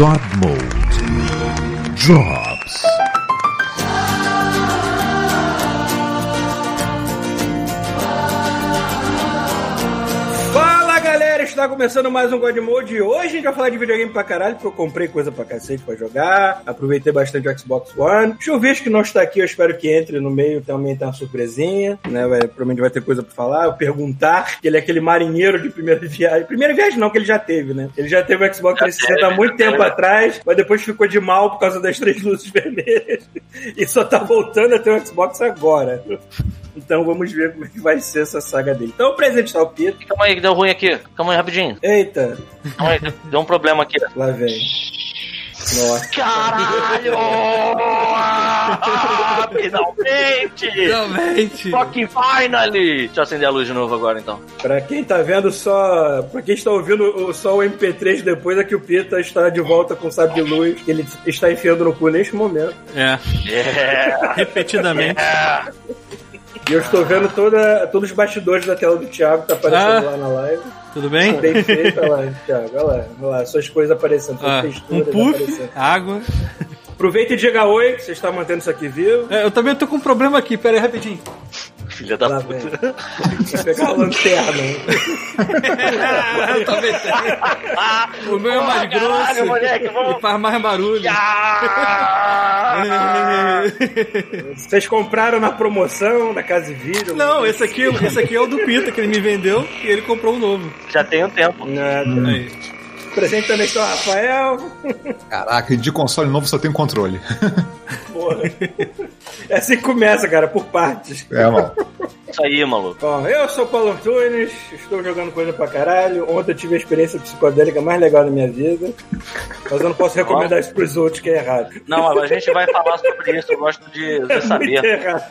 God Mode drops. Está começando mais um God Mode hoje a gente vai falar de videogame pra caralho, porque eu comprei coisa pra cacete pra jogar, aproveitei bastante o Xbox One. Chuvisco que não está aqui, eu espero que entre no meio também tem uma surpresinha, né? Vai, provavelmente vai ter coisa pra falar, eu perguntar, que ele é aquele marinheiro de primeira viagem. Primeira viagem não, que ele já teve, né? Ele já teve o Xbox 360 há muito tempo atrás, mas depois ficou de mal por causa das três luzes vermelhas e só tá voltando a ter o Xbox agora. Então vamos ver como é que vai ser essa saga dele. Então, apresentar o Pito. Calma aí, que deu ruim aqui. Calma aí, rapidinho. Eita, Calma aí, deu um problema aqui. lá vem. Nossa. Caralho! Ah, Finalmente! Finalmente! Fucking finally! Deixa eu acender a luz de novo agora, então. Pra quem tá vendo só. Pra quem está ouvindo o- só o MP3 depois, é que o Pita está de volta com o sabre de luz, que ele está enfiando no cu neste momento. É, Yeah! repetidamente. E eu estou vendo toda, todos os bastidores da tela do Thiago, que tá aparecendo Ah. lá na live. Tudo bem? Bem feito, olha lá, Thiago. Olha lá, olha lá, suas coisas aparecendo, suas Ah, texturas um puff, aparecendo. água. Aproveita e diga oi, que você está mantendo isso aqui vivo. É, eu também tô com um problema aqui, pera aí rapidinho. Filha da Lá puta. Vou pegar a lanterna. eu também tenho. O meu é mais Caralho, grosso moleque, vamos- e faz mais barulho. Vocês compraram na promoção da Casa e Vídeo? Não, esse aqui, esse aqui é o do Pita, que ele me vendeu e ele comprou um novo. Já tem um tempo. Nada. Aí. Presente também o Rafael. Caraca, de console novo só tem controle. Porra. É assim que começa, cara, por partes. É, mano. Isso aí, maluco. Bom, eu sou o Paulo Antunes, estou jogando coisa pra caralho. Ontem eu tive a experiência psicodélica mais legal da minha vida. Mas eu não posso recomendar isso pros outros, que é errado. Não, a gente vai falar sobre isso. Eu gosto de, de É muito saber. errado.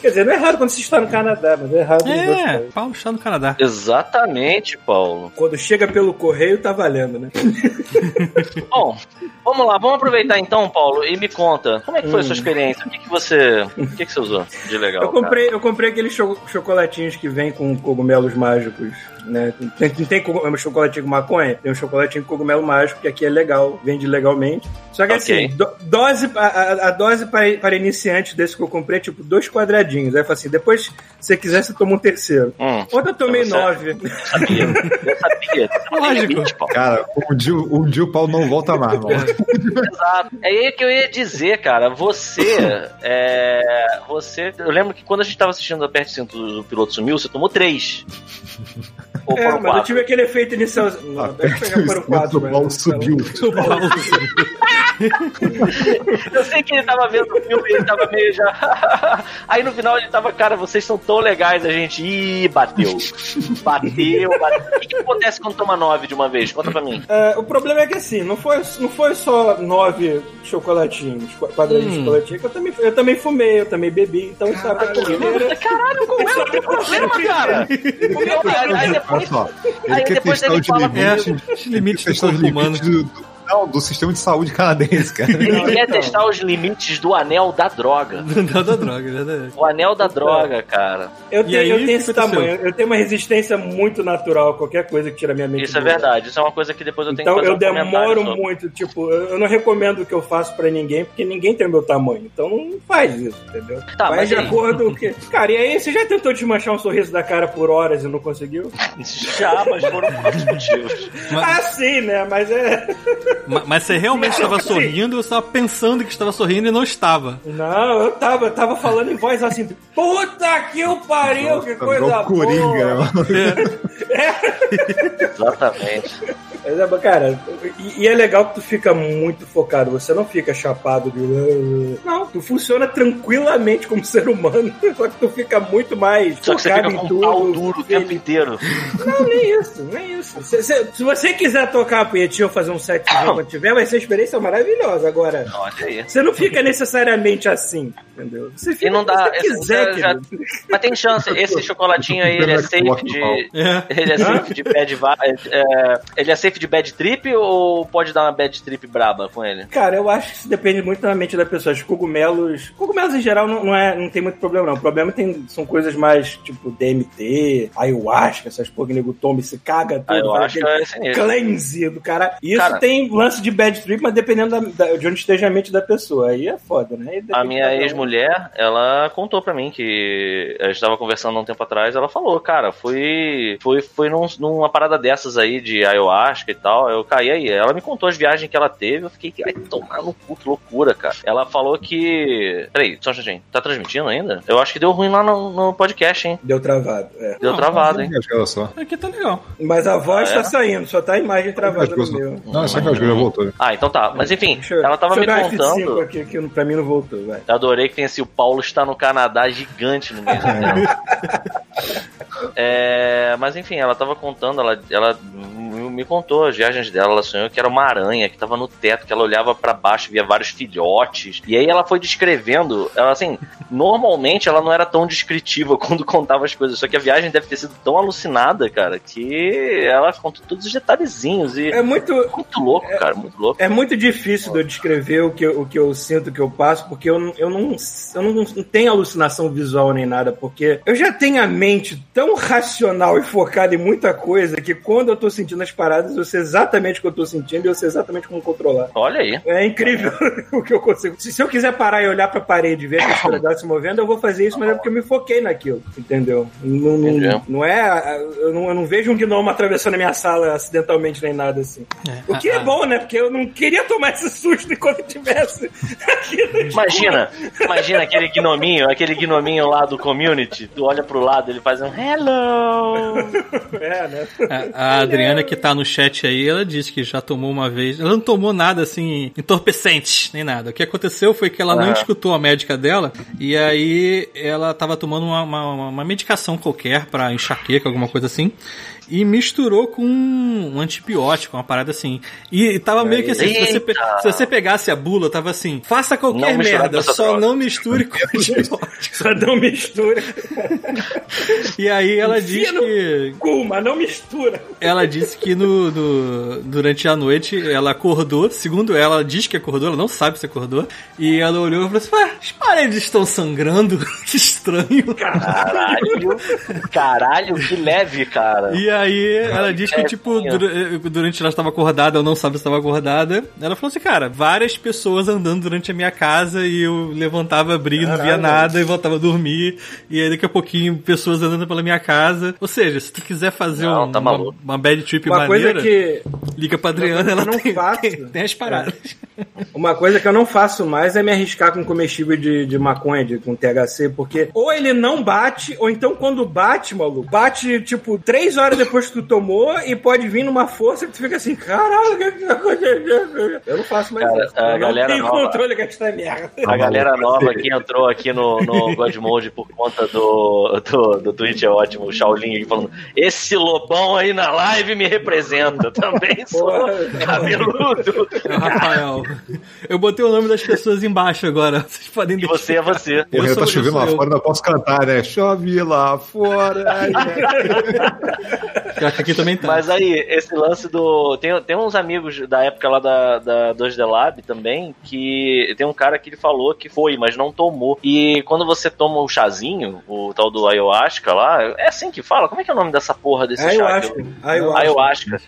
Quer dizer, não é errado quando você está no Canadá, mas é errado É. Paulo está no Canadá. Exatamente, Paulo. Quando chega pelo correio, tá valendo, né? Bom, vamos lá, vamos aproveitar então, Paulo, e me conta, como é que foi a sua experiência? O que, que você. O que, que você usou de legal? Eu comprei, eu comprei aqueles cho- chocolatinhos que vem com cogumelos mágicos, né? Tem, tem, um chocolatinho com maconha? Tem um chocolatinho com cogumelo mágico, que aqui é legal, vende legalmente. Só que Ok. assim, do- dose, a, a- dose para, para iniciantes desse que eu comprei é tipo dois quadradinhos. Aí eu falei assim, depois, se você quiser, você toma um terceiro. Hum, Ontem eu tomei nove. sabia. Eu sabia. Não Lógico. Cara, um dia, um dia o Paulo não volta mais, mano. Exato. É aí que eu ia dizer, cara. Você. É, você. Eu lembro que quando a gente tava assistindo a Perto do Piloto Sumiu, você tomou três. Ou É, mas eu tive aquele efeito inicial. Não, deixa eu pegar para o quatro. o Paulo mas- subiu. Eu sei que ele tava vendo o filme e ele tava meio já. Aí no final ele tava, cara, vocês são tão legais, a gente. Ih, bateu. Bateu, bateu. O que, que acontece quando toma nove de uma vez? Conta pra mim. É, o problema é que assim, não foi, não foi só nove chocolatinhos, qu- quadradinhos de chocolatinho, que eu também, eu também fumei, eu também bebi, então sabe a corrideira. Caralho, é o teu problema, cara? Aí, aí Olha depois. só, ele Aí quer depois testar ele os fala limites, comigo. Limites humano. limites do, do- não, do sistema de saúde canadense, cara. Ele quer testar os limites do anel da droga. Não da droga, é verdade. O anel da droga, cara. Eu tenho, aí, eu tenho esse tamanho, eu tenho uma resistência muito natural a qualquer coisa que tira minha mente. Isso é do verdade. Isso é uma coisa que depois eu tenho Então que fazer eu um demoro sobre. muito, tipo, eu não recomendo o que eu faço pra ninguém, porque ninguém tem o meu tamanho. Então não faz isso, entendeu? Tá, Vai mas de aí- acordo com o que. Cara, e aí você já tentou desmanchar um sorriso da cara por horas e não conseguiu? Já, mas foram quatro motivos. Ah, sim, né? Mas é. Ma- Mas você realmente estava sorrindo ou você estava pensando que estava sorrindo e não estava? Não, eu tava, eu tava falando em voz assim, puta que o pariu, que coisa o Coringa, boa. mano. Exatamente. Mas é, cara, e, e é legal que tu fica muito focado, você não fica chapado de. Não, tu funciona tranquilamente como ser humano, só que tu fica muito mais Só focado em com o pau tudo. duro o tempo inteiro. Não, nem isso, nem isso. Se, se- se você quiser tocar a punhetinha ou fazer um set quando tiver, vai ser uma experiência maravilhosa. Agora, Olha aí. você não fica necessariamente assim, entendeu? Você fica E não dá. se você esse- quiser, já- querido. mas tem chance. Esse chocolatinho aí, ele é safe de. É. Ele é safe de bad é, Ele é safe de bad trip ou pode dar uma bad trip braba com ele? Cara, eu acho que isso depende muito da mente da pessoa. Os cogumelos. Cogumelos em geral não, não, é, não tem muito problema, não. O problema tem, são coisas mais tipo DMT, ayahuasca, essas porra que nego toma e se caga tudo. Ayahuasca é. Cleanse do cara. Isso Cara. tem lance de bad trip, mas dependendo da- da- de onde esteja a mente da pessoa. Aí é foda, né? A minha ex-mulher, ela contou pra mim que a gente tava conversando há um tempo atrás, ela falou, cara, fui, fui, fui num- numa parada dessas aí de ayahuasca e tal, eu caí aí. Ela me contou as viagens que ela teve, eu fiquei, ai, tomar no cu, que loucura, cara. Ela falou que... Peraí, só um instantinho, tá transmitindo ainda? Eu acho que deu ruim lá no, no podcast, hein? Deu travado, é. Deu Não, travado, hein? Acho que era só. Aqui tá legal. Mas a voz Ah, é? tá saindo, só tá a imagem travada no Não, meu. Não, é só que já voltou. Ah, então tá. Mas enfim, Deixa eu, ela tava me deixa eu dar F5 contando... aqui, que pra mim não voltou, vai. Eu adorei que tem assim, o Paulo está no Canadá gigante no meio da tela. É, mas enfim, ela tava contando, ela, ela me contou as viagens dela, ela sonhou que era uma aranha que tava no teto, que ela olhava pra baixo, via vários filhotes. E aí ela foi descrevendo, ela assim, normalmente ela não era tão descritiva quando contava as coisas, só que a viagem deve ter sido tão alucinada, cara, que ela contou todos os detalhezinhos e É muito, muito louco, cara, muito louco. É muito difícil de eu descrever o que, eu- o que eu sinto, o que eu passo, porque eu, não- eu, não, eu não, não tenho alucinação visual nem nada, porque eu já tenho a mente tão racional e focada em muita coisa que quando eu tô sentindo as paradas, eu sei exatamente o que eu tô sentindo e eu sei exatamente como controlar. Olha aí. É incrível o que eu consigo. Se, se eu quiser parar e olhar pra parede e ver aquele pedaço se movendo, eu vou fazer isso, mas é porque eu me foquei naquilo, entendeu? Não, não, não é. Eu não, eu não vejo um gnomo atravessando a minha sala acidentalmente nem nada assim. O que é bom, né? Porque eu não queria tomar esse susto enquanto eu tivesse aqui no escuro. Imagina, imagina aquele gnominho, aquele gnominho lá do community, tu olha pro lado, ele faz um hello. É, né? A, a Adriana que tá no chat aí, ela disse que já tomou uma vez. Ela não tomou nada assim, entorpecente, nem nada. O que aconteceu foi que ela não Ah. escutou a médica dela e aí ela tava tomando uma, uma, uma medicação qualquer pra enxaqueca, alguma coisa assim. E misturou com um antibiótico, uma parada assim. E tava meio que assim, se você, se você pegasse a bula, tava assim, faça qualquer merda, só droga. não misture com antibiótico. Só não mistura. E aí ela diz Enfia no que cu, mas não mistura. Ela disse que no, no- durante a noite ela acordou, segundo ela, ela diz que acordou, ela não sabe se acordou, e ela olhou e falou assim: "Ué, as paredes estão sangrando, que estranho. Caralho, caralho, que leve, cara. E aí ela diz que, É, tipo, dura- durante ela estava acordada, ou não sabe se estava acordada, ela falou assim, cara, várias pessoas andando durante a minha casa e eu levantava, abria, não via nada e voltava a dormir, e aí daqui a pouquinho pessoas andando pela minha casa. Ou seja, se tu quiser fazer Não, um- tá uma, uma bad trip Uma coisa maneira, que. liga pra Adriana, coisa que ela eu não tem, faço. tem, tem as paradas. Uma coisa que eu não faço mais é me arriscar com comestível de, de maconha, de, com THC, porque ou ele não bate, ou então quando bate, maluco, bate tipo três horas depois que tu tomou e pode vir numa força que tu fica assim, caralho, o que que tá acontecendo? Eu não faço mais Cara, isso. a eu não galera tenho nova- controle com esta merda. A galera nova que entrou aqui no, no God Mode por conta do, do, do Twitch é ótimo, o Shaolin aqui falando: Esse lobão aí na live me representa. Também sou cabeludo. É Rafael. Eu botei o nome das pessoas embaixo agora. Vocês podem E você é você. Eu Porra, tá chovendo lá eu. fora, ainda posso cantar, né? Chove lá fora. Eu acho que aqui também tá. Mas aí, esse lance do. Tem, tem uns amigos da época lá da, da 2D Lab também, que tem um cara que ele falou que foi, mas não tomou. E quando você toma o chazinho, o tal do ayahuasca lá, é assim que fala? Como é que é o nome dessa porra desse chá? acho. Ayahuasca.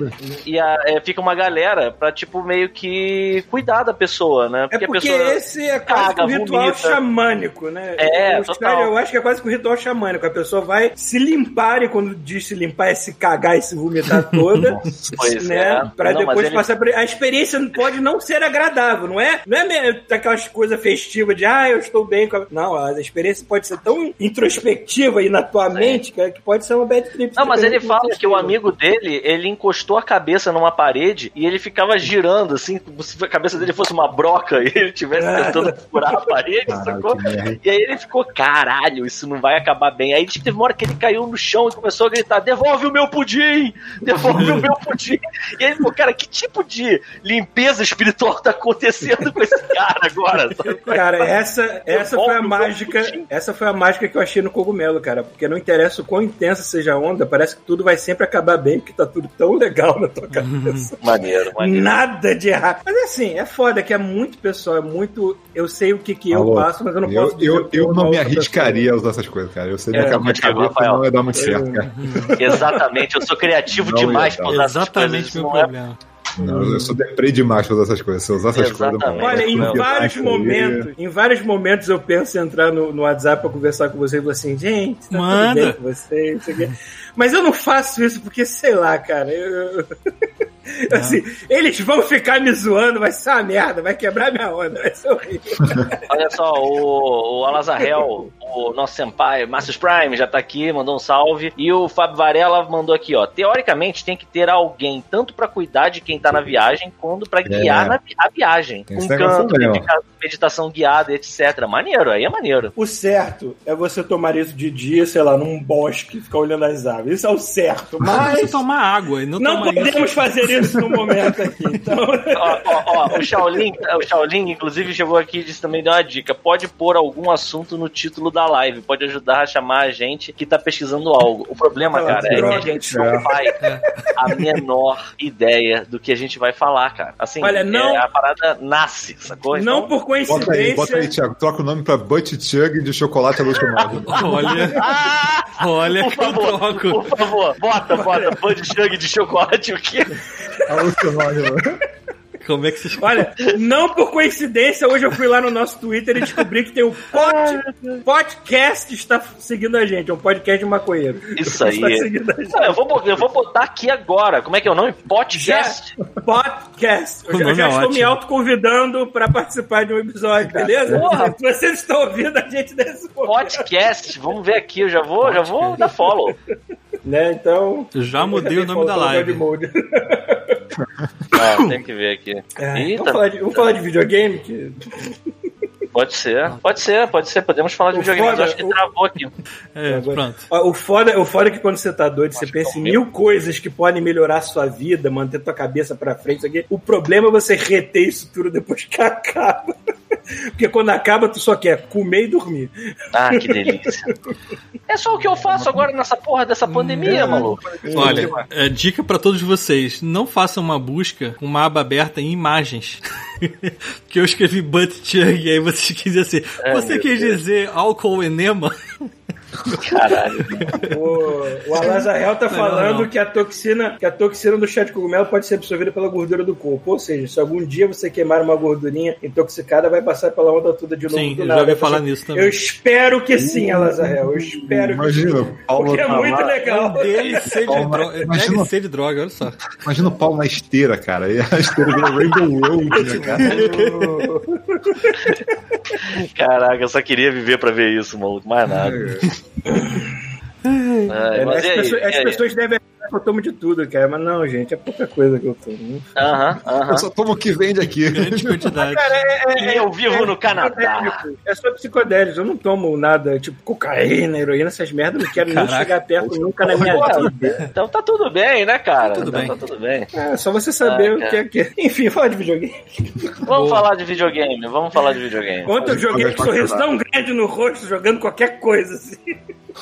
E a- é, fica uma galera pra, tipo, meio que cuidar da pessoa, né? É porque a pessoa. esse é quase caga, um ritual vomita. xamânico, né? É, o total. Eu acho que é quase que um ritual xamânico. A pessoa vai se limpar, e quando diz se limpar é se cagar e se vomitar toda, Pois né? é. Pra Não, depois ele- passar por... A experiência pode não ser agradável, não é? Não é aquelas coisas festivas de, ah, eu estou bem com a... Não, a experiência pode ser tão introspectiva aí na tua mente que, que pode ser uma bad trip. Não, mas ele fala que o amigo dele, ele encostou a cabeça numa parede e ele ficava girando, assim, como se a cabeça dele fosse uma broca e ele estivesse tentando furar a parede, Caralho, sacou? E aí ele ficou, caralho, isso não vai acabar bem. Aí tipo, teve uma hora que ele caiu no chão e começou a gritar, devolve o meu meu pudim! Devolve o meu pudim! E aí ele falou, cara, que tipo de limpeza espiritual tá acontecendo com esse cara agora? Cara, essa, essa foi a mágica. Essa foi a mágica que eu achei no cogumelo, cara. Porque não interessa o quão intensa seja a onda, parece que tudo vai sempre acabar bem, porque tá tudo tão legal na tua cabeça. Maneiro, maneiro. Nada de errado. Mas assim, é foda que é muito pessoal, é muito. Eu sei o que, que eu passo, mas eu não Eu, posso eu, eu não me arriscaria a usar essas coisas, cara. Eu sei É, que a minha cabeça não ia dar muito certo, cara. Exatamente, eu sou criativo Não, demais ia pra usar essas Exatamente coisas. meu não é- problema. Não, eu sou deprê demais pra usar essas coisas. Se eu usar essas coisas, Exatamente. Olha, em Não, vários momentos, em vários momentos eu penso em entrar no, no WhatsApp pra conversar com você e falar assim, gente, tá Manda. tudo bem com você, não sei o quê. Mas eu não faço isso porque, sei lá, cara, eu... assim, eles vão ficar me zoando, vai ser uma merda, vai quebrar minha onda, vai ser horrível. Olha só, o, o Alazarel, o nosso senpai, Marcius Prime, já tá aqui, mandou um salve. E o Fábio Varela mandou aqui, ó. Teoricamente tem que ter alguém tanto pra cuidar de quem tá na viagem, quanto pra guiar na, vi- a viagem. Tem negócio canto, medita- meditação guiada, etc. Maneiro, aí é maneiro. O certo é você tomar isso de dia, sei lá, num bosque, ficar olhando as aves. Isso é o certo. Mas Mas tomar água não, não tomar isso. podemos fazer isso no momento aqui. Então, ó, ó, ó, o Shaolin, o Shaolin, inclusive, chegou aqui e disse também deu uma dica. Pode pôr algum assunto no título da live, pode ajudar a chamar a gente que tá pesquisando algo. O problema, Ah, cara, é que a gente não faz a menor ideia do que a gente vai falar, cara. Assim, Olha, não- é, a parada nasce, sacou? não Então, por Bota aí, coincidência. bota aí, Thiago. Troca o nome pra Butt Chug de chocolate alucinado. Olha, Ah! olha Por que eu favor, troco. por favor, bota, bota, Bud Chug de chocolate, o quê? Mano. Como é que vocês... Olha, não por coincidência, hoje eu fui lá no nosso Twitter e descobri que tem o pod, podcast está seguindo a gente, é um podcast de maconheiro. Isso aí. Está seguindo a gente. Não, eu, vou, eu vou botar aqui agora. Como é que é o nome? Podcast? Podcast. Eu já, nome já é estou me ótimo. autoconvidando para participar de um episódio, beleza? Porra. Vocês estão ouvindo a gente nesse momento. Podcast. Vamos ver aqui. Eu já vou, já vou dar follow. Né? Então. Já mudei o nome da live. Ah, tem que ver aqui. É, vamos, falar de, vamos falar de videogame? Que... pode ser. Pode ser, pode ser. Podemos falar de O videogame, mas foda- acho que o- travou aqui. É, Agora- pronto. Ó, O foda, o foda é que quando você tá doido, você Acho pensa que em mil coisas que podem melhorar a sua vida, manter tua cabeça pra frente. Isso aqui. O problema é você reter isso tudo depois que acaba. Porque quando acaba, tu só quer comer e dormir. Ah, que delícia. É só o que eu faço agora nessa porra dessa pandemia, maluco. Olha, é, dica pra todos vocês: não façam uma busca com uma aba aberta em imagens. que eu escrevi butt chug e aí vocês quiserem assim. É, você quis Deus. dizer álcool enema? Caralho. O, o Alazarel tá Não, falando não. que a toxina, que a toxina do chá de cogumelo pode ser absorvida pela gordura do corpo. Ou seja, se algum dia você queimar uma gordurinha intoxicada, vai passar pela onda toda de novo. Sim, do eu nada. já ouvi Vai falar nisso também. Eu espero que sim, Alazarel. Eu espero que Imagina, sim. Paulo Porque é tá muito lá. legal. DLC de droga. imagina- DLC de droga, olha só. Imagina o pau na esteira, cara. E a esteira vira Rainbow Road, né, cara? Caraca, eu só queria viver pra ver isso, maluco. Mais nada. Ai, É, mas as, pessoas, as pessoas devem eu tomo de tudo, cara. Mas não, gente, é pouca coisa que eu tomo. Aham, aham. Eu só tomo o que vende aqui. Grande quantidade. E eu vivo no Canadá. É só psicodélicos. Eu não tomo nada, tipo cocaína, heroína, essas merdas. Não quero Caraca. nem chegar perto nunca na minha vida. Então tá tudo bem, né, cara? Tá tudo Então bem. Tá tudo bem. É só você saber Ah, o que é que é. Enfim, fala de videogame. Vamos falar de videogame, vamos falar de videogame. Ontem eu joguei com um sorriso tão grande no rosto jogando qualquer coisa assim.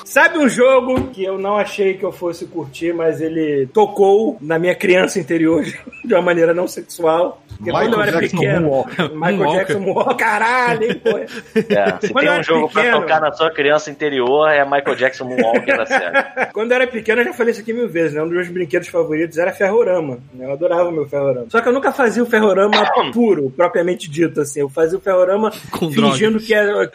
Sabe um jogo que eu não achei que eu fosse curtir, mas ele tocou na minha criança interior de uma maneira não sexual? Porque quando eu Michael era Jackson pequeno. Michael Moonwalker. Jackson Moonwalker. Caralho, hein, pô. É, se Quando tem um jogo pra pequeno- tocar na sua criança interior, é Michael Jackson Moonwalker da série. Quando eu era pequeno, eu já falei isso aqui mil vezes, né? Um dos meus brinquedos favoritos era ferrorama. né? Eu adorava o meu ferrorama. Só que eu nunca fazia o ferrorama puro, propriamente dito, assim. Eu fazia o ferrorama Com fingindo drogas. que era...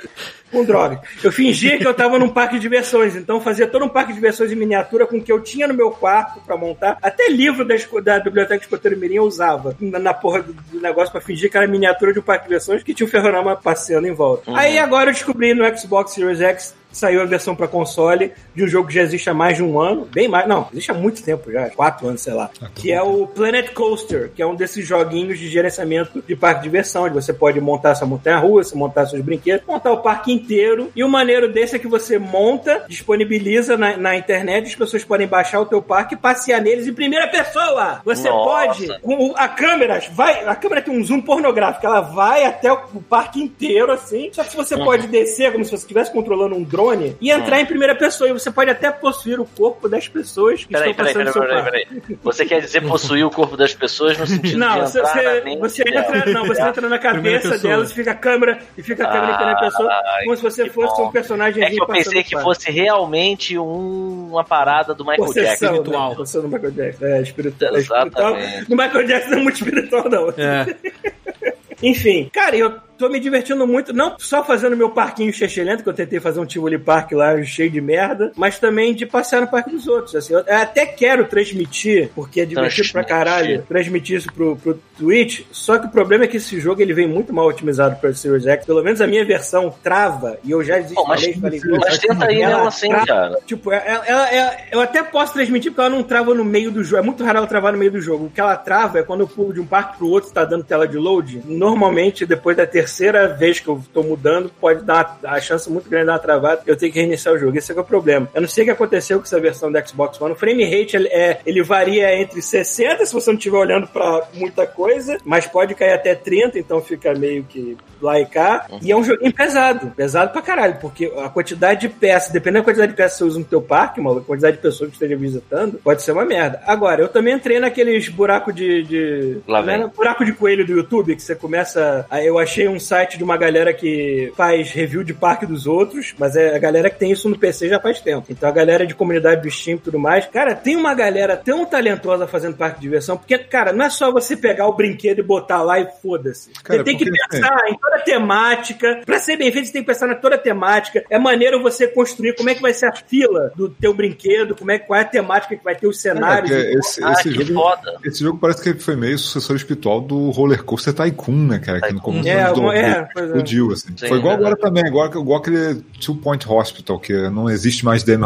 Com droga. Eu fingia que eu tava num parque de diversões, então eu fazia todo um parque de diversões em miniatura com o que eu tinha no meu quarto pra montar. Até livro da, da Biblioteca Escoteiro Mirim eu usava na, na porra do, do negócio pra fingir que era miniatura de um parque de diversões que tinha o ferrorama passeando em volta. Aí agora eu descobri no Xbox Series X saiu a versão pra console de um jogo que já existe há mais de um ano, bem mais, não, existe há muito tempo já, quatro anos, sei lá, que é o Planet Coaster, que é um desses joguinhos de gerenciamento de parque de diversão, onde você pode montar sua montanha-russa, montar seus brinquedos, montar o parque inteiro, e o maneiro desse é que você monta, disponibiliza na, na internet, as pessoas podem baixar o teu parque e passear neles em primeira pessoa. Você Nossa. pode, com o- a câmera, vai, a câmera tem um zoom pornográfico, ela vai até o, o parque inteiro, assim, só que você pode descer como se você estivesse controlando um drone e entrar em primeira pessoa, e você pode até possuir o corpo das pessoas que Peraí, estão peraí, passando peraí, peraí, parque. peraí. Você quer dizer possuir o corpo das pessoas no sentido Não, de você, entrar você, mente você dela? entra, não, você entra na cabeça delas, fica a câmera e fica a câmera em primeira pessoa, como se você fosse bom. um personagem É que eu pensei que fosse realmente um- uma parada do Michael Jackson. Possessão, espiritual. né? Do Michael Jackson. É, espiritual. É espiritual. Exatamente. No Michael Jackson não é muito espiritual, não. É. Enfim, cara, eu tô me divertindo muito, não só fazendo meu parquinho lento que eu tentei fazer um Tivoli Park lá cheio de merda, mas também de passear no parque dos outros. Assim, eu até quero transmitir, porque é divertido pra caralho, transmitir isso pro, pro Twitch, só que o problema é que esse jogo ele vem muito mal otimizado pra Series X, pelo menos a minha versão trava, e eu já Pô, mas, desinstalei, falei, mas tenta aí ela nela assim, trava- cara. Tipo, ela, ela- ela- eu até posso transmitir porque ela não trava no meio do jogo. É muito raro ela travar no meio do jogo. O que ela trava é quando eu pulo de um parque pro outro e tá dando tela de load. Normalmente, depois da terceira vez que eu tô mudando, pode dar uma, a chance muito grande de dar uma travada. Eu tenho que reiniciar o jogo. Esse é, que é o problema. Eu não sei o que aconteceu com essa versão do Xbox One. O frame rate ele, é, ele varia entre 60, se você não estiver olhando pra muita coisa, mas pode cair até 30, então fica meio que lá e cá. E é um joguinho pesado. Pesado pra caralho, porque a quantidade de peças, dependendo da quantidade de peças que você usa no teu parque, mano, a quantidade de pessoas que esteja visitando, pode ser uma merda. Agora, eu também entrei naqueles buracos de. de Lá vem. buraco de coelho do YouTube, que você começa. Eu achei um site de uma galera que faz review de parque dos outros, mas é a galera que tem isso no PC já faz tempo. Então a galera de comunidade do Steam e tudo mais. Cara, tem uma galera tão talentosa fazendo parque de diversão, porque, cara, não é só você pegar o brinquedo e botar lá e foda-se. Você tem que pensar em toda a temática. Pra ser bem feito, você tem que pensar na toda a temática. É maneiro você construir como é que vai ser a fila do teu brinquedo, como é, qual é a temática que vai ter os É, cenários. porque esse, Ah, esse jogo, foda. esse jogo parece que foi meio sucessor espiritual do Roller Coaster Tycoon, né, cara? Que no começo É, dos anos alguma- 2000 é, pois é. explodiu, assim. Sim, foi igual é agora também, igual, igual aquele Two Point Hospital, que não existe mais Dim,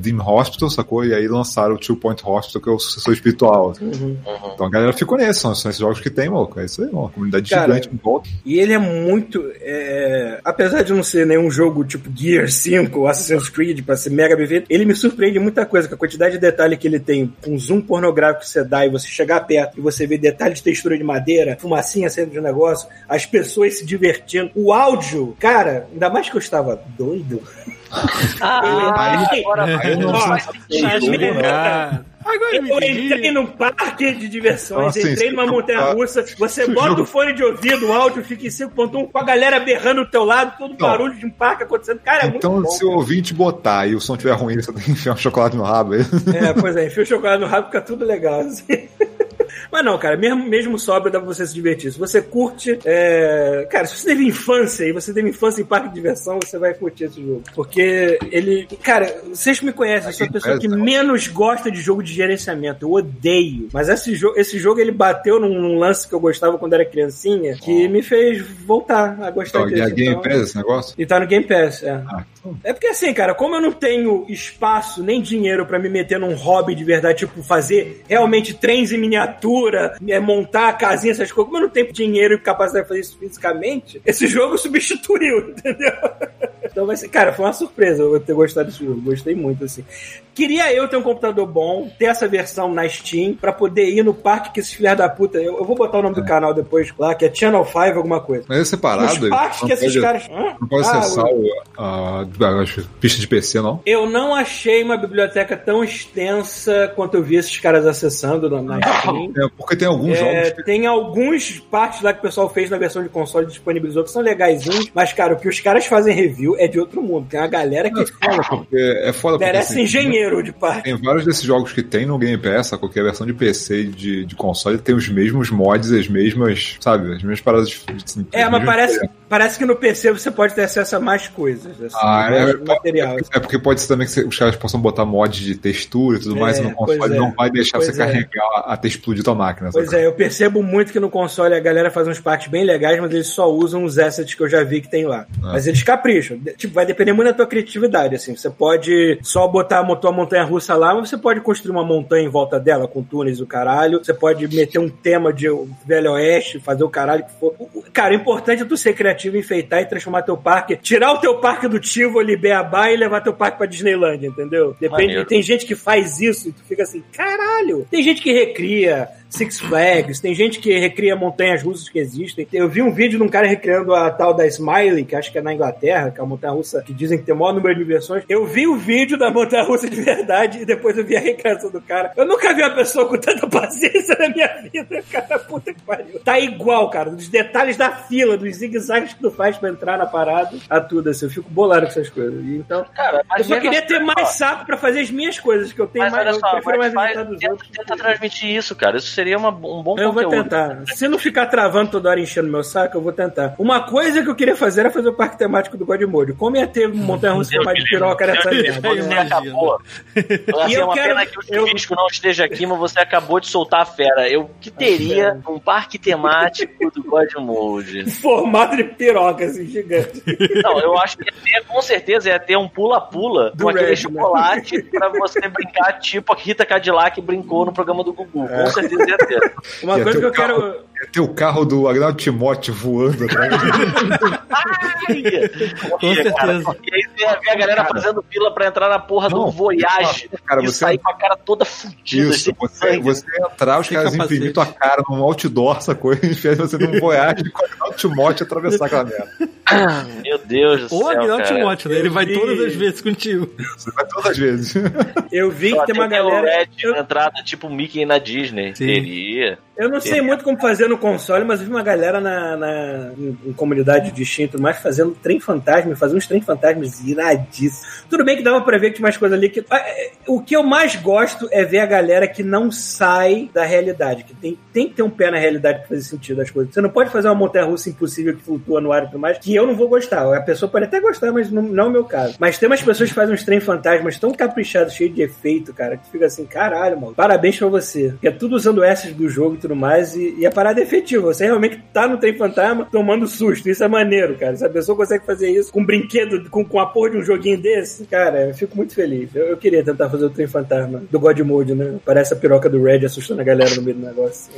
Dim, é, Hospital, sacou? E aí lançaram o Two Point Hospital, que é o sucessor espiritual. assim. Uhum. Então a galera ficou nesse, são, são esses jogos que tem, louco. É isso aí, uma comunidade Cara, gigante em volta. E ele é muito. é, Apesar de não ser nenhum jogo tipo Gear 5 ou Assassin's Creed pra ser mega bem feito, ele me surpreende muita coisa, com a quantidade de detalhe que ele tem, com zoom pornográfico que você dá e você chegar perto e você vê detalhes de textura de madeira, fumacinha saindo de um negócio, as pessoas se divertindo. O áudio, cara, ainda mais que eu estava doido. Ah, Aí- agora aí não Ó, faz sei. sentido. Ah, agora eu entrei num parque de diversões, Então, assim, entrei numa montanha russa, você se o bota jogo- o fone de ouvido, o áudio fica em 5.1 com a galera berrando do teu lado, todo Não. barulho de um parque acontecendo. Cara, é Então, muito bom. se o ouvinte botar e o som estiver ruim, você tem que enfiar um chocolate no rabo aí. É, pois é, enfia o chocolate no rabo, fica tudo legal. assim. Mas não, cara, mesmo, mesmo sóbrio dá pra você se divertir. Se você curte. é, Cara, se você teve infância e você teve infância em parque de diversão, você vai curtir esse jogo. Porque ele. Cara, vocês me conhecem, eu sou a pessoa que menos gosta de jogo de gerenciamento. Eu odeio. Mas esse, jo esse jogo ele bateu num, num lance que eu gostava quando era criancinha, que me fez voltar a gostar Então, e dele. a Game Então- Pass, esse negócio? e tá no Game Pass, é. Ah. É porque assim, cara, como eu não tenho espaço nem dinheiro pra me meter num hobby de verdade, tipo fazer realmente trens em miniatura, é, montar a casinha, essas coisas, como eu não tenho dinheiro e capacidade de fazer isso fisicamente, esse jogo substituiu, entendeu? Então vai ser, cara, foi uma surpresa eu ter gostado desse jogo, gostei muito, assim. Queria eu ter um computador bom, ter essa versão na Steam, pra poder ir no parque que esses filhos da puta, eu, eu vou botar o nome do canal depois lá, que é Channel 5 alguma coisa. Mas é separado? Os parques que esses pode- caras... Hã? Não pode Ah, acessar o, a, as pistas de PC, não? Eu não achei uma biblioteca tão extensa quanto eu vi esses caras acessando na, na Steam. É, porque tem alguns É, jogos que tem alguns partes lá que o pessoal fez na versão de console e disponibilizou que são legaisinhos, mas, cara, o que os caras fazem review é de outro mundo. Tem uma galera que é foda, porque é foda merece assim, engenheiro de parque. Tem vários desses jogos que tem no Game Pass, qualquer versão de PC e de, de console, tem os mesmos mods, as mesmas, sabe, as mesmas paradas. de- de- É, mas parece. Parece que no PC você pode ter acesso a mais coisas. Assim, Ah, mais é, material. é porque pode ser também que os caras possam botar mod de textura e tudo mais, É, e no console é. não vai deixar Pois você é. carregar até explodir tua máquina. Pois sabe? é, eu percebo muito que no console a galera faz uns parques bem legais, mas eles só usam os assets que eu já vi que tem lá. Ah. Mas eles capricham. Tipo, vai depender muito da tua criatividade, assim. Você pode só botar a tua montanha russa lá, mas você pode construir uma montanha em volta dela com túneis e o caralho. Você pode meter um tema de Velho Oeste, fazer o caralho que for. Cara, o importante é tu ser criativo, enfeitar e transformar teu parque, tirar o teu parque do Tivoli, Beabá e levar teu parque pra Disneylandia, entendeu? Depende. Maneiro. Tem gente que faz isso e tu fica assim, caralho. Tem gente que recria Six Flags, tem gente que recria montanhas russas que existem. Eu vi um vídeo de um cara recriando a tal da Smiley, que acho que é na Inglaterra, que é uma montanha russa que dizem que tem o maior número de versões. Eu vi o vídeo da montanha russa de verdade e depois eu vi a recriação do cara. Eu nunca vi uma pessoa com tanta paciência na minha vida, cara. Puta que pariu. Tá igual, cara. Dos detalhes da fila, dos zigue-zagues que tu faz pra entrar na parada, a tudo assim. Eu fico bolado com essas coisas. E Então, Cara, eu só queria ter mais saco pra fazer as minhas coisas, que eu tenho Mas mais. olha eu só, prefiro mas mais faz, tenta, outros. tenta transmitir isso, cara. Isso seria uma- um bom Eu vou conteúdo. tentar. Se não ficar travando toda hora enchendo meu saco, eu vou tentar. Uma coisa que eu queria fazer era fazer o parque temático do Godmode. Como ia ter montanha russa mais de piroca nessa merda? me Você acabou. Assim, E é eu uma quero- pena que o eu- Chuvisco não esteja aqui, mas você acabou de soltar a fera. Eu que teria um parque temático do God Mode. Formato de piroca, assim, gigante. Não, eu acho que ia ter, com certeza ia ter um pula-pula com aquele Red, né? chocolate pra você brincar, tipo a Rita Cadillac brincou no programa do Gugu. Com certeza ter. Uma coisa que eu quero. Ia ter o carro do Agnaldo Timóteo voando atrás. Ai! Com certeza. E aí você ia ver a galera fazendo fila pra entrar na porra do Não, Voyage cara, e você- sair com a cara toda fudida. Isso, você, você entrar, os caras imprimir tua cara num outdoor, sacou? E você num voyage com o Agnaldo Timóteo atravessar aquela merda. Meu Deus do Ou céu, Agnaldo cara. Timóteo, né? Ele vai vi- todas as vezes contigo. Você vai todas as vezes. Eu vi que tem uma galera. Red Eu, na entrada, tipo Mickey na Disney. Sim. Teria. Eu não sei muito como fazer no console, mas eu vi uma galera na, na- em, em comunidade tudo mais fazendo trem fantasma, fazendo uns trem fantasmas iradíssimos. Tudo bem que dava pra ver que tinha umas coisas ali que. Ah, é, O que eu mais gosto é ver a galera que não sai da realidade, que tem, tem que ter um pé na realidade pra fazer sentido as coisas. Você não pode fazer uma montanha russa impossível que flutua no ar e tudo mais, que eu não vou gostar. A pessoa pode até gostar, mas não, não é o meu caso. Mas tem umas pessoas que fazem uns trem fantasmas tão caprichados, cheios de efeito, cara, que fica assim, caralho, mano, parabéns pra você. Porque é tudo usando essas do jogo e tudo mais, e, e a parada é efetiva. Você realmente tá no trem fantasma tomando susto. Isso é maneiro, cara. Se a pessoa consegue fazer isso com um brinquedo, com, com a porra de um joguinho desse, cara, eu fico muito feliz. Eu, eu queria tentar fazer o trem fantasma do God Mode, né? Parece a piroca do Red assustando a galera no meio do negócio.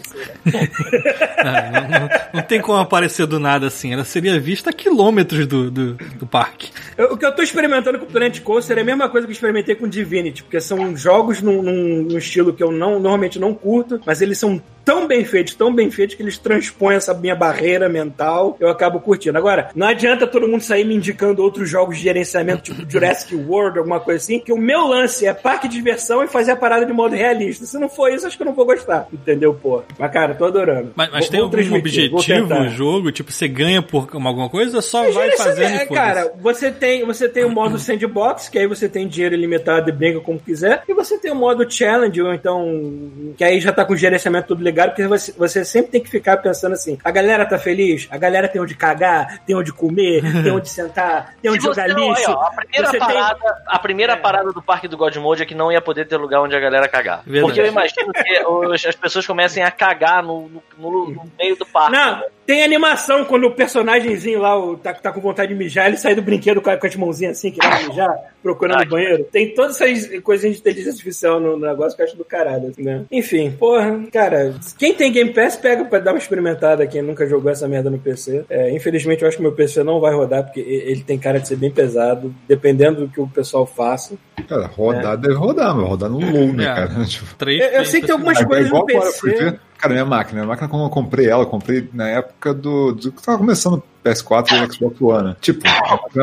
Lá. Ah, não, não- não tem como aparecer do nada assim. Ela seria vista a quilômetros do, do, do parque. Eu- o que eu tô experimentando com o Planet Coaster é a mesma coisa que eu experimentei com Divinity, porque são jogos num, num- num estilo que eu não, normalmente não curto, mas eles são tão bem feitos, tão bem feitos, que eles transpõem essa minha barreira mental, eu acabo curtindo. Agora, não adianta todo mundo sair me indicando outros jogos de gerenciamento, tipo Jurassic World, alguma coisa assim, que o meu lance é parque de diversão e fazer a parada de modo realista. Se não for isso, acho que eu não vou gostar, entendeu, pô? Mas, cara, tô adorando. Mas, mas Vou- tem vou algum objetivo no jogo? Tipo, você ganha por alguma coisa ou só Mas vai gerenciamento- fazendo é? Cara, você tem, você tem o modo sandbox, que aí você tem dinheiro ilimitado e brinca como quiser. E você tem o modo challenge, ou então. Que aí já tá com o gerenciamento tudo ligado, porque você, você sempre tem que ficar pensando assim: a galera tá feliz? A galera tem onde cagar, tem onde comer, tem onde sentar, tem onde jogar lixo. olha, ó, a primeira, Você tem- parada, a primeira É. parada do parque do God Mode é que não ia poder ter lugar onde a galera cagar. Verdade. Porque eu imagino que os- as pessoas comecem a cagar no, no- no- no meio do parque. Não, né? Tem animação quando o personagemzinho lá o, tá, tá com vontade de mijar, ele sai do brinquedo com, a- com as mãozinhas assim, que vai mijar, procurando Ah, o banheiro. Tem todas essas coisinhas de inteligência artificial no, no negócio que eu acho do caralho, assim, né? Enfim, porra, cara, quem tem Game Pass pega pra dar uma experimentada, quem nunca jogou essa merda no PC. É, infelizmente, eu acho que meu PC não vai rodar, porque ele tem cara de ser bem pesado, dependendo do que o pessoal faça. Cara, rodar deve rodar, mas rodar no low, né, É. cara? Tipo, Três, Eu- eu sei que tem algumas É coisas no agora, PC. Cara, minha máquina, minha máquina, quando eu comprei ela, eu comprei na época do, do que tava começando o PS4 e Xbox One. né? Tipo,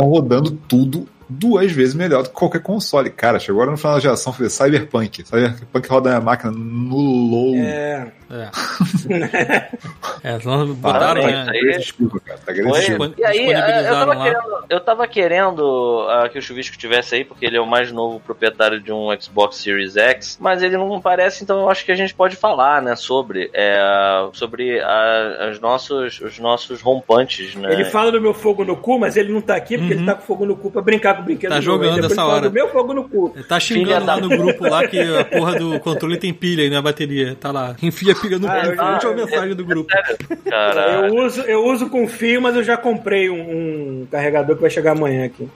rodando tudo duas vezes melhor do que qualquer console. Cara, chegou agora no final da geração, foi Cyberpunk. Cyberpunk roda na máquina no low. É. É. é, só botaram, né? aí. Desculpa, cara. Tá Foi. agressivo. E aí, eu tava lá. querendo, eu tava querendo ah, que o Chuvisco tivesse aí, porque ele é o mais novo proprietário de um Xbox Series X, mas ele não parece, então eu acho que a gente pode falar, né, sobre, é, sobre a- as nossos, os nossos rompantes, né? Ele fala do meu fogo no cu, mas ele não tá aqui porque ele tá com fogo no cu pra brincar com o brinquedo. Tá jogando essa hora. do meu fogo no cu. Tá xingando da- lá no grupo lá que a porra do controle tem pilha aí na bateria. Tá lá. Enfia pilha no Ah, cu. última mensagem do grupo. Cara, Eu uso, eu uso com fio, mas eu já comprei um, um carregador que vai chegar amanhã aqui.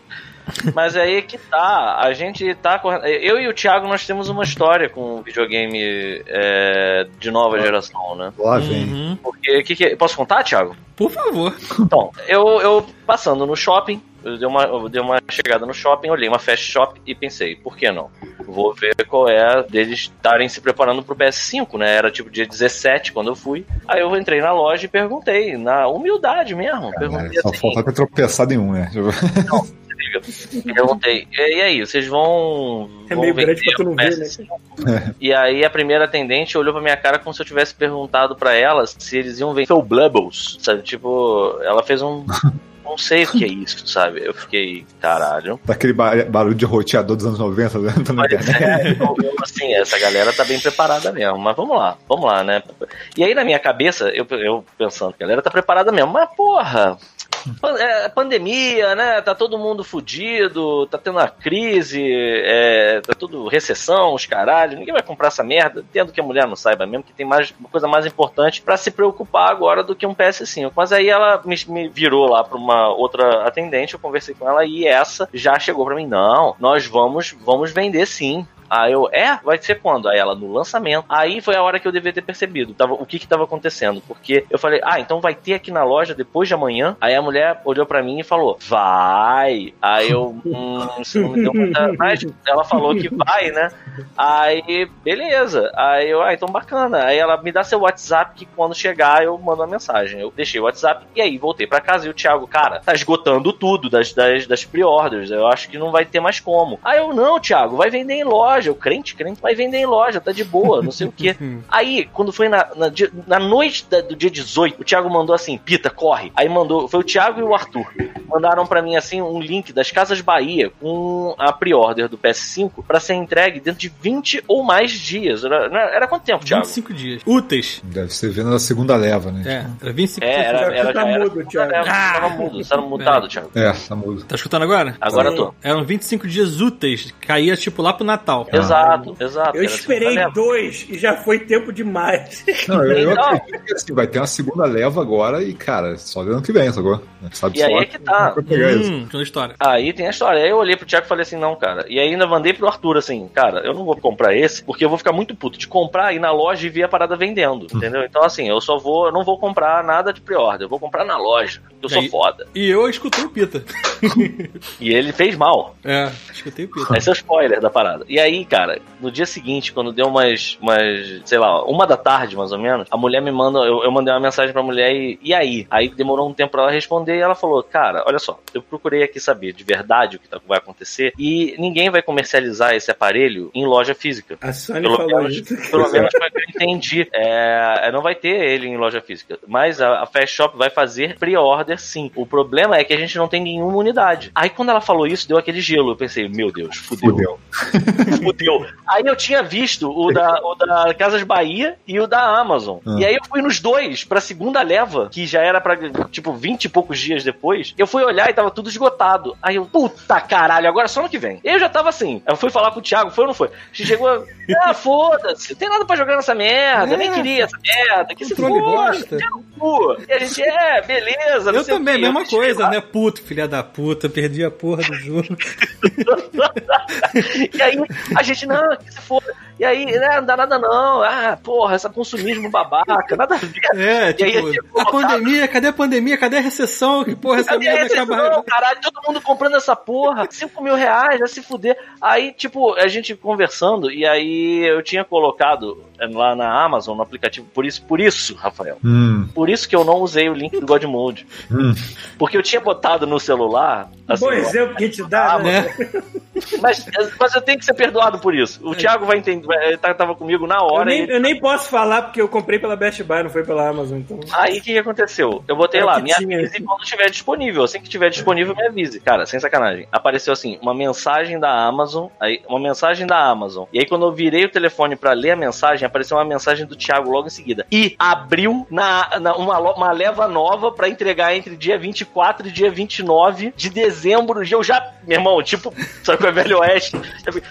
Mas aí que tá, a gente tá correndo. Eu e o Thiago, nós temos uma história com videogame é, de nova geração, né? Lá vem. Uhum. Porque, que que- posso contar, Thiago? Por favor. Então, eu, eu passando no shopping, eu dei, uma, eu dei uma chegada no shopping, olhei uma fast shop e pensei, por que não? Vou ver qual é deles estarem se preparando pro PS5, né? Era tipo dia 17 quando eu fui. Aí eu entrei na loja e perguntei, na humildade mesmo. Cara, perguntei só assim, falta ter tropeçado em um, né? Perguntei, e aí, vocês vão. É vão meio grande vender pra tu não o ver, né? PS5? E aí a primeira atendente olhou pra minha cara como se eu tivesse perguntado pra ela se eles iam vender Full Blubbles, sabe? Tipo, ela fez um. Não sei o que é isso, sabe? Eu fiquei, caralho. Daquele ba- barulho de roteador dos anos 90 né? Mas é, assim, essa galera tá bem preparada mesmo. Mas vamos lá, vamos lá, né? E aí na minha cabeça, eu, eu pensando, a galera tá preparada mesmo. Mas porra, é, pandemia, né? Tá todo mundo fudido, tá tendo uma crise, é, tá tudo recessão, os caralhos. Ninguém vai comprar essa merda. Entendo que a mulher não saiba mesmo, que tem mais, uma coisa mais importante pra se preocupar agora do que um PS5. Mas aí ela me, me virou lá pra uma outra atendente, eu conversei com ela e essa já chegou pra mim. Não, nós vamos, vamos vender sim. Aí eu, é? Vai ser quando? Aí ela, no lançamento. Aí foi a hora que eu devia ter percebido tava, o que que tava acontecendo. Porque eu falei, ah, então vai ter aqui na loja depois de amanhã. Aí a mulher olhou pra mim e falou, vai. Aí eu, hum, isso não me deu muita... Mas ela falou que vai, né? Aí, beleza. Aí eu, ah, então bacana. Aí ela me dá seu WhatsApp que quando chegar eu mando uma mensagem. Eu deixei o WhatsApp e aí voltei pra casa e o Thiago, cara, tá esgotando tudo das, das, das pre-orders. Eu acho que não vai ter mais como. Aí eu, não, Thiago, vai vender em loja. Eu, crente, crente, vai vender em loja, tá de boa, não sei o quê. Aí, quando foi na, na, na noite da- do dia 18, o Thiago mandou assim, Pita, corre. Aí mandou, foi o Thiago e o Arthur. Mandaram pra mim assim um link das Casas Bahia com a pre-order do PS5 pra ser entregue dentro de 20 ou mais dias. Era, era- era quanto tempo, Thiago? 25 dias. Úteis. Deve ser vendo a segunda leva, né? É, era 25 É, dias. era, Já era, tá era. mudo, Thiago. Era- Tava mudo, você tava mutado, Thiago. É, tá mudo. Tá escutando agora? Agora eu tô. Eram 25 dias úteis. Caía tipo lá pro Natal. Exato, exato. Eu Era esperei dois e já foi tempo demais. Não, eu, eu acredito que assim, vai ter uma segunda leva agora e, cara, só ano que vem, sacou? Sabe E só aí é que tá. Hum, toda história. Aí tem a história. Aí eu olhei pro Thiago e falei assim, não, cara. E aí ainda mandei pro Arthur assim, cara, eu não vou comprar esse, porque eu vou ficar muito puto de comprar, ir na loja e ver a parada vendendo. Entendeu? Então, assim, eu só vou, eu não vou comprar nada de pre-order, eu vou comprar na loja. porque Eu sou Aí- foda. E eu escutei o Pita. E ele fez mal. É, escutei o Pita. Esse é o spoiler da parada. E aí, cara, no dia seguinte, quando deu umas, umas, sei lá, uma da tarde, mais ou menos, a mulher me manda, eu, eu mandei uma mensagem pra mulher e, e aí? Aí demorou um tempo pra ela responder e ela falou, cara, olha só, eu procurei aqui saber de verdade o que tá- vai acontecer e ninguém vai comercializar esse aparelho em loja física. A Sony Pelo falou menos, isso. pelo menos foi o que eu entendi. É, não vai ter ele em loja física. Mas a, a Fast Shop vai fazer pre-order sim. O problema é que a gente não tem nenhuma unidade. Aí quando ela falou isso, deu aquele gelo. Eu pensei, meu Deus, fudeu. Fudeu. Fudeu. Aí eu tinha visto o da, o da Casas Bahia e o da Amazon. Ah. E aí eu fui nos dois pra segunda leva, que já era pra, tipo, 20 e poucos dias depois. Eu fui olhar e tava tudo esgotado. Aí eu, puta caralho, agora só no que vem. Eu já tava assim. Eu fui falar com o Thiago, foi ou não foi? Chegou, ah, foda-se, tem nada pra jogar nessa merda. Eu nem É. queria essa merda. Que se foda, cu. E a gente, é, beleza. Eu também, mesma coisa, né? Puto, filha da puta, perdi a porra do jogo. e aí, a gente, não, que se for. E aí, né, não dá nada não. Ah, porra, essa consumismo babaca, nada a ver. É, E aí, tipo, tipo, a pandemia, cadê a pandemia? Cadê a recessão? Que porra, essa Cadê merda esse não, caralho, todo mundo comprando essa porra, 5 mil reais, vai se fuder. Aí, tipo, a gente conversando, e aí eu tinha colocado lá na Amazon, no aplicativo, por isso, por isso, Rafael, Hum, por isso que eu não usei o link do Godmode. hum. Porque eu tinha botado no celular. assim, Bom exemplo que a gente dá, né? Mas, mas eu tenho que ser perdoado por isso. O Thiago vai entender, ele tá- tava comigo na Eu hora. nem, e- eu nem posso falar porque eu comprei pela Best Buy, não foi pela Amazon, então. Aí o que, que aconteceu? Eu botei É lá, me avise quando estiver disponível. Assim que estiver disponível, me avise. Cara, sem sacanagem. Apareceu assim, uma mensagem da Amazon, aí uma mensagem da Amazon. E aí quando eu virei o telefone pra ler a mensagem, apareceu uma mensagem do Thiago logo em seguida. E abriu na, na- uma, uma leva nova pra entregar entre dia 24 e dia 29 de dezembro. E eu já, meu irmão, tipo, sabe é Velho Oeste? Eu fui,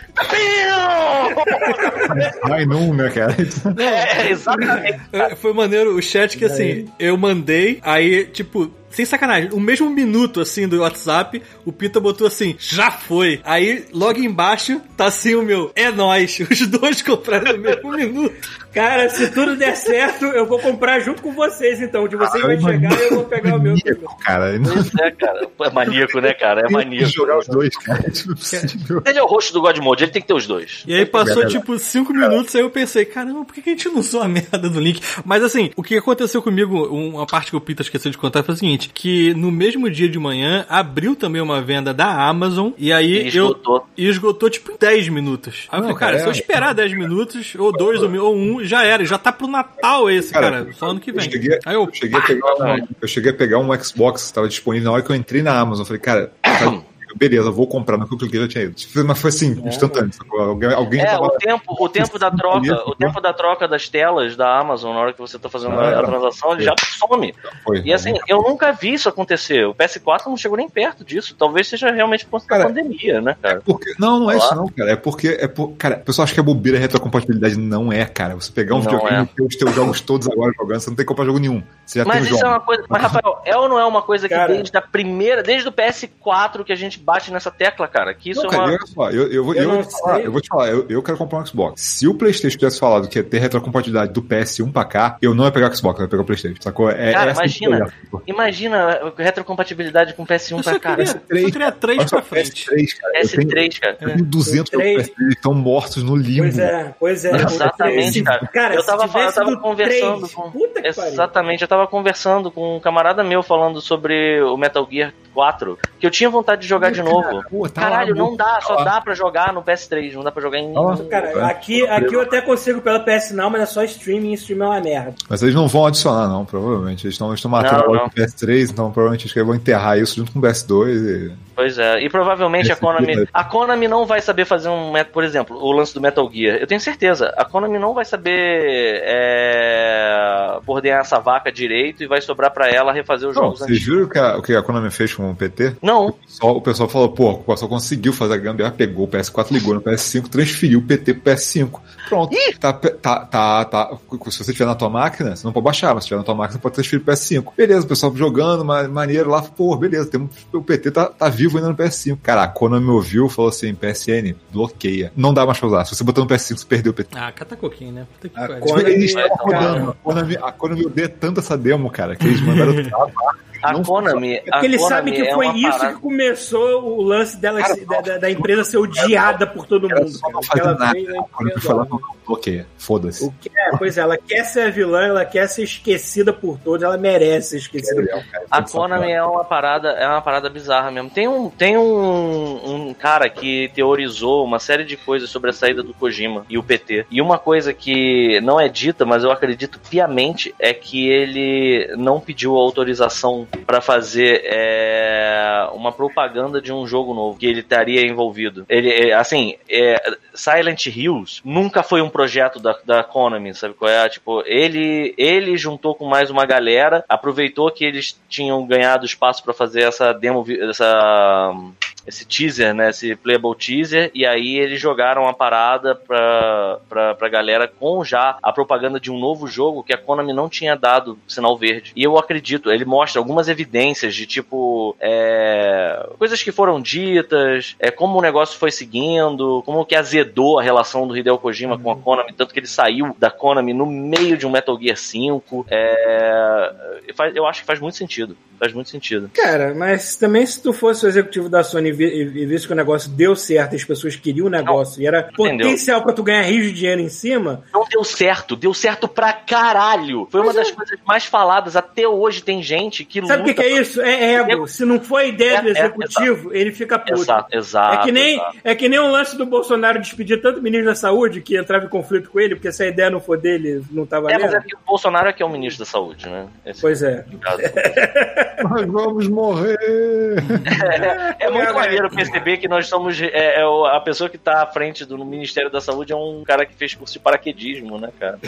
Ai, não, né, cara? é, exatamente. É, Foi maneiro o chat que assim, eu mandei, aí, tipo, sem sacanagem, o mesmo minuto assim do WhatsApp, o Pita botou assim, já foi. Aí, logo embaixo, tá assim o meu, é nóis. Os dois compraram no mesmo minuto. Cara, se tudo der certo, eu vou comprar junto com vocês, então. De vocês Ah, vai eu chegar e eu vou pegar o meu. Maníaco, cara. Não Pois é, cara. É maníaco, né, cara? É tem que maníaco. jogar os dois, cara. Isso não é possível. Ele é o rosto do Godmode, ele tem que ter os dois. E aí passou tipo cinco minutos, aí eu pensei, caramba, por que que a gente não usou a merda do link? Mas assim, o que aconteceu comigo, uma parte que o Pita esqueceu de contar foi o seguinte, que no mesmo dia de manhã, abriu também uma venda da Amazon, e aí E esgotou. eu... E esgotou tipo em 10 minutos. Aí eu falei, cara, cara, se eu é- esperar 10 minutos, ou dois, ou mi- ou um, já era, já tá pro Natal esse, cara, Cara, só ano que Eu vem. cheguei, Aí eu, eu, cheguei a pegar um, eu cheguei a pegar um Xbox que estava disponível na hora que eu entrei na Amazon. Eu falei, cara, tá- beleza, vou comprar. No que eu cliquei já tinha ido. Mas foi assim, instantâneo. sacou? Alguém, alguém É, tava. o tempo, o tempo da troca, o tempo da troca das telas da Amazon na hora que você tá fazendo a, a Ah, transação, ele já some. Foi, E assim, eu nunca vi isso acontecer. O PS4 não chegou nem perto disso. Talvez seja realmente por conta da pandemia, né, cara? Porque, não, não é isso não, cara. É porque, é por, cara, o pessoal acha que é bobeira a retrocompatibilidade. Não é, cara. Você pegar um Não videogame é. e ter os teus jogos todos agora jogando, você não tem que comprar jogo nenhum. Você já Mas tem isso jogo. é uma coisa. Mas, Rafael, é ou não é uma coisa que Cara. desde a primeira, desde o PS4 que a gente bate nessa tecla, cara? Que isso Não, é uma. olha só, eu, eu, vou- Eu eu, não vou te falar, eu vou te falar, eu, eu quero comprar um Xbox. Se o PlayStation tivesse falado que ia ter retrocompatibilidade do PS1 pra cá, eu não ia pegar o Xbox, eu ia pegar o PlayStation. Sacou? É, Cara, imagina. eu ia. Imagina a retrocompatibilidade com o PS1 eu pra cá. queria, eu só queria três Olha só, pra frente. PS3, cara. Eu tenho, PS3, cara. eu tenho 200 jogos Três. PS3 que estão mortos no limbo. Pois é, pois é. Exatamente, cara. Cara, eu tava, eu tava do conversando três, com. Puta que pariu. Exatamente, eu tava conversando com um camarada meu falando sobre o Metal Gear 4, que eu tinha vontade de jogar de novo. Pô, tá Caralho, lá, não dá, só lá. dá pra jogar no PS3, não dá pra jogar em. Ó. Cara, aqui, aqui eu até consigo pela PS não, mas é só streaming e streaming é uma merda. Mas eles não vão adicionar, não, provavelmente. Eles estão matando o PS3, então provavelmente eles vão enterrar isso junto com o PS2 e. Pois é, e provavelmente a Konami. A Konami não vai saber fazer um. Por exemplo, o lance do Metal Gear. Eu tenho certeza, a Konami não vai saber é, ordenar essa vaca direito e vai sobrar pra ela refazer os Não, jogos vocês antigos. viram o que a, o que a Konami fez com o PT? Não, Só, o pessoal falou, pô, o pessoal conseguiu fazer a gambiarra, pegou o PS4, ligou no PS5, transferiu o PT pro PS5. Pronto. Tá, tá, tá, tá. Se você tiver na tua máquina, você não pode baixar, mas se tiver na tua máquina, você pode transferir pro PS5. Beleza, o pessoal jogando, ma- maneiro lá, pô, beleza, tem, um- o PT tá, tá vivo ainda no PS5. Cara, a Konami ouviu e falou assim, PSN, bloqueia. Não dá mais pra usar. Se você botar no PS5, você perdeu o PT. Ah, cata coquinho, né? Puta que A. Konami- eles estavam cara. rodando. A Konami, a Konami odeia tanto essa demo, cara, que eles mandaram travar. A Não Konami. É porque eles Konami sabem que é foi uma isso parada- que começou o lance dela, Cara, da, da- da empresa ser odiada por todo mundo. só não Ela nada. não, bloqueia. Foda-se. O que é, pois é, ela quer ser a vilã, ela quer ser esquecida por todos, ela merece ser esquecida. por A Konami é uma parada, é uma parada bizarra mesmo. Tem um, tem um, um cara que teorizou uma série de coisas sobre a saída do Kojima e o PT. E uma coisa que não é dita, mas eu acredito piamente, é que ele não pediu autorização pra fazer é, uma propaganda de um jogo novo que ele estaria envolvido. Ele, é, assim, é, Silent Hills nunca foi um projeto da, da Konami, sabe qual é? Tipo, ele, ele juntou com mais uma galera, aproveitou que eles tinham ganhado espaço pra fazer essa demo, essa esse teaser, né? Esse playable teaser, e aí eles jogaram a parada pra, pra, pra galera com já a propaganda de um novo jogo que a Konami não tinha dado sinal verde. E eu acredito, ele mostra algumas evidências de tipo é, coisas que foram ditas, é, como o negócio foi seguindo, como que azedou a relação do Hideo Kojima com a Konami, tanto que ele saiu da Konami no meio de um Metal Gear 5. É, eu acho que faz muito sentido. Faz muito sentido. Cara, mas também se tu fosse o executivo da Sony visse que o negócio deu certo, as pessoas queriam o negócio e era entendeu. potencial pra tu ganhar rios de dinheiro em cima, Não deu certo, deu certo pra caralho. Foi uma das coisas mais faladas. Até hoje tem gente que sabe o que, que é isso? É ego. Se não foi ideia do É, é, executivo, ele fica puto. Exato, exato. É que, nem, exato. é que nem o lance do Bolsonaro despedir tanto ministro da saúde que entrava em conflito com ele, porque se a ideia não for dele, não tá É, mas valendo. é que o Bolsonaro é que é o ministro da saúde, né? Esse Pois é. caso. Nós vamos morrer! É muito Cara, maneiro perceber que nós somos. É, é a pessoa que tá à frente do Ministério da Saúde é um cara que fez curso de paraquedismo, né, cara?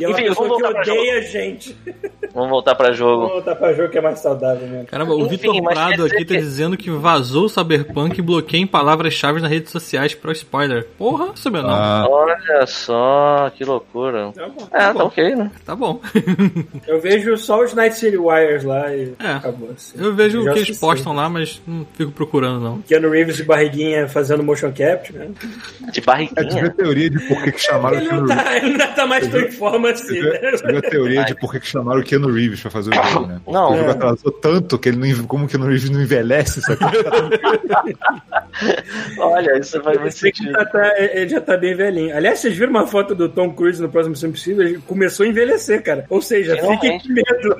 E é uma Enfim, pessoa vamos que voltar pra odeia a gente. Vamos voltar pra Vamos jogo. voltar pra jogo que é mais saudável mesmo. Caramba, o Vitor Prado aqui tá que- dizendo que vazou o Cyberpunk e bloqueia em palavras-chave nas redes sociais pro spoiler. Porra, sabia não. Ah, Olha só, que loucura. Tá bom. É, tá ok, né? Tá bom. Eu vejo só os Night City Wires lá e É. acabou. Assim. Eu vejo o que eles postam lá, mas não fico procurando não. Keanu Reeves de barriguinha fazendo motion capture, né? De é, tu viu a barriguinha. teoria de por que, que chamaram o Ele Keanu não Reeves. tá, ele não tá mais tão em forma assim, viu, né? viu a teoria de por que, que chamaram o Keanu Reeves pra fazer o jogo, né? Porque Não. o jogo É. atrasou tanto que ele não, como o Keanu Reeves não envelhece, sabe? Olha, isso muito Esse que sentido. já tá- ele já tá bem velhinho. Aliás, vocês viram uma foto do Tom Cruise no próximo Impossível? Ele começou a envelhecer, cara. Ou seja, fiquem com medo.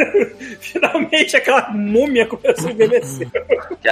Finalmente aquela múmia começou a envelhecer.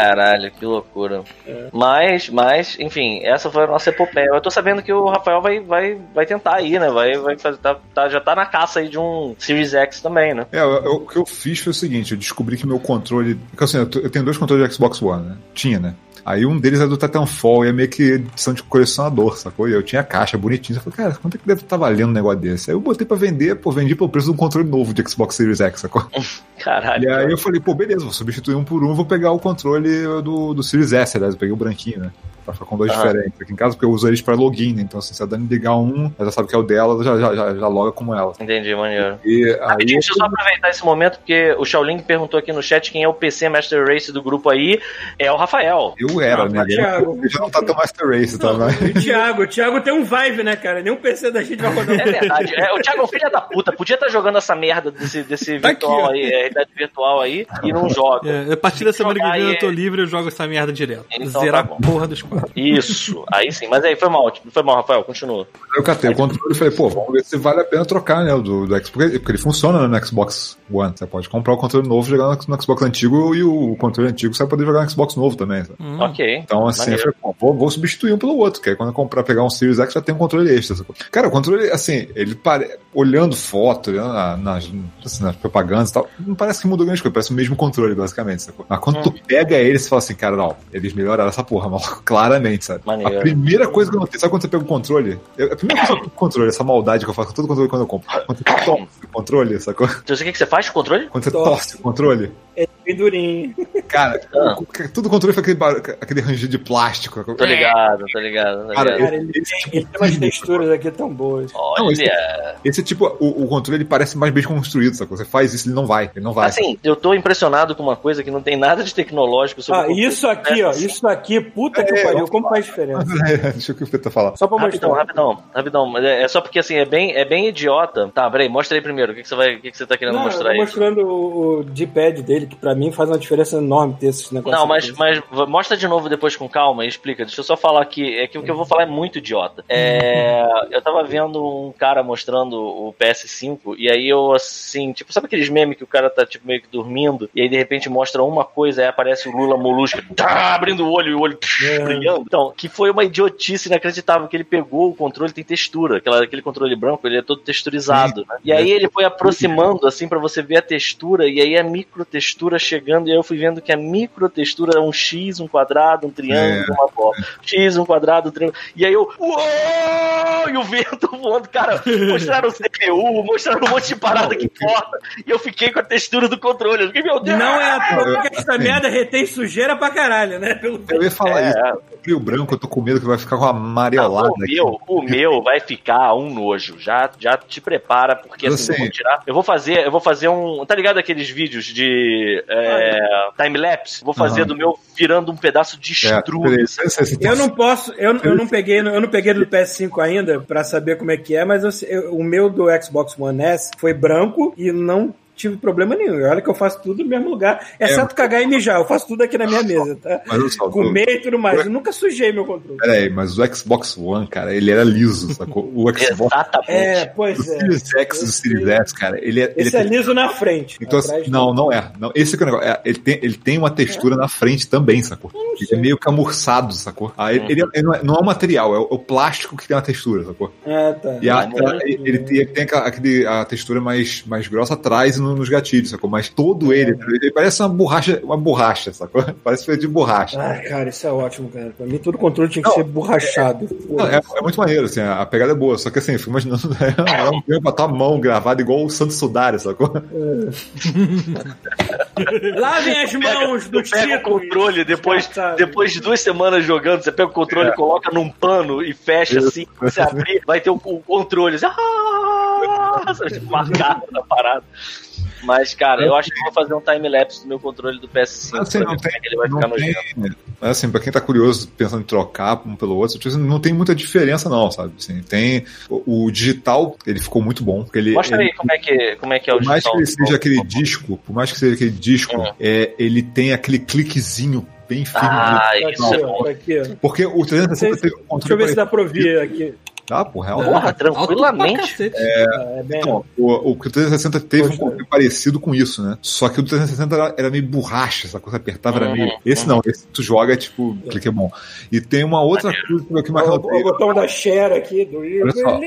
Caralho, que loucura. Mas, mas, enfim, essa foi a nossa epopeia. Eu tô sabendo que o Rafael vai, vai, vai tentar aí, né? Vai, vai fazer, tá, tá- já tá na caça aí de um Series X também, né? É, eu- eu- o que eu fiz foi o seguinte, eu descobri que meu controle... Porque assim, eu, eu tenho dois controles de Xbox One, né? Tinha, né? Aí um deles é do Titanfall e é meio que edição de colecionador, sacou? E eu tinha caixa bonitinha. Eu falei, cara, quanto é que deve estar valendo um negócio desse? Aí eu botei pra vender, pô, vendi pelo preço de um controle novo de Xbox Series X, sacou? Caralho. E aí eu falei, pô, beleza, vou substituir um por um, vou pegar o controle do, do Series S, aliás, eu peguei o branquinho, né? Pra ficar com dois Aham. diferentes aqui em casa, porque eu uso eles pra login, né? Então, assim, se a Dani ligar um, ela já sabe que é o dela, ela já, já, já, já loga como ela. Entendi, maneiro. E aí. Rapidinho, deixa eu só aproveitar esse momento, porque o Shaolin perguntou aqui no chat quem é o PC Master Race do grupo aí. É o Rafael. Eu era, Não, né? Thiago. Ele já não tá tão Master Race, tá? E o Thiago, o Thiago tem um vibe, né, cara? Nenhum PC da gente vai rodar. É verdade. É, o Thiago é um filho da puta. Podia estar jogando essa merda desse, desse Tá virtual aqui, aí, é, realidade virtual aí, e não joga. É, a partir da semana que vem eu e- tô livre, eu jogo essa merda direto. Então Zerar tá a porra dos quatro. Isso. Aí sim. Mas aí, foi mal. Foi mal, Rafael. Continua. Eu catei o controle e falei, pô, vamos ver se vale a pena trocar, né? O do, do Xbox. Porque, porque ele funciona né, no Xbox One. Você pode comprar o controle novo, jogar no, no Xbox antigo e o controle antigo você vai poder jogar no Xbox novo também. sabe? Hum. Ok. Então, assim, Maneiro. eu falei, pô, vou, vou substituir um pelo outro, que aí quando eu comprar, pegar um Series X, já tem um controle extra. sacou? Cara, o controle, assim, ele pare... olhando foto, olhando na- nas, assim, nas propagandas e tal, não parece que mudou grande coisa, parece o mesmo controle, basicamente. Sacou? Mas quando tu pega ele, você fala assim, cara, não, eles melhoraram essa porra, mal, claramente, sabe? Maneiro. A primeira coisa que eu notei, sabe quando você pega o controle? Eu- a primeira coisa que eu pego o controle, essa maldade que eu faço com todo controle quando eu compro. Quando você torce o controle, sacou? Então, o que, que você faz com o controle? Quando você Torce. torce o controle, É bem durinho. cara, Ah. o- tudo controle foi aquele, barulho- aquele rangido de plástico. Tô ligado, tô ligado. Tô Cara, ligado. Cara, ele Esse tem, tipo ele tem umas texturas aqui tão boas. Não, esse- Olha. Esse tipo, o, o controle ele parece mais bem construído, sacou? Você faz isso, ele não vai, ele não vai. Assim, eu tô impressionado com uma coisa que não tem nada de tecnológico sobre Ah, isso aqui, ó. Isso aqui, puta que É, pariu, eu- como faz diferença? Deixa eu que o Feta falar. Só pra Rapidão, mostrar. rapidão, rapidão. Mas é, é só porque assim, é bem, é bem idiota. Tá, peraí, mostra aí primeiro. O que, que você vai. O que, que você tá querendo Não, eu mostrar tô aí? mostrando o, o D-pad dele, que pra mim faz uma diferença enorme ter esses negócios. Não, mas, mas mostra de novo depois com calma e explica. Deixa eu só falar aqui. É que o que eu vou falar é muito idiota. É, eu tava vendo um cara mostrando o PS5 e aí eu assim, tipo, sabe aqueles memes que o cara tá tipo meio que dormindo e aí de repente mostra uma coisa aí aparece o Lula Molusco tá, abrindo o olho e o olho É. brilhando. Então, que foi uma idiotice inacreditável que ele pegou o controle tem textura, aquela, aquele controle branco, ele é todo texturizado, né? E aí ele foi aproximando assim pra você ver a textura e aí a microtextura chegando e aí eu fui vendo que a microtextura era um X, um quadrado, um triângulo, É. uma bola. X, um quadrado, um triângulo. E aí eu, uou! E o vento voando, cara, mostraram o CPU, mostraram um monte de parada que importa. E eu fiquei com a textura do controle. Eu fiquei, meu Deus! Não é à toa que essa merda retém sujeira pra caralho, né? Pelo Eu ia falar É. isso. O branco, eu tô com medo que vai ficar com uma amarelada Ah, o aqui. meu, o meu vai ficar um nojo. Já, já te prepara, porque Eu assim, eu vou tirar. Eu vou fazer, eu vou fazer um. Tá ligado aqueles vídeos de é, time-lapse? Vou fazer Aham. do meu virando um pedaço de É, estrume. você- Eu não posso, eu, eu não peguei, eu não peguei do PS5 ainda pra saber como é que é, mas eu- eu- o meu do Xbox One S foi branco e não tive problema nenhum. Olha que eu faço tudo no mesmo lugar, exceto cagar e mijar. Eu faço tudo aqui na minha mesa, tá? Só, Comer e tudo mais. Eu nunca sujei meu controle. Peraí, mas o Xbox One, cara, ele era liso, sacou? O Xbox Exatamente. É, pois o é. Series X e o Series S, cara, ele é. Esse ele é liso na frente. Então, Atrás assim, não, não é. Não, esse que é o negócio. É, ele, tem, ele tem uma textura na frente também, sacou? Ele é meio camurçado, sacou? Ah, ele, ele- ele não, é, não é o material, é o, o plástico que tem uma textura, sacou? Ah, tá. E a- ele, ele tem, ele tem aquela- aquele, a textura mais, mais grossa atrás e no- nos gatilhos, sacou? Mas todo ele, ele parece uma borracha, uma borracha, sacou? Parece feito de borracha. Ah, cara, isso é ótimo, cara. Pra mim, todo controle tinha que Não, ser borrachado. Não, é, é muito maneiro, assim, a, a pegada é boa, só que assim, eu fico imaginando, é, é um filme pra tua mão gravado igual o Santos Sudari, sacou? Lavem as mãos do Tu pega o Chico. controle depois, Desgraçado. depois de duas semanas jogando, você pega o controle, coloca num pano e fecha assim, quando você abrir, vai ter o, o controle. assim, Ah, marcado na parada. Mas, cara, eu acho que eu vou fazer um time-lapse do meu controle do PS5 Assim, pra não ver como tem, é que ele vai ficar tem, nojento. mas assim, pra quem tá curioso, pensando em trocar um pelo outro, tipo, assim, não tem muita diferença não, sabe? Assim, tem o, o digital, ele ficou muito bom, porque ele, Mostra ele- aí como é que, como é, que é o por mais que digital. ele seja aquele disco, por mais que seja aquele disco, Hum. é, ele tem aquele cliquezinho bem firme. Ah, isso é bom. aqui, ó. Porque o 360 teve um Deixa eu controle ver se dá pra ouvir aqui. Ah, porra, é uma Porra, tranquilamente. Ah, é bem... Então, o, o 360 teve Poxa. um controle parecido com isso, né? Só que o 360 era, era meio borracha, essa coisa apertava, era Uhum, meio. Esse não, esse tu joga, tipo, clique é bom. E tem uma outra coisa que o o, Marcelo o botão da share aqui do Olha só.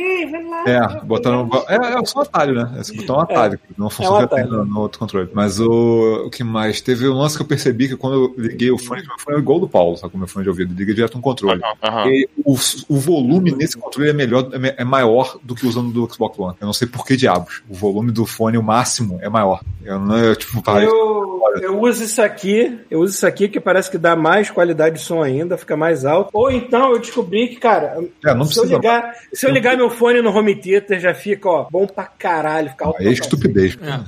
É, botando. É, é só um atalho, né? Esse botão é um atalho, que não funciona um atalho. no, no outro controle. Mas o, o que mais? Teve um lance que eu percebi que quando eu liguei o fone, meu fone é igual ao do Paulo, sabe? Com o meu fone de ouvido, liga direto no controle. Aham. E o, o volume nesse controle é melhor, é é maior do que usando do Xbox One. Eu não sei por que diabos. O volume do fone, o máximo, é maior. Eu não, eu, tipo, parece. Eu, eu uso isso aqui, eu uso isso aqui que parece que dá mais qualidade de som ainda, fica mais alto. Ou então eu descobri que, cara, É, não se eu precisa. ligar, se eu ligar meu fone no home theater já fica, ó, bom pra caralho, fica alto. É estupidez. É,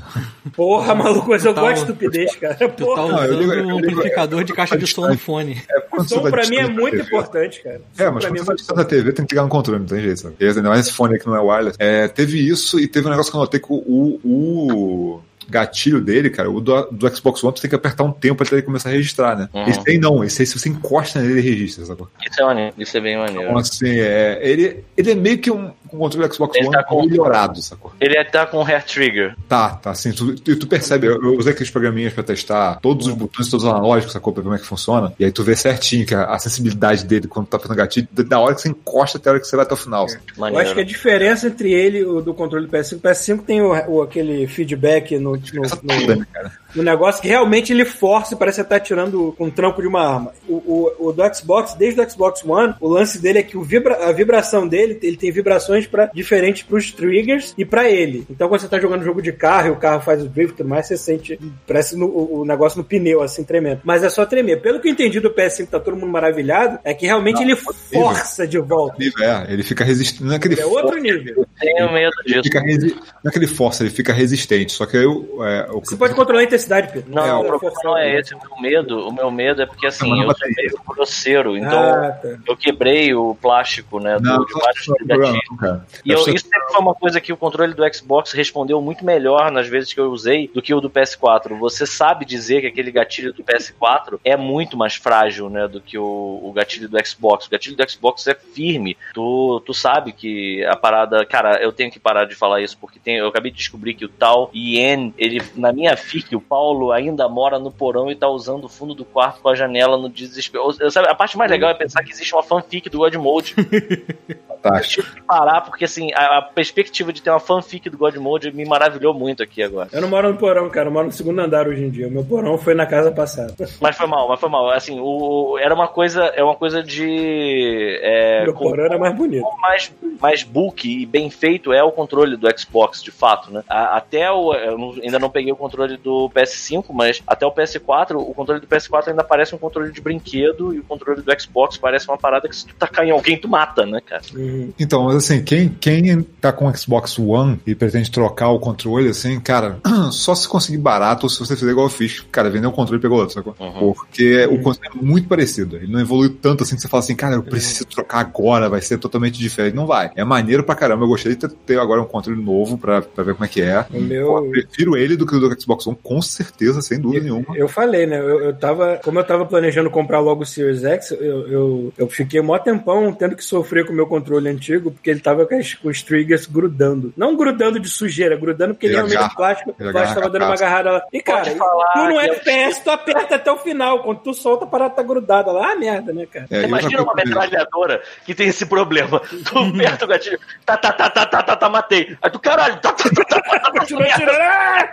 Porra, maluco, mas eu Tá gosto de estupidez, cara. tu tá Porra, Não, eu usando ligo- eu um ligo- amplificador de caixa de som no fone. É, o som tá pra mim é da muito TV. importante, cara. É, Som mas pra mim quando é você muito na TV, tem que ligar no controle, não tem jeito, sabe? E ainda mais esse fone aqui não é wireless. É, teve isso e teve um negócio que eu notei que o, o gatilho dele, cara, o do, do Xbox One, tu tem que apertar um tempo até ele começar a registrar, né? Uhum. Esse aí não, esse aí se você encosta nele, ele registra, sabe? Isso é maneiro, isso é bem maneiro. Então, assim, é, ele, ele é meio que um, um controle do Xbox Ele One tá com- melhorado, sacou? Ele tá com hair trigger. Tá, tá, assim, tu, tu, tu percebe, eu, eu usei aqueles programinhas pra testar todos os botões, todos os analógicos, sacou? Pra ver como é que funciona, e aí tu vê certinho que a, a sensibilidade dele quando tá apertando o gatilho, da hora que você encosta até a hora que você vai até o final. Eu acho que a diferença entre ele e o do controle do PS5, o PS5 tem o, o- aquele feedback no, no, no- toda, né, cara? No negócio que realmente ele força e parece que você tá tirando com o trampo de uma arma. O, o, o do Xbox, desde o Xbox One, o lance dele é que o vibra, a vibração dele, ele tem vibrações pra, diferentes pros triggers e pra ele. Então quando você tá jogando jogo de carro e o carro faz o drift e tudo mais, você sente, parece no- o, o negócio no pneu, assim, tremendo. Mas é só tremer. Pelo que eu entendi do PS5, tá todo mundo maravilhado, é que realmente ele força de volta. É, ele fica resistente. Não é É outro nível. Tenho medo disso. fica resi... Não é que ele força, ele fica resistente. Só que aí o. É, o Você pode controlar a intensidade, Pedro. Não, É, o problema não é esse. O meu medo, o meu medo é porque assim, Não, eu sou meio grosseiro, então Ah, tá. eu quebrei o plástico, né, do, Não, de não, gatilhos. não, cara. E eu- isso sempre foi uma coisa que o controle do Xbox respondeu muito melhor nas vezes que eu usei do que o do PS4. Você sabe dizer que aquele gatilho do PS4 é muito mais frágil, né, do que o, o gatilho do Xbox. O gatilho do Xbox é firme. Tu, tu sabe que a parada, cara, eu tenho que parar de falar isso porque tem, eu acabei de descobrir que o tal IN, ele na minha FIC, o Paulo ainda mora no porão e tá usando o fundo do quarto com a janela no desespero. Eu- a parte mais legal é pensar que existe uma fanfic do God Mode. Eu tive que parar, porque assim, a, a perspectiva de ter uma fanfic do God Mode me maravilhou muito aqui agora. Eu não moro no porão, cara. Eu moro no segundo andar hoje em dia. O meu porão foi na casa passada. Mas foi mal, mas foi mal. Assim, o, era uma coisa, é uma coisa de. É, meu com- porão era mais bonito. mais, mais bulky e bem feito é o controle do Xbox, de fato, né? A- até o. Eu não- ainda não peguei o controle do PS5, mas até o PS4, o controle do PS4 ainda parece um controle de brinquedo e o controle do Xbox parece uma parada que se tu tacar em alguém, tu mata, né, cara? Uhum. Então, mas assim, quem, quem tá com o Xbox One e pretende trocar o controle, assim, cara, só se conseguir barato ou se você fizer igual eu fiz, cara, vendeu o controle e pegou outro, sacou? Uhum. Porque o controle é muito parecido. Ele não evoluiu tanto assim que você fala assim, cara, eu preciso trocar agora, vai ser totalmente diferente. Não vai. É maneiro pra caramba. Eu gostaria de ter, agora um controle novo pra, pra ver como é que é. O Pô, eu meu. prefiro ele do que o do Xbox One, com certeza, sem dúvida nenhuma. Eu falei, né? Eu, eu tava. Como eu tava planejando comprar logo o Series X, eu, eu, eu fiquei mó tempão tendo que sofrer com o meu controle antigo, porque ele tava com, as, com os triggers grudando. Não grudando de sujeira, grudando porque ele realmente agarra. o plástico, o plástico tava dando uma agarrada lá. E, cara, tu no que- FPS, tu aperta até o final. Quando tu solta, a parada tá grudada lá. Ah, merda, né, cara? É, e Imagina uma metralhadora que tem esse problema. Tu aperta o gatilho, tá, tá, tá, tá, tá, tá, tá, matei. Aí tu, caralho, tá, tá, tá, tá, tá, tá, tirando. Ah!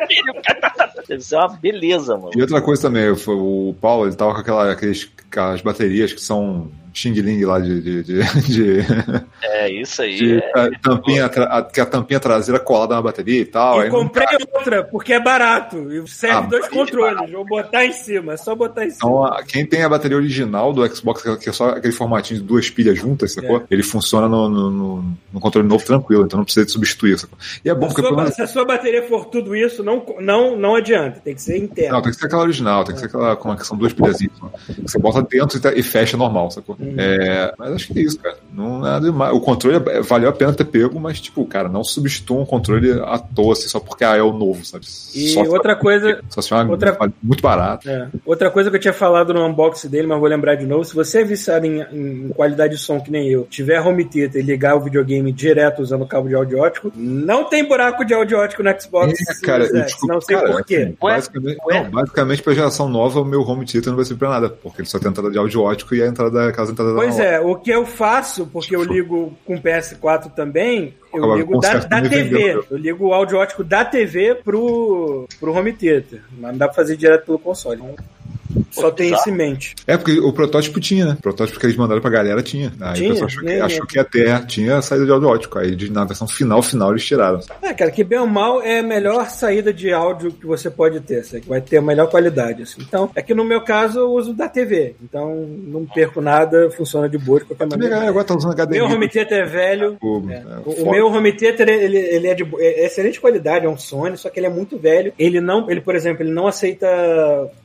Deve ser uma beleza, mano. E outra coisa também, foi o Paulo, ele tava com aquela, aqueles, aquelas baterias que são Xing Ling lá de, de, de, de- É isso aí. de é. a tampinha, a, que a tampinha traseira colada na bateria e tal. E não comprei outra, porque é barato. E serve Ah, dois controles. Vou botar em cima, é só botar em cima. Então, a- quem tem a bateria original do Xbox, que é- que é só aquele formatinho de duas pilhas juntas, sacou? É. Ele funciona no, no, no- no controle novo tranquilo, então não precisa de substituir, sacou? E é bom porque sua, menos. se a sua bateria for tudo isso, não, não, não adianta. Tem que ser interno. Não, tem que ser aquela original, tem que ser aquela como é que são duas pilhazinhas. Você bota dentro e, tá- e fecha normal, sacou? Uhum. É, mas acho que é isso, cara. Não é nada demais. O controle é- valeu a pena ter pego, mas, tipo, cara, não substitua um controle à toa, assim, só porque ah, é o novo, sabe? E só se- outra coisa, Só se for uma- outra- muito barato. É. Outra coisa que eu tinha falado no unboxing dele, mas vou lembrar de novo, se você é viciado em, em qualidade de som que nem eu, tiver home theater e ligar o videogame direto usando cabo de áudio ótico, não tem buraco de áudio ótico no Xbox É, cara, X, desculpa, não sei cara, por quê. assim, basicamente, Ué? não, basicamente, pra geração nova, o meu home theater não vai servir pra nada, porque ele só tem entrada de áudio ótico e a entrada entradas Pois é, o que eu faço, porque eu ligo com PS4 também, eu Agora, ligo da, da TV. Eu ligo o áudio ótico da TV pro, pro home theater. Mas não dá pra fazer direto pelo console. Só tem isso em mente. É, porque o protótipo tinha, né? O protótipo que eles mandaram pra galera tinha. Aí Tinha? o pessoal achou que, achou que ia ter, tinha a saída de áudio ótico. Aí de- na versão final, final, eles tiraram. É, cara, que bem ou mal é a melhor saída de áudio que você pode ter, que vai ter a melhor qualidade. Assim. Então, é que no meu caso eu uso da TV. Então, não perco nada, funciona de boa de qualquer maneira. agora tá usando HDMI. Meu home theater é velho. Pô, É. é, O, o meu home theater, ele, ele é de é excelente qualidade, é um Sony, só que ele é muito velho. Ele não, ele, por exemplo, ele não aceita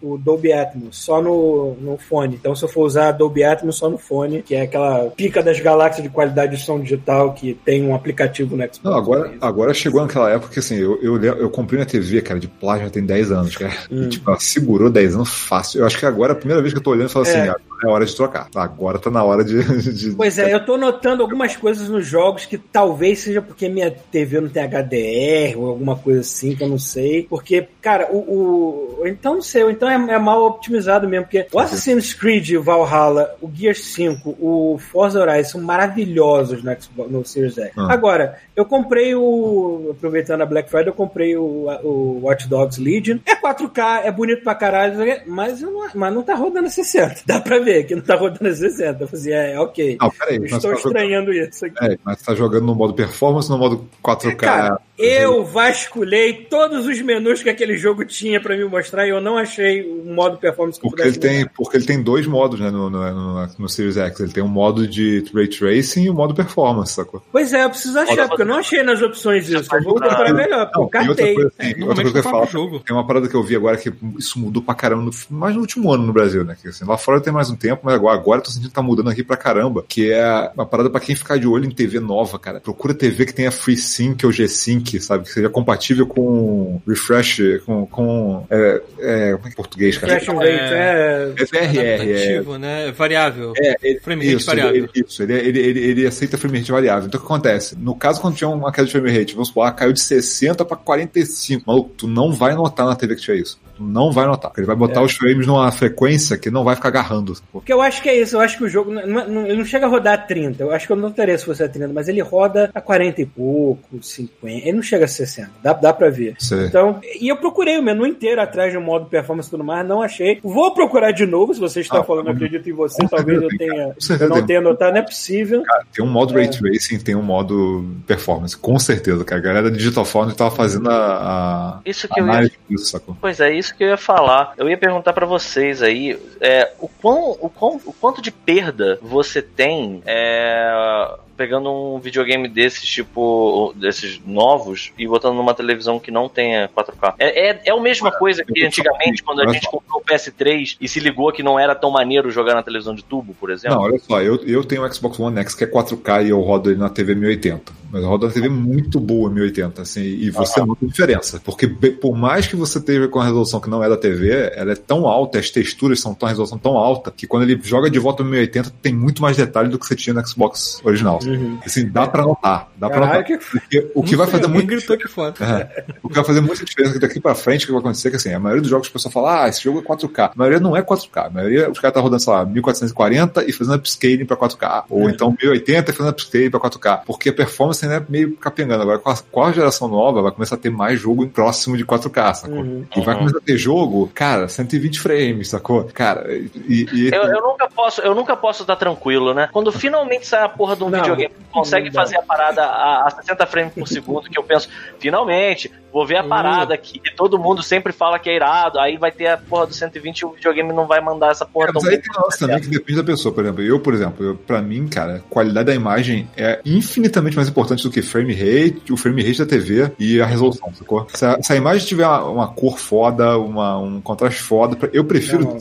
o Dolby Atmos, só no, no fone. Então, se eu for usar Dolby Atmos só no fone, que é aquela pica das galáxias de qualidade de som digital que tem um aplicativo no Xbox. Não, agora, agora chegou naquela época que assim, eu, eu, eu comprei uma TV, cara, de plástico tem 10 anos, cara. Hum. E, tipo, ela segurou 10 anos fácil. Eu acho que agora é a primeira vez que eu tô olhando e falo assim, É. agora é hora de trocar. Agora tá na hora de. de- Pois é, eu tô notando algumas coisas nos jogos que talvez seja porque minha TV não tem HDR ou alguma coisa assim que eu não sei. Porque, cara, o. o- então não sei, então é, é mal otimizado mesmo. Porque o Assassin's Creed Valhalla, o Gears 5, o Forza Horizon são maravilhosos no, Xbox, no Series X. Ah. Agora, eu comprei o. Aproveitando a Black Friday, eu comprei o, o Watch Dogs Legion. É 4K, é bonito pra caralho, mas, não, mas não tá rodando a 60. Dá pra ver que não tá rodando a 60. Eu falei assim, é, ok. Não, peraí, estou tá jogando- estranhando isso aqui. É, mas tá jogando no modo performance ou no modo 4K? Cara, eu vasculhei todos os menus que aquele jogo tinha pra me mostrar e eu não achei o modo performance que eu Porque ele, tem, porque ele tem dois modos né, no, no, no, no Series X. Ele tem um modo de Ray Tracing e o modo performance, sacou? Pois é, eu preciso achar, porque eu não achei nas opções isso. Eu vou comprar melhor, pô, Não, e outra cartei. coisa, assim, outra normalmente coisa que eu ia compra falar, o jogo. tem uma parada que eu vi agora que isso mudou pra caramba, no, mais no último ano no Brasil, né? Que, assim, lá fora tem mais um tempo, mas agora, agora eu tô sentindo que tá mudando aqui pra caramba, que é uma parada pra quem ficar de olho em TV nova, cara. Procura TV que tenha FreeSync ou G-Sync, sabe? Que seja compatível com refresh, com... com é, é, como é que é em português, cara? Refresh rate, é... É VRR, é... Adaptativo, né? Variável. É, ele, Frame rate isso, variável. Ele, isso, ele, ele, ele, ele aceita frame rate variável. Então o que acontece? No caso, quando tiver uma queda de frame rate, vamos supor, ah, caiu de 60 para 45. Maluco, tu não vai notar na TV que tiver isso. Não vai notar. Ele vai botar É. os frames numa frequência que não vai ficar agarrando. Porque eu acho que é isso, eu acho que o jogo não, não- ele não chega a rodar a 30. Eu acho que eu não notaria se fosse a 30, mas ele roda a 40 e pouco, 50. Ele não chega a 60. Dá, dá pra ver. Você- Então, e eu procurei o menu inteiro atrás de um modo performance e tudo mais, não achei. Vou procurar de novo, se você está Ah, falando, eu acredito em você, talvez eu tenha, eu não tenha notado, não é possível. Tem um modo Ray Tracing, tem um modo performance, com certeza, cara. A galera da Digital Foundry tava fazendo a, a Isso que eu ia disso, sacou? Pois é, isso que eu ia falar. Eu ia perguntar pra vocês aí, é, o, quão, o, quão, o quanto de perda você tem é, pegando um videogame desses, tipo, desses novos, e botando numa televisão que não tenha 4K. É, é, é a mesma coisa que antigamente, quando a gente comprou o PS3 e se ligou que não era tão maneiro jogar na televisão de tubo, por exemplo. Não, olha só, eu, eu tenho um Xbox One X que é 4K e eu rodo ele na TV 1080. Mas eu rodo na TV muito boa 1080, assim, e você nota a diferença. Porque por mais que você esteja com a resolução que não é da TV, ela é tão alta, as texturas são tão, a resolução tão alta, que quando ele joga de volta no 1080, tem muito mais detalhe do que você tinha no Xbox original. Uhum. Assim, dá pra notar, dá pra Caralho, notar. que? Porque o que vai fazer muito gritou aqui fora. é. O que vai fazer muita diferença daqui pra frente, o que vai acontecer é que assim, a maioria dos jogos o pessoal fala, ah, esse jogo é 4K. A maioria não é 4K. A maioria, os caras tá rodando, sei lá, 1440 e fazendo upscaling pra 4K. Ou então 1080 e fazendo upscaling pra 4K. Porque a performance ainda é meio capengando. Agora, com a, com a geração nova, vai começar a ter mais jogo próximo de 4K, sacou? Uhum. E vai começar a ter jogo, cara, 120 frames, sacou? Cara, e. e- Eu, eu nunca posso, eu nunca posso estar tranquilo, né? Quando finalmente sai a porra de um Não, videogame que consegue fazer a parada a, a 60 frames por segundo, que eu penso, finalmente, vou ver a parada aqui, que todo mundo sempre fala que é irado, aí vai ter a porra do 120 e o videogame não vai mandar essa porra Cara, tão mas aí tem um lance também que depende da pessoa, por exemplo. Eu, por exemplo, eu, pra mim, cara, a qualidade da imagem é infinitamente mais importante do que frame rate, o frame rate da TV e a resolução, sacou? Se a, se a imagem tiver uma, uma cor foda, uma, um contraste foda, eu prefiro Não.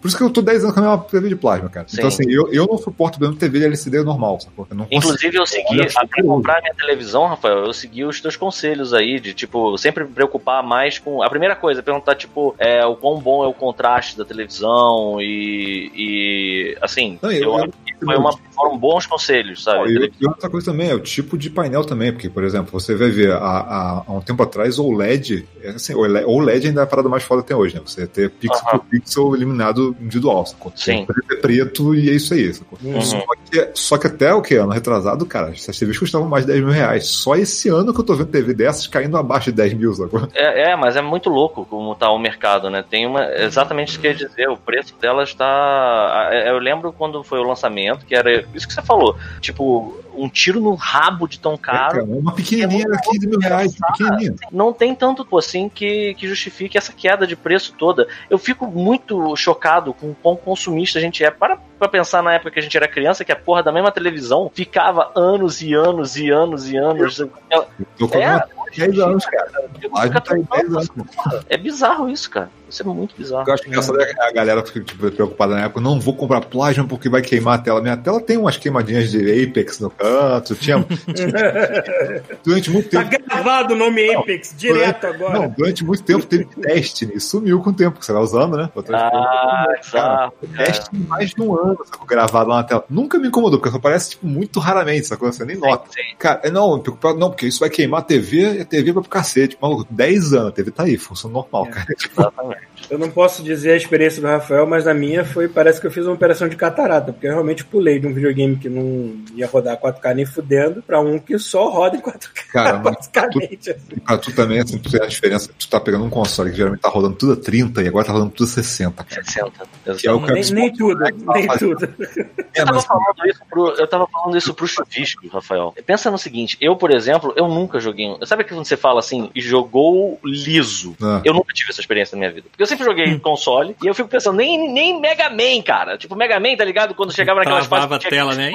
Por isso que eu tô 10 anos com a minha TV de plasma, cara. Sim. Então, assim, eu, eu não suporto vendo TV de LCD normal, sacou? Eu não. Inclusive, eu segui, Olha, pra comprar minha televisão, Rafael, eu segui os teus conselhos aí, de, tipo, sempre me preocupar mais com. A primeira coisa, perguntar, tipo, é, o quão bom é o contraste da televisão e. e assim, Não, eu, eu- acho que foi uma, foram bons conselhos, sabe? E, e outra coisa também é o tipo de painel também, porque, por exemplo, você vai ver há, há, um tempo atrás o OLED, é assim, o OLED ainda é a parada mais foda até hoje, né? Você ter pixel Aham. por pixel eliminado individual, sacou? Sim. Preto é preto e é isso aí, sacou? Uhum. Só, que, só que até o que? Ano retrasado, cara, essas TVs custavam mais de 10 mil reais. Só esse ano que eu tô vendo TV dessas caindo abaixo de 10 mil, sacou? É, é, mas é muito louco como tá o mercado, né? Tem uma. Exatamente isso que eu ia dizer, o preço dela está. é, Eu lembro quando foi o lançamento, que era isso que você falou. Tipo, um tiro no rabo de tão É, caro. cara, uma pequenininha era 15 mil reais, pequenininha. não tem tanto pô, assim que, que justifique essa queda de preço toda. Eu fico muito chocado com o quão consumista a gente é. Para pra pensar na época que a gente era criança, que a porra da mesma televisão ficava anos e anos e anos e anos. Ela- Tô com É, 10 anos, cara. eu Lá já fico em 10 anos. É bizarro isso, cara. Isso é muito bizarro. eu acho engraçado é que a galera fica tipo, preocupada na época, não vou comprar plasma porque vai queimar a tela. Minha tela tem umas queimadinhas de Apex no canto, tinha. durante muito Tá tempo. gravado o nome Apex, direto durante, agora. Não, durante muito tempo teve Destiny, e sumiu com o tempo, que você vai usando, né? Ah, exato. cara. Destiny mais de um ano, sacou? Gravado lá na tela. Nunca me incomodou, porque só aparece tipo, muito raramente, sacou? Você nem nota. Sim, sim. Cara, é, não, preocupado, não, porque isso vai queimar a TV e a TV vai pro cacete. Maluco, 10 anos, a TV tá aí, funciona normal, É. cara. Exatamente. Eu não posso dizer a experiência do Rafael, mas a minha foi, parece que eu fiz uma operação de catarata, porque eu realmente pulei de um videogame que não ia rodar 4K nem fudendo pra um que só roda em 4K, Cara, mas basicamente. assim. E pra tu também, assim, tu tem a diferença, tu tá pegando um console que geralmente tá rodando tudo a 30 e agora tá rodando tudo a 60, cara. 60. Que é o que Nem, nem tudo, nem tudo. É, Eu tava, mas falando isso pro, eu tava falando isso pro chuvisco, Rafael. Pensa no seguinte, eu, por exemplo, eu nunca joguei. um- Sabe quando você fala assim, jogou liso? Ah. Eu nunca tive essa experiência na minha vida. Porque eu sempre joguei console e eu fico pensando, nem, nem Mega Man, cara. Tipo, Mega Man, tá ligado? Quando chegava naquelas Travava a tela, né?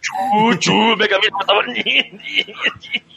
Tchu, tchu, Mega Man começava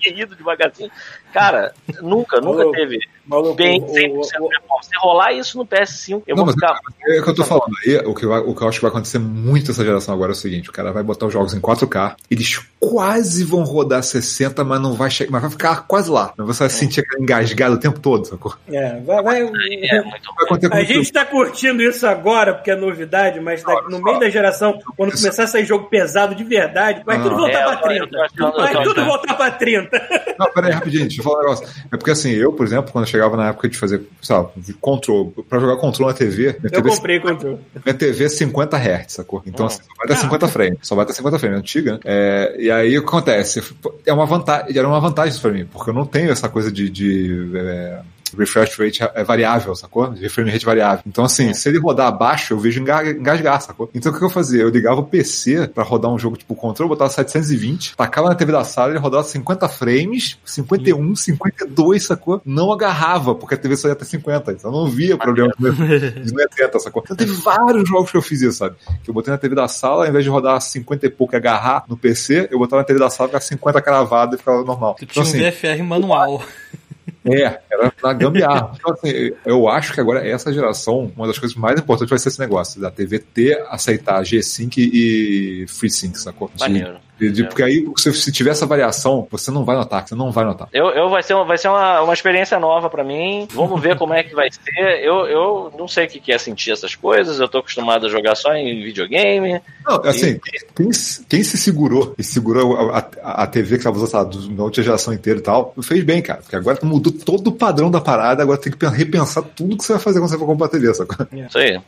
indo devagarzinho. Cara, nunca, nunca teve Maluco, bem o- 100% o- o- performance. Se rolar isso no PS5, eu Não, vou ficar. é o que eu tô falando aí, o que, vai- o que eu acho que vai acontecer muito essa geração agora é o seguinte, o cara vai botar os jogos em 4K, eles quase vão rodar 60, mas não vai chegar, mas vai ficar quase lá. Você vai sentir aquele engasgado o tempo todo, sacou? É, vai, vai, É Vai A muito- gente tá curtindo isso agora porque é novidade, mas no meio da geração, quando começar a sair jogo pesado de verdade, vai tudo Ah. voltar É, pra eu tô 30. achando- eu Vai tudo achando. voltar pra 30. Não, peraí, rapidinho, deixa eu falar um negócio. É porque assim, eu, por exemplo, quando eu chegava na época de fazer, sei lá, control, pra jogar control na TV, minha Eu TV, comprei controle. minha TV é 50 Hz, sacou? Então Hum. assim, só vai dar 50 frames, só vai dar 50 frames, é antiga, né? É, e aí o que acontece? É uma vantagem, era uma vantagem pra mim, porque eu não tenho essa coisa de, de é, refresh rate é variável, sacou? De frame rate variável. Então, assim, se ele rodar abaixo, eu vejo enga- engasgar, sacou? Então, o que eu fazia? Eu ligava o PC pra rodar um jogo tipo controle, botava 720, tacava na TV da sala, ele rodava 50 frames, 51, 52, sacou? Não agarrava, porque a TV só ia até 50, então eu não via problema de não é 80, sacou? Então, teve vários jogos que eu fiz isso, sabe? Que eu botei na TV da sala, ao invés de rodar 50 e pouco e agarrar no PC, eu botava na TV da sala, ficava 50 cravado e ficava normal. Tu Então, tinha um assim, VFR manual. é, era na gambiarra. Então, assim, eu acho que agora essa geração, uma das coisas mais importantes vai ser esse negócio, da TV ter, aceitar G-Sync e FreeSync, sacou? Maneiro. De- de- porque aí, se, se tiver essa variação, você não vai notar, você não vai notar. Eu, eu vai ser, uma, vai ser uma, uma experiência nova pra mim. Vamos ver como é que vai ser. Eu, eu não sei o que é sentir essas coisas. Eu tô acostumado a jogar só em videogame. Não, assim, quem, quem se segurou e segurou a, a, a TV que estava usando na última geração inteira e tal, fez bem, cara. Porque agora mudou todo o padrão da parada, agora tem que repensar tudo que você vai fazer quando você for comprar a TV? Isso aí.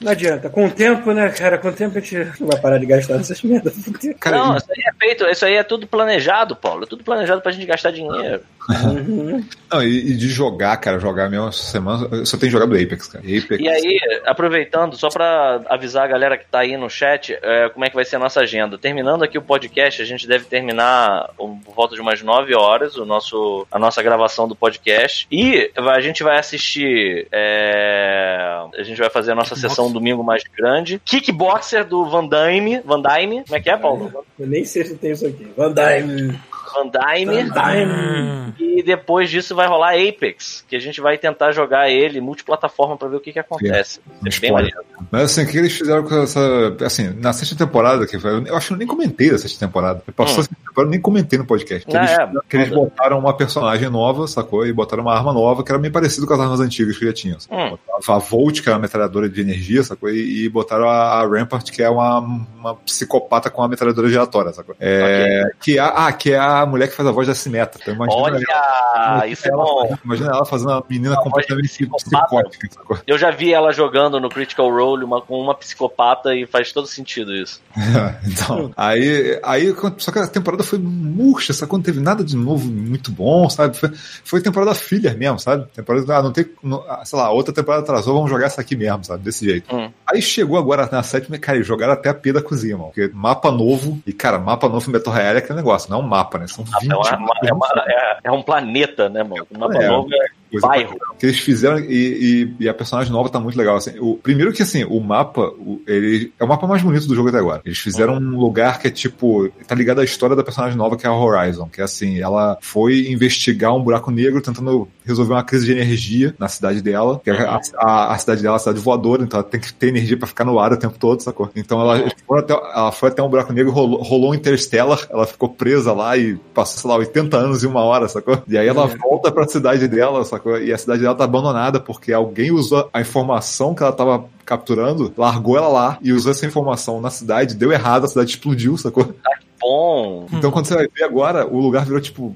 Não adianta. Com o tempo, né, cara? Com o tempo a gente não vai parar de gastar nessas merdas. Cara, não, isso aí feito, isso aí é tudo planejado, Paulo. É tudo planejado pra gente gastar dinheiro. não, e, e de jogar, cara, jogar mesmo essa semana, eu só tenho jogado Apex, cara. Apex. E aí, aproveitando, só pra avisar a galera que tá aí no chat, é, como é que vai ser a nossa agenda. Terminando aqui o podcast, a gente deve terminar um, por volta de umas 9 horas o nosso, a nossa gravação do podcast. E a gente vai assistir. é, a gente vai fazer a nossa Kickboxer. sessão domingo mais grande. Kickboxer do Van Damme. Van Damme? Como é que é, Paulo? Eu nem sei tem isso aqui. Van Dyne. Van Dyne. E depois disso vai rolar Apex, que a gente vai tentar jogar ele multiplataforma pra ver o que, que acontece. É bem maneiro. Mas assim, o que eles fizeram com essa. Assim, na sexta temporada, que foi, eu acho que eu nem comentei da sexta temporada. Passou Hum. a sexta temporada, eu nem comentei no podcast. Que Ah, eles, é. que eles botaram uma personagem nova, sacou? E botaram uma arma nova que era bem parecido com as armas antigas que já tinham. Hum. A Volt, que era uma metralhadora de energia, sacou? E, e botaram a, a Rampart, que é uma, uma psicopata com uma metralhadora giratória, sacou? É, que, é, a- ah, que é a mulher que faz a voz da Simetra. Então, imagina Olha, ela- isso é ela- bom. Imagina ela fazendo uma menina Uma completamente sacou? Eu já vi ela jogando no Critical Role uma, com uma psicopata e faz todo sentido isso. então, aí, aí, só que a temporada foi murcha, só quando teve nada de novo muito bom, sabe? Foi, foi temporada filler mesmo, sabe? Temporada, ah, não tem, não- ah, sei lá, outra temporada atrasou, vamos jogar essa aqui mesmo, sabe? Desse jeito. Hum. Aí chegou agora na sétima, cara, e jogaram até a P da cozinha, mano. Porque mapa novo, e cara, mapa novo em Battle Royale é aquele negócio, não é um mapa, né? São 20 É, uma- é, uma- é- é um planeta, né, mano? O mapa É. novo é Coisa bairro. que eles fizeram e, e- e a personagem nova tá muito legal. Assim, o, primeiro que assim, o mapa, o- ele é o mapa mais bonito do jogo até agora. Eles fizeram um lugar que é tipo, tá ligado à história da personagem nova que é a Horizon, que é assim, ela foi investigar um buraco negro tentando resolver uma crise de energia na cidade dela, que é a, a- a cidade dela é uma cidade voadora, então ela tem que ter energia pra ficar no ar o tempo todo, sacou? Então ela, eles foram até, ela foi até um buraco negro, rolou, rolou um Interstellar, ela ficou presa lá e passou, sei lá, 80 anos em uma hora, sacou? E aí ela volta pra cidade dela, sacou? E a cidade dela tá abandonada porque alguém usou a informação que ela tava capturando, largou ela lá e usou essa informação na cidade, deu errado, a cidade explodiu, sacou? Bom. Então quando você vai ver agora, o lugar virou tipo,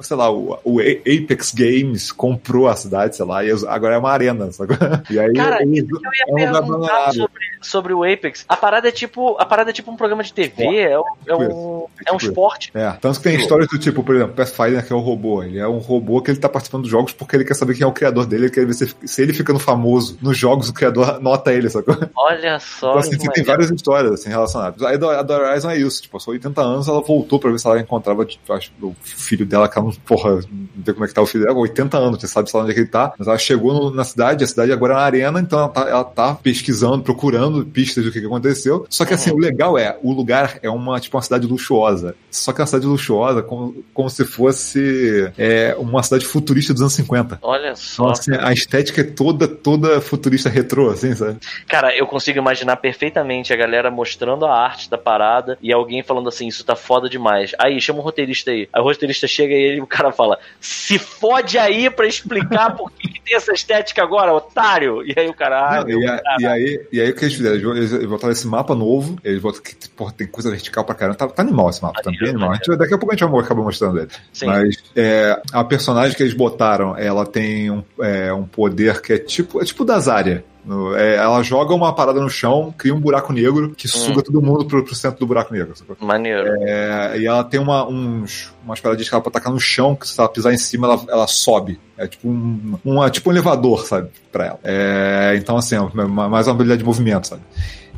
sei lá, o, o Apex Games comprou a cidade, sei lá, e agora é uma arena, sacou? E aí Cara, isso que eu ia é um perguntar sobre, sobre o Apex. A parada é tipo, a parada é tipo um programa de TV, é, um- é um, é um tipo esporte. É, tanto que tem histórias do tipo, por exemplo, Pathfinder, que é o robô. Ele é um robô que ele tá participando dos jogos porque ele quer saber quem é o criador dele, ele quer ver se, se ele ficando famoso nos jogos, o criador nota ele, sacou? Olha só. Então, assim, tem várias histórias assim, relacionadas. A da Horizon é isso, tipo, passou 80 anos, ela voltou pra ver se ela encontrava, tipo, acho, o filho dela, que ela não, porra, não vê como é que tá o filho dela, 80 anos, você sabe lá onde é que ele tá, mas ela chegou no- na cidade, a cidade agora é uma arena, então ela tá, ela tá pesquisando, procurando pistas do que, que aconteceu. Só que assim, o legal é, o lugar é uma, tipo, uma cidade luxuosa. Só que é uma cidade luxuosa, como, como se fosse é, uma cidade futurista dos anos 50. Olha só. Então, assim, a estética é toda, toda futurista retrô, assim, sabe? Cara, eu consigo imaginar perfeitamente a galera mostrando a arte da parada e alguém falando assim, isso tá foda demais. Aí, chama o roteirista aí. Aí o roteirista chega chega e o cara fala: se fode aí pra explicar por que, que tem essa estética agora, otário. E aí o cara. "Ai, Não, e, a- cara." e aí, e aí o que eles fizeram? Eles, botaram esse mapa novo, eles botaram que porra, tem coisa vertical pra caramba. Tá, tá animal esse mapa, tá animal. A gente, daqui a pouco a gente vai acabar mostrando ele. Sim. Mas é, a personagem que eles botaram, ela tem um, é, um poder que é tipo, é tipo da Zarya. No- é, ela joga uma parada no chão, cria um buraco negro que suga todo mundo pro, pro centro do buraco negro. sacou? Maneiro. É, e ela tem uma, uns, umas paradinhas que ela pode tacar no chão, que se ela pisar em cima, ela, ela sobe. É tipo um, uma- tipo um elevador, sabe? Pra ela. É, então, assim, é mais uma habilidade de movimento, sabe?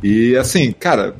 E assim, cara, é,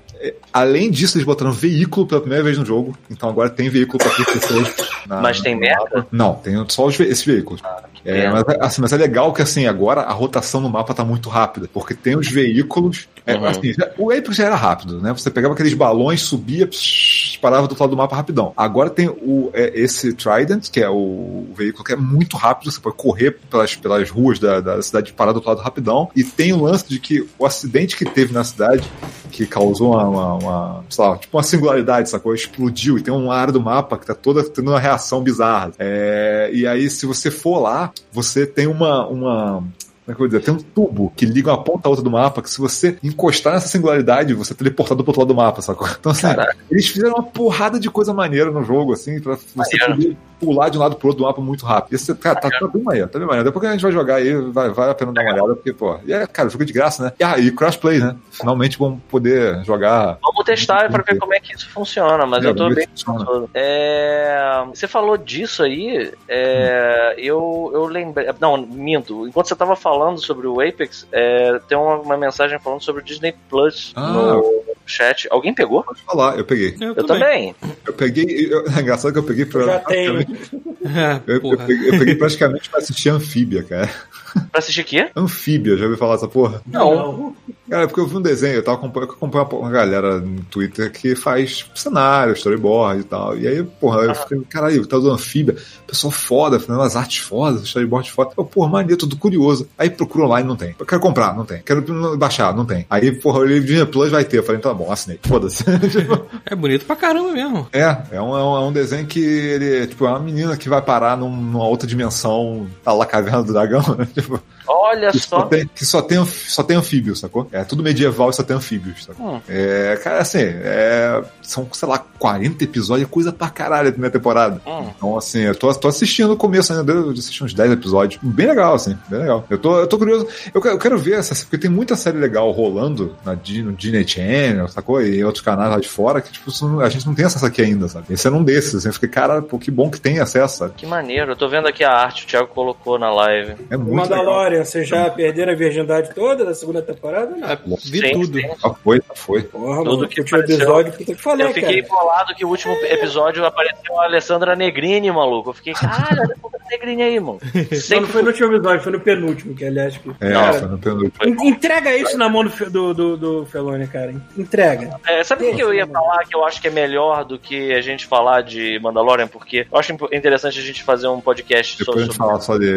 além disso, eles botaram veículo pela primeira vez no jogo. Então agora tem veículo pra três pessoas. na- Mas tem mapa. Não, tem só os ve- esses veículos. É, pena. mas, assim, mas é legal que assim, agora a rotação no mapa tá muito rápida, porque tem os veículos. é, Uhum. assim, já- o Apex já era rápido, né? Você pegava aqueles balões, subia, psh, parava do outro lado do mapa rapidão. Agora tem o, é, esse Trident, que é o, o veículo que é muito rápido, você pode correr pelas, pelas ruas da, da cidade e parar do outro lado rapidão. E tem o lance de que o acidente que teve na cidade, que causou uma, uma, uma, lá, tipo uma singularidade, sacou? Explodiu e tem uma área do mapa que tá toda tendo uma reação bizarra. É, e aí, se você for lá, você tem uma. uma como é que eu vou dizer? Tem um tubo que liga uma ponta a outra do mapa, que se você encostar nessa singularidade, você é teleportado pro outro lado do mapa, sacou? Então, assim, eles fizeram uma porrada de coisa maneira no jogo, assim, pra você Maneiro. poder pular de um lado pro outro do mapa muito rápido. Esse, cara, tá, tá bem maneiro, tá bem maneiro. Depois que a gente vai jogar aí, vai, vale a pena dar uma olhada, porque, pô, e é, cara, jogo de graça, né? E, ah, e crossplay, né? Finalmente vamos poder jogar. Vamos testar pra ver como é que isso funciona, mas É, eu tô bem. É, Você falou disso aí, é, eu, eu lembrei. Não, minto. Enquanto você tava falando sobre o Apex, é, tem uma, uma mensagem falando sobre o Disney Plus Ah. no chat. Alguém pegou? Pode falar, eu peguei. Eu, Eu também. Eu peguei. eu- é engraçado que eu peguei pra. Já tenho. É, Eu, eu peguei, eu peguei praticamente pra assistir Anfíbia, cara. Pra assistir aqui? Anfíbia, já ouviu falar dessa porra? Não. Cara, porque eu vi um desenho, eu tava acompanhando, eu acompanho uma galera no Twitter que faz cenário, storyboard e tal. E aí, porra, eu fiquei, caralho, tá do anfíbia, pessoal foda, fazendo umas artes fodas, storyboard foda. Eu, porra, maneiro, tudo curioso. Aí procuro online, não tem. Eu quero comprar, não tem. Quero baixar, não tem. Aí, porra, eu olhei Disney Plus, vai ter. Eu falei, então tá bom, assinei. Foda-se. É bonito pra caramba mesmo. é, é um, é, um, é um desenho que ele, tipo, é uma menina que vai parar num- numa outra dimensão, tá lá, caverna do dragão, né? Tipo, Olha que só só. tem, que só tem, só tem anfíbios, sacou? É tudo medieval e só tem anfíbios, sacou? Hum. É, cara, assim, é, são, sei lá, 40 episódios, é coisa pra caralho a primeira temporada. Hum. Então, assim, eu tô, tô assistindo o começo ainda, eu assisti uns 10 episódios. Bem legal, assim, bem legal. Eu tô, eu tô curioso. Eu, quero- eu quero ver essa, porque tem muita série legal rolando na, no Disney Channel, sacou? E outros canais lá de fora, que, tipo, a gente não tem acesso aqui ainda, sabe? Esse é um desses, assim, eu fiquei, cara, pô, que bom que tem acesso, sabe? Que maneiro. Eu tô vendo aqui a arte, o Thiago colocou na live. É muito legal. Mandalorian, vocês já perderam a virgindade toda da segunda temporada? Não. É, vi Sim, tudo. sim. Já foi, já foi. Porra, Tudo mano, que apareceu. episódio, puta que falei, Eu fiquei cara. bolado que o último episódio apareceu a Alessandra Negrini, maluco. Eu fiquei, caralho, olha a Alessandra Negrini aí, mano. Sempre não foi no último episódio, foi no penúltimo, que aliás. Que... É, Cara, foi no penúltimo. en- entrega isso na mão do, do, do, do Felone, cara. Entrega. É, sabe o que que eu ia falar que eu acho que é melhor do que a gente falar de Mandalorian? Porque eu acho interessante a gente fazer um podcast Depois a sobre, gente fala só de.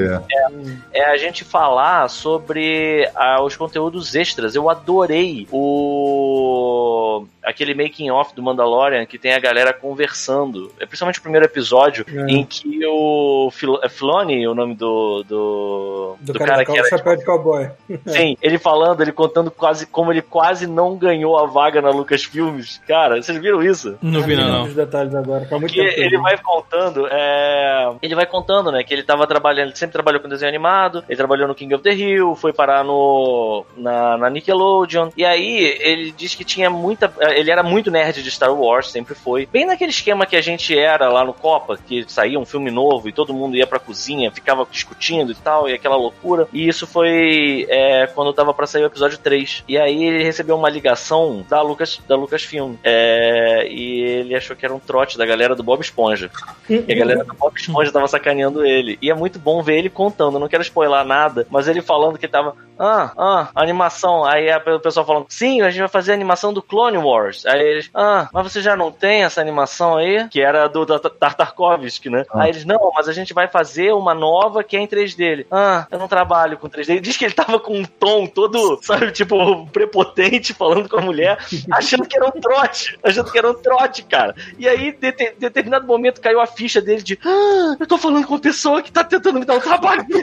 é a gente falar sobre ah, os conteúdos extras. Eu adorei o aquele making off do Mandalorian que tem a galera conversando. É principalmente o primeiro episódio É. em que o Fil é Filoni, o nome do do, Do, do cara, cara que o era chapéu de cowboy. Sim, ele falando, ele contando quase como ele quase não ganhou a vaga na Lucasfilmes. Cara, vocês viram isso? Não vi, não, não. Os detalhes agora. Tá muito Que tempo ele vai contando, é... ele vai contando, né, que ele tava trabalhando, ele sempre trabalhou com desenho animado, ele trabalhou no King of the Hill, foi parar no na, na Nickelodeon, e aí ele diz que tinha muita, ele era muito nerd de Star Wars, sempre foi, bem naquele esquema que a gente era lá no Copa, que saía um filme novo e todo mundo ia pra cozinha, ficava discutindo e tal, e aquela loucura, e isso foi é, quando tava pra sair o episódio 3, e aí ele recebeu uma ligação da Lucas, da Lucasfilm, é, e ele achou que era um trote da galera do Bob Esponja. E a galera do Bob Esponja tava sacaneando ele. E é muito bom ver ele contando, eu não quero spoiler nada, mas ele falando que tava, ah, ah, animação. Aí o pessoal falando, sim, a gente vai fazer a animação do Clone Wars. Wars. Aí eles, ah, mas você já não tem essa animação aí? Que era do Tartakovsky, né? Ah. Aí eles, não, mas a gente vai fazer uma nova que é em 3D. Ele, Ah, eu não trabalho com 3D. Ele diz que ele tava com um tom todo, sabe, tipo, prepotente falando com a mulher, achando que era um trote. Achando que era um trote, cara. E aí, de, de- determinado momento, caiu a ficha dele de, ah, eu tô falando com uma pessoa que tá tentando me dar um trabalho.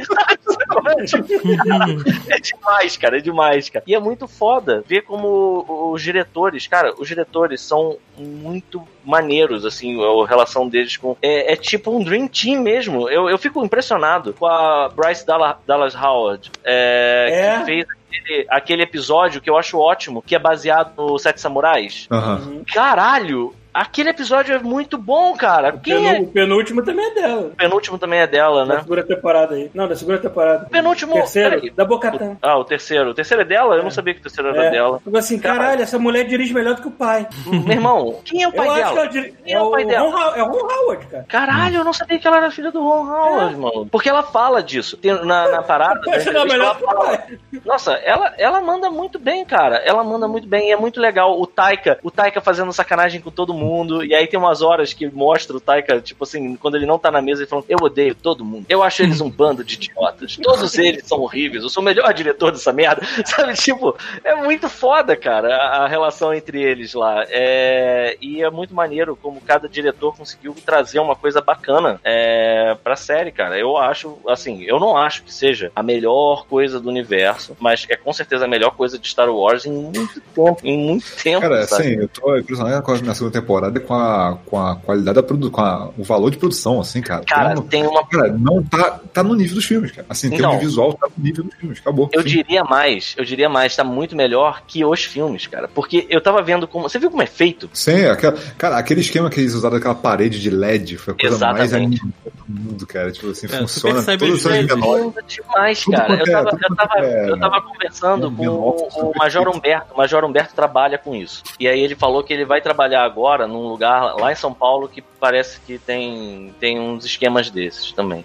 É demais, cara, é demais, cara. E é muito foda ver como os diretores, cara, os diretores são muito maneiros, assim, a relação deles com. É, é tipo um Dream Team mesmo. Eu, eu fico impressionado com a Bryce Dallas, Dallas Howard, é, É? que fez aquele, aquele episódio que eu acho ótimo, que é baseado no Sete Samurais. Aham. Caralho! Aquele episódio é muito bom, cara. Quem Penu- é? O penúltimo também é dela. O penúltimo também é dela, Da né? segunda temporada aí. Não, da segunda temporada. O penúltimo. Terceiro, peraí. da Bocatã. Ah, o terceiro. O terceiro é dela? Eu não É. sabia que o terceiro era É. dela. Eu assim, caralho, essa mulher dirige melhor do que o pai. Meu irmão, quem é o pai eu acho que dela? ela dirige. Quem é o pai Ron dela? How- é o Ron Howard, cara. Caralho, eu não sabia que ela era filha do Ron Howard, mano. Porque ela fala disso. Tem- na, na parada. ela melhor o fala. pai. Nossa, ela, ela manda muito bem, cara. Ela manda muito bem. E é muito legal. O Taika, o Taika fazendo sacanagem com todo mundo. E aí tem umas horas que mostra o Taika, tipo assim, quando ele não tá na mesa, ele falando: Eu odeio todo mundo. Eu acho eles um bando de idiotas. Todos eles são horríveis. Eu sou o melhor diretor dessa merda. Sabe, tipo, é muito foda, cara, a, a relação entre eles lá. É, e é muito maneiro como cada diretor conseguiu trazer uma coisa bacana é, pra série, cara. Eu acho, assim, eu não acho que seja a melhor coisa do universo, mas é com certeza a melhor coisa de Star Wars em muito tempo. Em muito tempo, Cara, sabe? assim, eu tô impressionado com a na segunda temporada e com a, com a qualidade da produção, com a- o valor de produção, assim, cara. Cara, Não- tem uma cara, não tá, tá no nível dos filmes, cara. Assim, em termos Então. de visual, tá no nível dos filmes, acabou. Eu Sim. diria mais, eu diria mais, tá muito melhor que os filmes, cara. Porque eu tava vendo como. Você viu como é feito? Sim, aquela, cara, aquele esquema que eles usaram daquela parede de LED foi a coisa mais Exatamente. animada do mundo, cara. Tipo assim, É, funciona. Anos Dream. menores. Lindo demais, Tudo cara. Eu é- tava, eu, tava, é- eu tava conversando com o, o Major. Humberto. O Major Humberto trabalha com isso. E aí ele falou que ele vai trabalhar agora num lugar lá em São Paulo que parece que tem, tem uns esquemas desses também.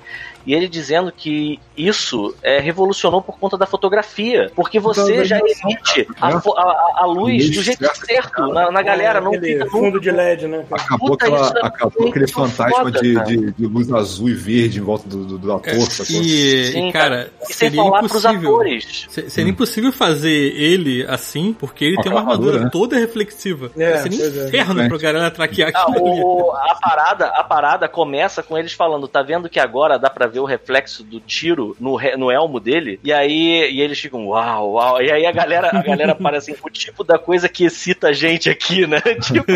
E ele dizendo que isso é, revolucionou por conta da fotografia. Porque você da já emite a, a- a luz Luz do jeito certa, certo na, na galera. Não Aquele fica fundo de LED, né? Acabou, Puta, aquela, isso é acabou aquele fantasma foda, de, de, de luz azul e verde em volta do, do, do ator, sacou? E, Sim, e, cara, E sem seria falar pros impossível. Seria impossível fazer ele assim, porque ele Com tem uma armadura armadura, né? toda reflexiva. É, seria pois é. inferno É. pra galera traquear Ah, aquilo ali. o- a, parada, a parada começa com eles falando, tá vendo que agora dá pra ver o reflexo do tiro no, re- no elmo dele? E aí e eles ficam, uau, uau. E aí a galera, a galera para assim, o tipo da coisa que excita a gente aqui, né? tipo,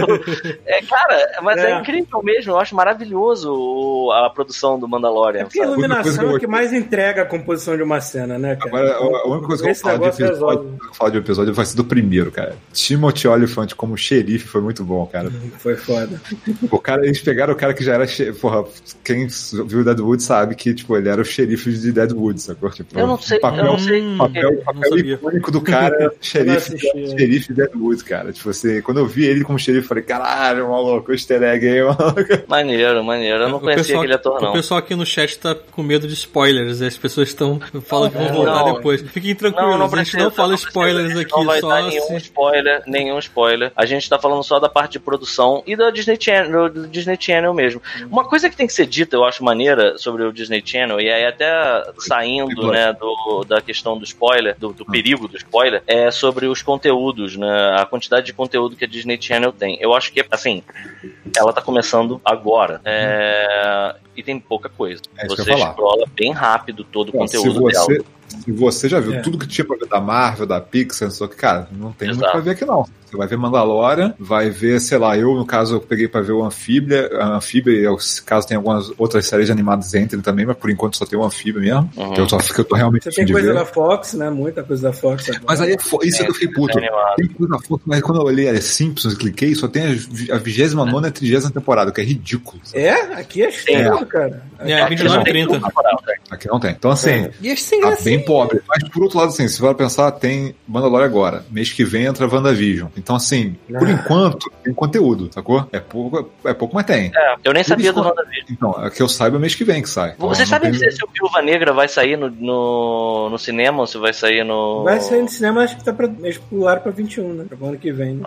é, cara, mas é. É. incrível mesmo, eu acho maravilhoso o- a produção do É Mandalorian. porque a iluminação eu é o que mais entrega a composição de uma cena, né, cara? Agora, a a única coisa que eu falar de, episódio, falar de episódio vai ser do primeiro, cara. Timothy Olyphant como xerife foi muito bom, cara. Foi foda. O cara, eles pegaram o cara que já era xerife. Porra, quem viu Deadwood sabe que, tipo, ele era o xerife de Deadwood, sacou? Tipo, Eu não sei, papel, eu não sei. Papel, não papel icônico do cara, xerife, assisti. xerife de Deadwood, cara. Tipo assim, quando eu vi ele como xerife, eu falei, caralho, maluco, o easter egg aí, maluco. Maneiro, maneiro. Eu não O conhecia pessoal- aquele ator, não. O pessoal aqui no chat tá com medo de spoilers. As pessoas estão falam que vão voltar Não. depois. Fiquem tranquilos, a gente não fala precisa. spoilers aqui, Não vai só dar nenhum se- spoiler, nenhum spoiler. A gente tá falando só da parte de produção e da Disney Channel, do Disney Channel mesmo. Uma coisa que tem que ser dita, eu acho maneira sobre o Disney Channel, e aí até saindo, né, do, da questão do spoiler, do, do perigo do spoiler, é sobre os conteúdos, né, a quantidade de conteúdo que a Disney Channel tem. Eu acho que, assim, ela tá começando agora. É, e tem pouca coisa. É você escrola bem rápido todo o Ó, se conteúdo dela. Se você já viu É. tudo que tinha pra ver da Marvel, da Pixar, só que, cara, não tem muito Exato. pra ver aqui não. Você vai ver Mandalorian, vai ver, sei lá, eu, no caso, eu peguei pra ver o Anfíbia, a Anfíbia, e eu, caso tem algumas outras séries animadas entre também, mas por enquanto só tem o Anfíbia mesmo. Uhum. Que eu, só, que eu tô realmente Você tem coisa ver. da Fox, né? Muita coisa da Fox agora. Mas aí é isso é que eu fiquei puto. Tem coisa da Fox, mas quando eu olhei a Simpsons, cliquei, só tem a vi- a 29 e a 30 temporada, que é ridículo. sabe? É? Aqui é cheio, cara. É, 29 e 30. Aqui não tem. Então, assim, E é sem gracinha, bem pobre. Mas por outro lado, assim, se for pensar, tem Mandalorian agora. Mês que vem entra WandaVision. Então, assim, por Ah. enquanto, tem conteúdo, sacou? É pouco, é pouco, mas tem. É, eu nem sabia do WandaVision. Então, é que eu saiba mês que vem que sai. Então, Vocês não sabem tem- se o Viúva Negra vai sair no, no, no cinema ou se vai sair no. Vai sair no cinema, acho que tá pra. Eles pularam pra 21, né? Pra ano que vem. Né?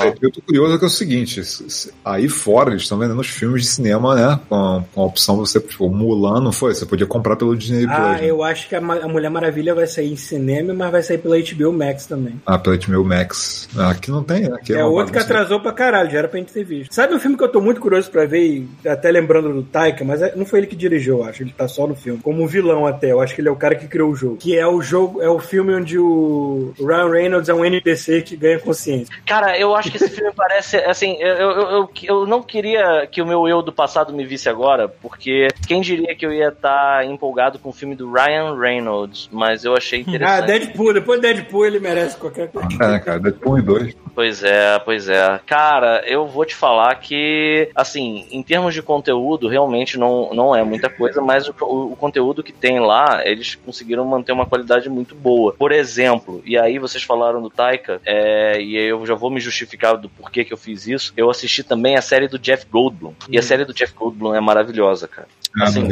Sei, Eu tô curioso que é o seguinte: se- se- aí fora eles estão vendendo os filmes de cinema, né? Com, com a opção de você, tipo, Mulan, não foi? Você podia comprar pelo Disney Plus. Ah, né? eu acho que a, a Mulher Maravilha vai sair em cinema, mas vai sair pela HBO Max também. Ah, pelo HBO Max. Ah, Aqui não tem, né? Aqui É, uma outro que atrasou pra caralho, já era pra gente ter visto. Sabe um filme que eu tô muito curioso pra ver, até lembrando do Taika, mas é- não foi ele que dirigiu, eu acho. Ele tá só no filme. Como vilão até, eu acho que ele é o cara que criou o jogo. Que é o jogo, é o filme onde o Ryan Reynolds é um NPC que ganha consciência. Cara, eu acho que esse filme parece. Assim, eu, eu, eu, eu não queria que o meu eu do passado me visse agora, porque quem diria que eu ia estar empolgado com o filme do Ryan Reynolds, mas eu achei Ah, interessante. Deadpool, depois Deadpool ele merece qualquer coisa. É, cara? Deadpool 1 e 2. Pois é, pois é. Cara, eu vou te falar que, assim, em termos de conteúdo, realmente não, não é muita coisa, mas o, o- o conteúdo que tem lá, eles conseguiram manter uma qualidade muito boa. Por exemplo, e aí vocês falaram do Taika, é, e eu já vou me justificar do porquê que eu fiz isso, eu assisti também a série do Jeff Goldblum. E a série do Jeff Goldblum é maravilhosa, cara. Assim,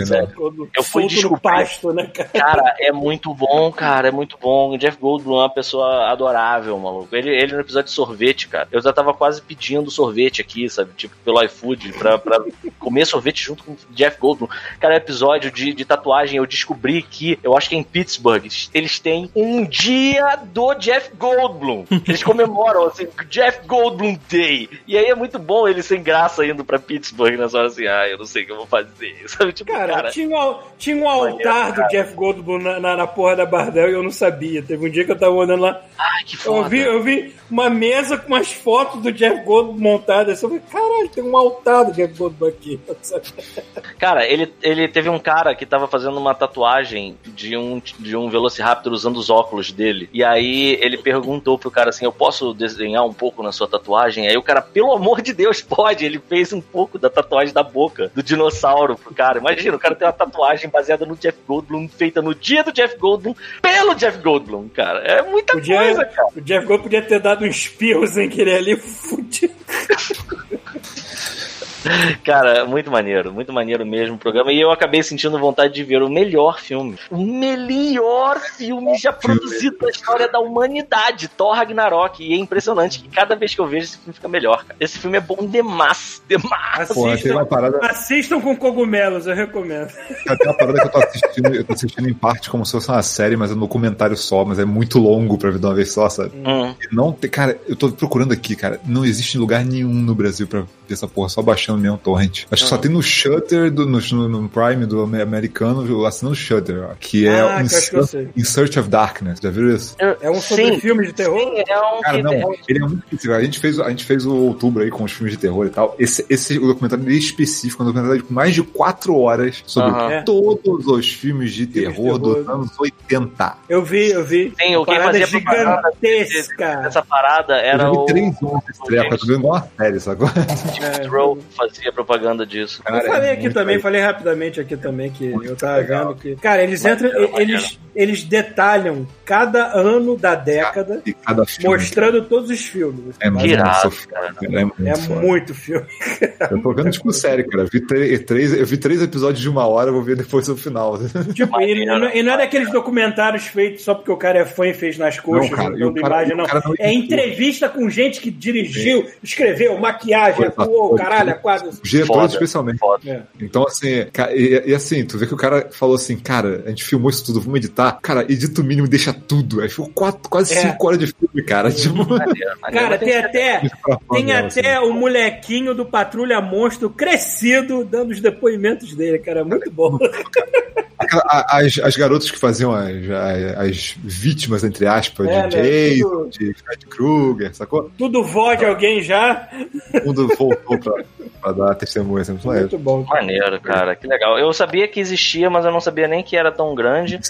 Eu fui descobrir- pasto, né, cara? Cara, é muito bom, cara, é muito bom. O Jeff Goldblum é uma pessoa adorável, maluco. Ele, ele no episódio de sorvete, cara. Eu já tava quase pedindo sorvete aqui, sabe? Tipo, pelo iFood, pra, pra comer sorvete junto com o Jeff Goldblum. Cara, é episódio de, de tatuagem, eu descobri que, eu acho que é em Pittsburgh, eles têm um dia do Jeff Goldblum. Eles comemoram, assim, Jeff Goldblum Day. E aí é muito bom ele sem graça indo pra Pittsburgh nessa hora assim, ah, eu não sei o que eu vou fazer. Sabe? Tipo, Cara, cara tinha, um, tinha um altar do Jeff Goldblum na, na, na porra da Bardel e eu não sabia. Teve um dia que eu tava olhando lá, ai, que eu foda. vi, eu vi uma mesa com umas fotos do Jeff Goldblum montadas. Eu falei, caralho, tem um altar do Jeff Goldblum aqui. Cara, ele, ele teve um cara que tava fazendo uma tatuagem de um, de um Velociraptor usando os óculos dele. E aí ele perguntou pro cara assim: Eu posso desenhar um pouco na sua tatuagem? Aí o cara, pelo amor de Deus, pode. Ele fez um pouco da tatuagem da boca do dinossauro pro cara. Imagina, o cara tem uma tatuagem baseada no Jeff Goldblum, feita no dia do Jeff Goldblum, pelo Jeff Goldblum, cara. É muita Podia, coisa, cara. o Jeff Goldblum podia ter dado um espirro sem querer ali, fudido. Cara, muito maneiro, muito maneiro mesmo o programa. E eu acabei sentindo vontade de ver o melhor filme. O melhor filme já produzido na história da humanidade, Thor Ragnarok. E é impressionante que cada vez que eu vejo esse filme fica melhor, cara. Esse filme é bom demais, demais. Assistam, uma parada, assistam com cogumelos, eu recomendo. tem uma parada que eu tô assistindo, eu tô assistindo em parte como se fosse uma série, mas é um documentário só, mas é muito longo pra ver de uma vez só, sabe? Hum. Não cara, eu tô procurando aqui, cara. Não existe lugar nenhum no Brasil pra ver essa porra, só baixando mesmo torrent. Acho que só tem no Shutter, do, no, no- Prime do ame- americano, assinando o Shutter, ó, que é Ah, In, que eu que eu. In Search of Darkness. Já viram isso? É um sobre Sim, filme de terror? sim, é um Cara, que- não, é um- ele é muito específico. A gente fez, a gente fez o outubro aí com os filmes de terror e tal. Esse, esse o documentário é específico, é um documentário de mais de quatro horas sobre Aham. É. todos os filmes de Filmes de terror, dos terror. anos 80. Eu vi, eu vi. Sim, o Parada fazia propaganda gigantesca. Essa parada Eu era já vi o. três anos desse treco, eu tô vendo igual uma série, sacou? É. Crow fazia propaganda disso. Eu Cara, falei é aqui muito também, aí. falei rapidamente aqui também que Muito eu tava legal. vendo que. Cara, eles entram, eles, eles detalham cada ano da década, E cada filme. mostrando todos os filmes. É muito irado, cara. É muito, É muito filme. Eu tô vendo tipo série, cara. Eu vi, três, eu vi três episódios de uma hora, eu vou ver depois no final. Tipo, e, não- e não é daqueles documentários feitos só porque o cara é fã e fez nas coxas, Não, cara, e o cara- imagem, o não. cara não É entrevista com gente que dirigiu, escreveu, maquiagem, Exato. Atuou, caralho. Os diretores, Foda. especialmente. Foda. É. Então, assim, e, e assim, tu vê que o cara falou assim, cara, a gente filmou isso tudo, vamos editar. Cara, edita o mínimo e deixa tudo. Aí ficou quatro, quase É. cinco horas de filme, cara. Tipo, Maneiro, maneiro. Cara, tem até, tem assim. até o molequinho do Patrulha Monstro crescido dando os depoimentos dele, cara. Muito bom. As, as garotas que faziam as, as, as vítimas, entre aspas, É, né, de Jason, tudo- de Fred Krueger, sacou? Tudo vó de alguém já. Todo mundo voltou pra, pra dar testemunha. Assim, muito. Muito bom. Maneiro, cara, que legal. Eu sabia que existia, mas eu não sabia nem que era tão grande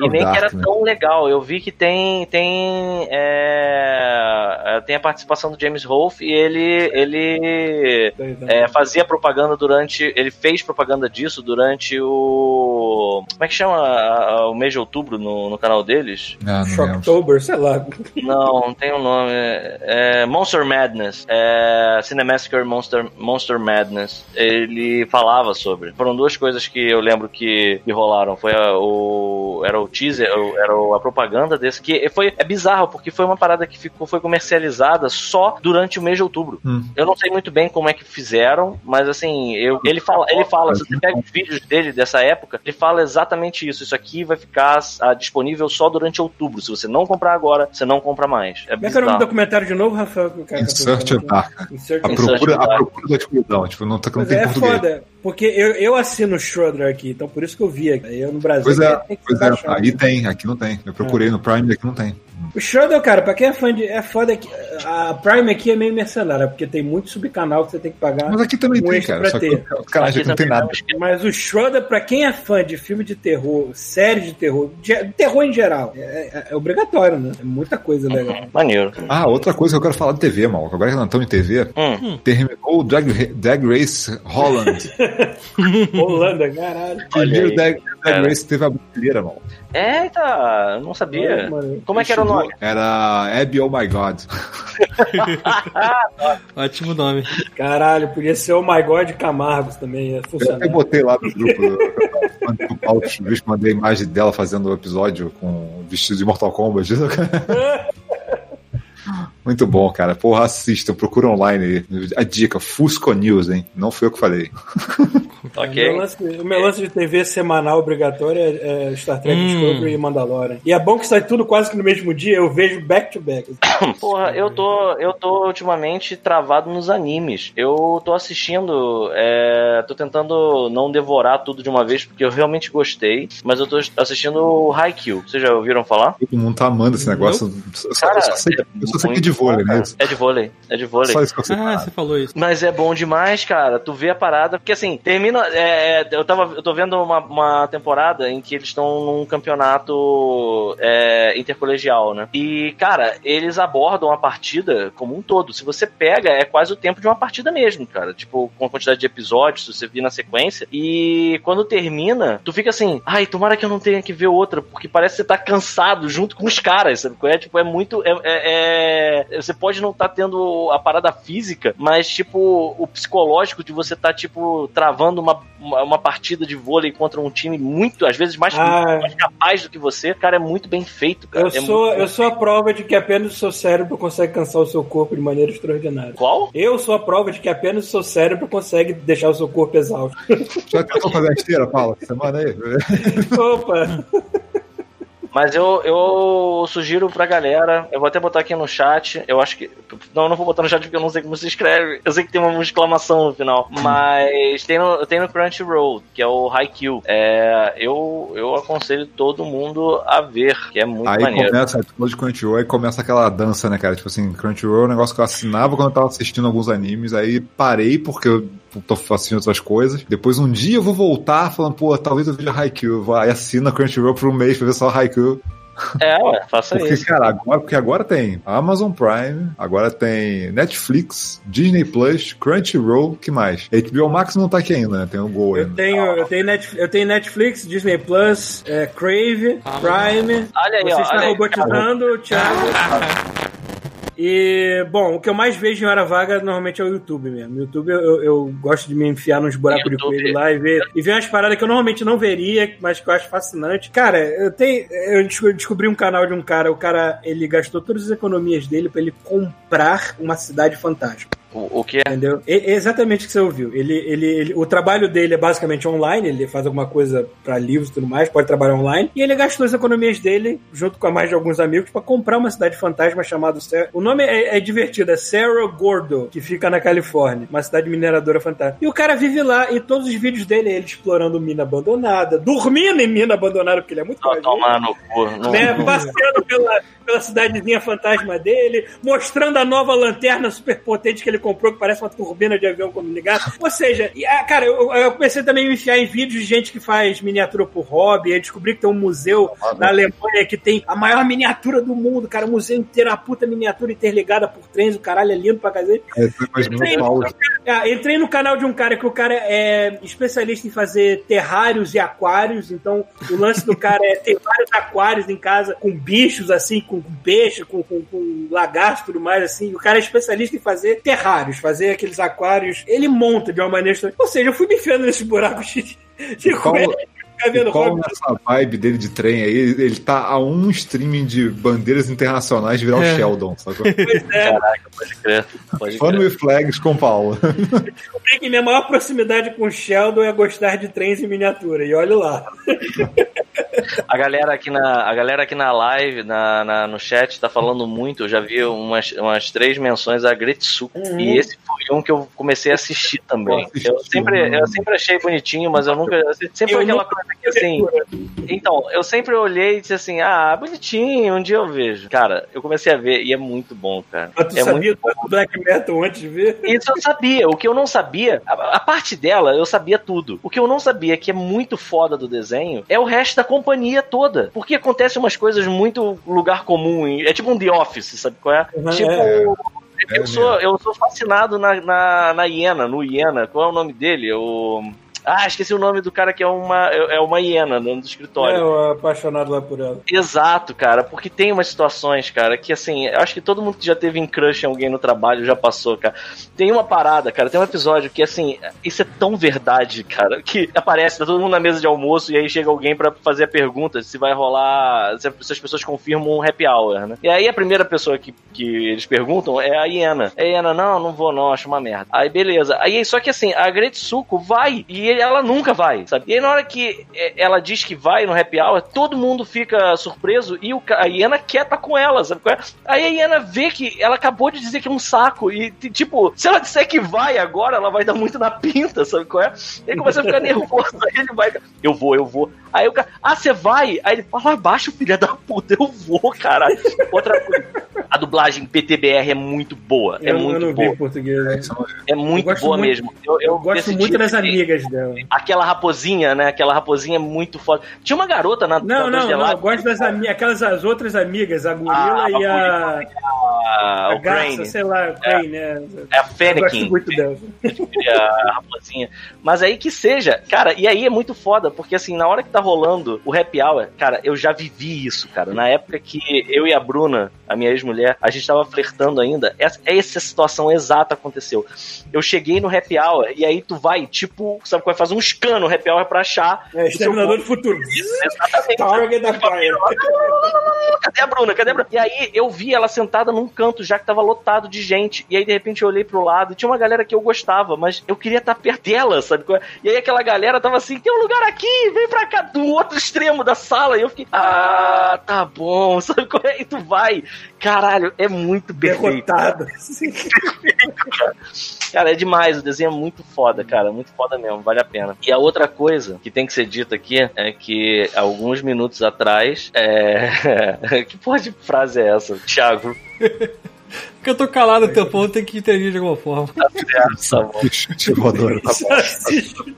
e nem que era Dark, né? tão legal. Eu vi que tem tem é, é, tem a participação do James Rolfe e ele ele é, fazia propaganda durante ele fez propaganda disso durante o. Como é que chama a- a- o mês de outubro no, no canal deles? Ah, não. Shocktober, sei lá. Não, tem um nome. É, é Monster Madness. É, Cinemassacre Monster, Monster Madness. Ele falava sobre. Foram duas coisas que eu lembro que, que rolaram. Foi a- o. Era o teaser, o- era o- a propaganda desse. Que foi, é bizarro, porque foi uma parada que ficou, foi comercializada só durante o mês de outubro. Hum. Eu não sei muito bem como é que fizeram, mas assim, eu, ele fala, ele fala, se você pega os vídeos dele dessa época, ele fala exatamente isso. Isso aqui vai ficar ah, disponível só durante outubro. Se você não comprar agora, você não compra mais. É Como é que é o documentário de novo, Rafael? tá perguntando Dark. A procura, a procura da escuridão. Tipo, não, tá, não tem é português. foda, porque eu, eu assino o Schroeder aqui, então por isso que eu vi aqui. Eu no Brasil Pois é, tem que pois é. Aí tem, aqui não tem. Eu procurei no Prime aqui não tem. O Schroeder, cara, pra quem é fã de. É foda que a Prime aqui é meio mercenária, porque tem muito subcanal que você tem que pagar. Mas aqui também um tem, cara. Só que, ter. caralho, Aqui não tem nada. Mas o Schroeder, pra quem é fã de filme de terror, série de terror, de, terror em geral, é, é- é obrigatório, né? É muita coisa legal. Maneiro. Ah, outra coisa que eu quero falar de TV, mal. Agora que nós estamos em TV, Hum. terminou o Drag, Drag Race Holland. Holanda, caralho. Primeiro aí. Drag, Drag Cara. Race teve a brasileira, mal. Eita, eu não sabia. Mano. Como é que era o nome? Era Abby Oh My God. Ótimo nome. Caralho, podia ser o My God Camargos também, ia Eu funcionar. até botei lá no grupo do, mandei o Paulo mandei a imagem dela fazendo o episódio com vestido de Mortal Kombat. Muito bom, cara. Porra, assistam, procura online aí. A dica, Fusco News, hein? Não foi eu que falei. O meu, Ok. lance, o meu lance de TV semanal obrigatório é, é Star Trek Hum. Discovery e Mandalorian. E é bom que sai tudo quase que no mesmo dia, eu vejo back to back. Porra, eu tô, eu tô ultimamente travado nos animes. Eu tô assistindo, é, tô tentando não devorar tudo de uma vez, porque eu realmente gostei, mas eu tô assistindo o Haikyuu. Vocês já ouviram falar? Todo mundo tá amando esse negócio. Eu só, eu só sei, eu só sei que é de vôlei, bom, né? cara. É de vôlei, é de vôlei. Só isso que eu sei. Ah, você falou isso. Mas é bom demais, cara. Tu vê a parada. Porque assim, termina. é, eu, tava, eu tô vendo uma, uma temporada em que eles estão num campeonato é, intercolegial, né? E, cara, eles abordam a partida como um todo. Se você pega, é quase o tempo de uma partida mesmo, cara. Tipo, com a quantidade de episódios, se você vir na sequência. E quando termina, tu fica assim, ai, tomara que eu não tenha que ver outra, porque parece que você tá cansado junto com os caras, sabe? É, tipo, é muito. é- é- é- você pode não estar tendo a parada física, mas, tipo, o psicológico de você tá, tipo, travando uma, uma, uma partida de vôlei contra um time muito, às vezes, mais, Ah. mais capaz do que você, cara, é muito bem feito, cara. Eu É sou, eu sou a prova de que apenas o seu cérebro consegue cansar o seu corpo de maneira extraordinária. Qual? Eu sou a prova de que apenas o seu cérebro consegue deixar o seu corpo exausto. Já tentou fazer a esteira, Paulo? Semana aí? Opa! Mas eu, eu sugiro pra galera, eu vou até botar aqui no chat, eu acho que. Não, eu não vou botar no chat porque eu não sei como se escreve. Eu sei que tem uma exclamação no final. Mas tem no, tem no Crunchyroll, que é o Haikyuu. É, eu, eu aconselho todo mundo a ver, que é muito Aí maneiro. começa, aí tu falou de Crunchyroll, aí começa aquela dança, né, cara? Tipo assim, Crunchyroll é um negócio que eu assinava quando eu tava assistindo alguns animes, aí parei porque eu tô assistindo outras coisas. Depois um dia eu vou voltar falando, pô, talvez eu veja Haikyuu. Vai, assina Crunchyroll por um mês pra ver só Haikyuu. É, ué, faça Porque, isso. cara, agora, porque agora tem Amazon Prime, agora tem Netflix, Disney Plus, Crunchyroll, que mais? HBO Max não tá aqui ainda, né? Tem o Go Eu ainda. tenho, eu, tenho Netflix, eu tenho Netflix, Disney Plus, é, Crave, Prime. Olha aí, Você ó, está olha aí. robotizando, o Thiago. E, bom, o que eu mais vejo em hora vaga normalmente é o YouTube mesmo. No YouTube eu, eu- gosto de me enfiar nos buracos de coelho lá e ver, e ver umas paradas que eu normalmente não veria, mas que eu acho fascinante. Cara, eu tenho. Eu desco- descobri um canal de um cara, o cara ele gastou todas as economias dele pra ele comprar uma cidade fantástica. O, o que é? Entendeu? É exatamente o que você ouviu. Ele, ele, ele- o trabalho dele é basicamente online, ele faz alguma coisa pra livros e tudo mais, pode trabalhar online. E ele gastou as economias dele, junto com a mais de alguns amigos, pra comprar uma cidade fantasma chamada. O nome é, é divertido, é Cerro Gordo, que fica na Califórnia, uma cidade mineradora fantástica. E o cara vive lá, e todos os vídeos dele é ele explorando mina abandonada, dormindo em mina abandonada, porque ele é muito Só corajoso tomar no cu. Não, né, passeando pela, pela cidadezinha fantasma dele, mostrando a nova lanterna super potente que ele comprou que parece uma turbina de avião quando ligado. Ou seja, e, ah, cara, eu, eu comecei também a me enfiar em vídeos de gente que faz miniatura por hobby. Descobri que tem um museu na Alemanha que tem a maior miniatura do mundo, cara. O museu inteiro, é uma puta miniatura interligada por trens. O caralho é lindo pra cacete. É, Entrei no, Ah, entrei no canal de um cara que o cara é especialista em fazer terrários e aquários. Então, o lance do cara é ter vários aquários em casa com bichos, assim, com, com peixe, com, com, com lagarto e tudo mais, assim. O cara é especialista em fazer terrários, fazer aqueles aquários. Ele monta de uma maneira. Ou seja, eu fui me enfiando nesses buracos de, de E qual Hobbit. nessa vibe dele de trem aí? Ele, ele tá a um streaming de bandeiras internacionais de virar o É. Sheldon, sacou? Pois é, Caraca, pode crer. Pode Fun crer. with flags com Paulo. descobri que minha maior proximidade com o Sheldon é gostar de trens em miniatura. E olha lá. A galera aqui na, a galera aqui na live, na, na- no chat, tá falando muito. Eu já vi umas, umas três menções a Gretsuko. Uhum. E esse foi um que eu comecei a assistir também. Eu sempre, eu sempre achei bonitinho, mas eu nunca. Sempre Eu aquela nunca coisa assim. Então, eu sempre olhei e disse assim: ah, bonitinho, um dia eu vejo. Cara, eu comecei a ver e é muito bom, cara. Mas tu é sabia muito bom. do Black Metal antes de ver? Isso eu sabia. O que eu não sabia, a, a parte dela, eu sabia tudo. O que eu não sabia, que é muito foda do desenho, é o resto da companhia toda. Porque acontece umas coisas muito lugar comum. e- É tipo um The Office, sabe qual é? Uhum, tipo. é. É Eu sou, eu sou fascinado na, na, na hiena, no hiena. Qual é o nome dele? O. Ah, esqueci o nome do cara que é uma, é uma hiena dentro do escritório. É, eu apaixonado lá por ela. Exato, cara, porque tem umas situações, cara, que assim, eu acho que todo mundo que já teve em crush em alguém no trabalho já passou, cara. Tem uma parada, cara, tem um episódio que assim, isso é tão verdade, cara, que aparece, tá todo mundo na mesa de almoço e aí chega alguém pra fazer a pergunta se vai rolar, se se as pessoas confirmam um happy hour, né? E aí a primeira pessoa que, que eles perguntam é a hiena. A hiena, não, não vou não, acho uma merda. Aí beleza. Aí só que assim, a Gretsuko vai e ela nunca vai, sabe? E aí na hora que é, ela diz que vai no happy hour, todo mundo fica surpreso e o, a hiena quer tá com ela, sabe? qual é? Aí a hiena vê que ela acabou de dizer que é um saco e, tipo, se ela disser que vai agora, ela vai dar muito na pinta, sabe qual é? Ele começa a ficar nervoso, aí ele vai, eu vou, eu vou. Aí o cara, ah, você vai? Aí ele fala, abaixo, filha da puta, eu vou, caralho. Outra coisa, a dublagem PTBR é muito boa, é eu, muito eu não vi boa, em português. né? é muito boa muito- mesmo. Eu, eu Eu gosto muito das amigas dela. Aquela raposinha, né? Aquela raposinha é muito foda. Tinha uma garota na Não, na não, não. Eu gosto das amigas, aquelas as outras amigas, a gorila Ah, e a, a, a o garça, sei lá, Crane, né? é a Eu gosto Fennekin. muito dela. a raposinha. Mas aí que seja, cara, e aí é muito foda, porque assim, na hora que tá rolando o happy hour, cara, eu já vivi isso, cara. Na época que eu e a Bruna, a minha ex-mulher, a gente tava flertando ainda, essa, essa situação exata aconteceu. Eu cheguei no happy hour, e aí tu vai, tipo, sabe qual é? Faz um scan no happy hour pra achar. É, Exterminador do. Futuro. Exatamente. Target da Fire. Cadê a Bruna? Cadê a Bruna? E aí eu vi ela sentada num canto já que tava lotado de gente. E aí de repente eu olhei pro lado e tinha uma galera que eu gostava, mas eu queria estar perto dela, sabe? é? E aí aquela galera tava assim: tem um lugar aqui, vem pra cá, do outro extremo da sala. E eu fiquei, ah, tá bom, sabe? qual é? E tu vai. Caralho, é muito perfeito. Derrotado. Cara, é demais, o desenho é muito foda, cara, muito foda mesmo, vale a pena. E a outra coisa que tem que ser dita aqui é que alguns minutos atrás, é... que porra de frase é essa, Thiago? Porque eu tô calado no teu ponto, tem que interagir de alguma forma. Tá. Chute voadora, tá bom. Tá certo.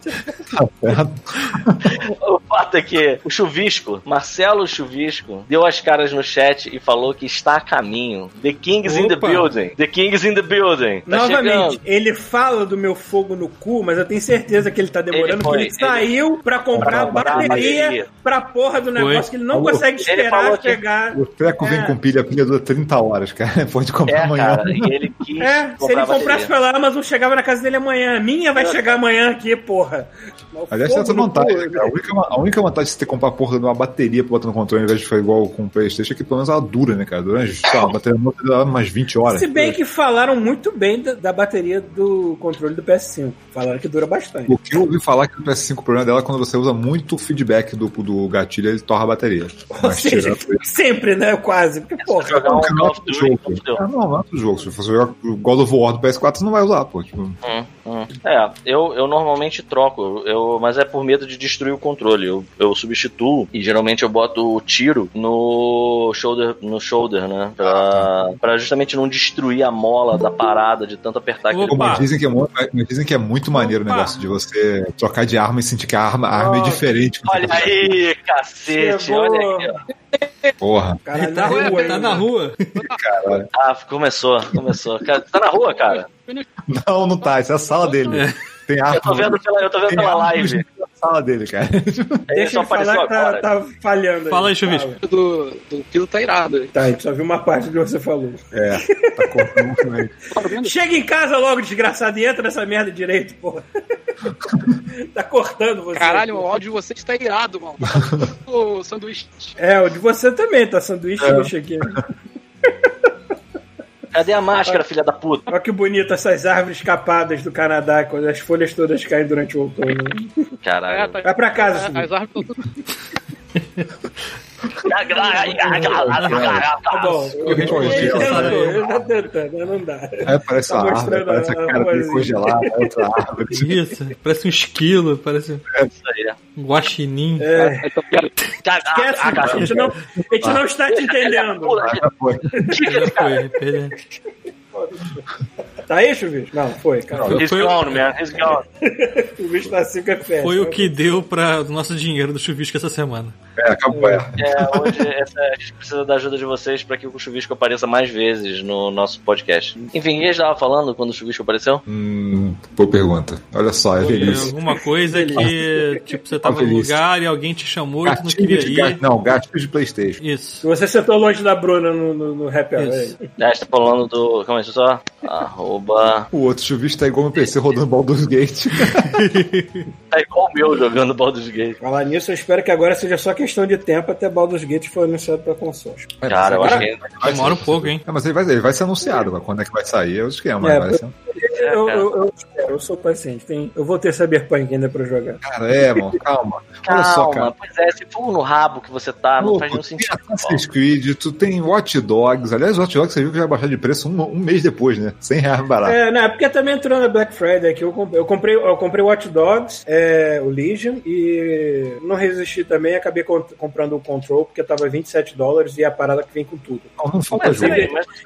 O fato é que o Chuvisco, Marcelo Chuvisco, deu as caras no chat e falou que está a caminho. The King's in the Opa. building. The King's in the building. Tá Novamente, chegando. ele fala do meu fogo no cu, mas eu tenho certeza que ele tá demorando, Ele porque foi, ele saiu pra comprar Pra bateria, bateria. pra porra do negócio Foi. que ele não Falou. consegue Ele esperar que- chegar. O treco vem É. com pilha, a pilha dura 30 horas, cara. Pode comprar É, amanhã. cara, e ele quis É, se ele comprasse pela Amazon, chegava na casa dele amanhã. A minha vai chegar amanhã aqui, porra. Mas o Aliás, tem essa no vantagem, cara. A única, a única vantagem de você ter que comprar a porra de uma bateria pra botar no controle ao invés de ficar igual com o Playstation é que pelo menos ela dura, né, cara? Durante, a bateria dura umas 20 horas. Se bem que falaram muito bem da, da bateria do controle do PS5. Falaram que dura bastante. O que eu ouvi falar que o PS5 o problema dela é quando você usa muito feedback do, do gatilho, ele torra a bateria. Ou Mas seja, tirando sempre, né? Quase. Porque, porra. Jogar um Não, Call of Duty, jogo. não não, não é outro jogo. Se você jogar o God of War do PS4 você não vai usar, pô. Tipo, Hum, hum. É, eu, eu normalmente troco, eu, mas é por medo de destruir o controle. Eu, eu substituo e geralmente eu boto o tiro no shoulder, no shoulder, né? Pra, pra justamente não destruir a mola da parada de tanto apertar aquele Opa. Mas dizem, que é dizem que é muito maneiro o Opa. negócio de você trocar de arma e sentir que a arma, a arma é diferente. Olha tá aí, cacete, Chegou. olha aqui, ó. Porra, Cara, Tá, na rua, tá na rua. Ah, começou, começou. Cara, tá na rua, cara? Não, não tá. Isso é a sala dele. Tem arma. Eu tô vendo pela, eu tô vendo tem pela live. na sala dele, cara. Ele Deixa só ele falar que tá, agora. tá falhando. Fala aí, Chuvisco. Do, do Pilo tá irado. Tá, a gente só viu uma parte do que você falou. É, tá cortando. Tá? Chega em casa logo, desgraçado, e entra nessa merda direito, porra. tá cortando você. Caralho, o áudio de vocês tá irado, mano. o sanduíche. É, o de você também, tá sanduíche, bicho aqui. Cadê a máscara, filha da puta? Olha que bonito essas árvores capadas do Canadá, quando as folhas todas caem durante o outono. É, Caralho. tá- Vai pra casa, é. As árvores estão tudo. Tá bom. Eu respondi, ele tá tentando, não dá. Aí parece Tá a árvore, mostrando parece a cara dele vozinha. congelada, outra árvore. Isso, parece um esquilo, parece Isso aí. um guaxinim. É, Então, esquece, a gente não, a gente não está te entendendo. Já foi. Já foi. Tá aí, Chuvisco? Não, foi, cara. Não, He's Foi- gone, man. He's gone. O bicho tá cinco é festa. Foi o que deu para o nosso dinheiro do chuvisco essa semana. É, acabou. É. É, hoje essa, a gente precisa da ajuda de vocês para que o Chuvisco apareça mais vezes no nosso podcast. Enfim, quem estava falando quando o Chuvisco apareceu? Hum, boa pergunta. Olha só, é Foi velhice. alguma coisa que, tipo, você tava no Feliz. lugar e alguém te chamou e tu não Gatilho queria ir. não, gatilho de Playstation. Isso. Você sentou longe da Bruna no, no, no Happy Hour. Isso. aí. Já está falando do. Calma aí, deixa eu só. Arroba. O outro chuvisco tá igual meu PC rodando Baldur's Gate. Tá igual o meu jogando Baldur's Gate. Falar nisso, eu espero que agora seja só questão de tempo até Baldur's Gate for anunciado pra console. Cara, eu acho que. Demora um pouco, hein? É, mas ele vai, ele vai ser anunciado. agora. Quando é que vai sair? É o esquema. É, vai ser... Eu, eu, eu espero, eu sou paciente. Tem, eu vou ter Cyberpunk ainda pra jogar. Cara, é, mano, calma. Olha Calma, só, cara. pois é, se for no rabo que você tá, não Louco, faz nenhum tem sentido. Assassin's Creed, tu tem Watch Dogs. Aliás, Watch Dogs você viu que vai baixar de preço um, um mês depois, né? 100 reais barato. É, não, é porque também entrou na Black Friday aqui. Eu comprei, eu comprei, eu comprei Watch Dogs, é, o Legion, e não resisti também. Acabei com- comprando o Control, porque tava 27 dólares e é a parada que vem com tudo. Não, não falta Mas, jogo.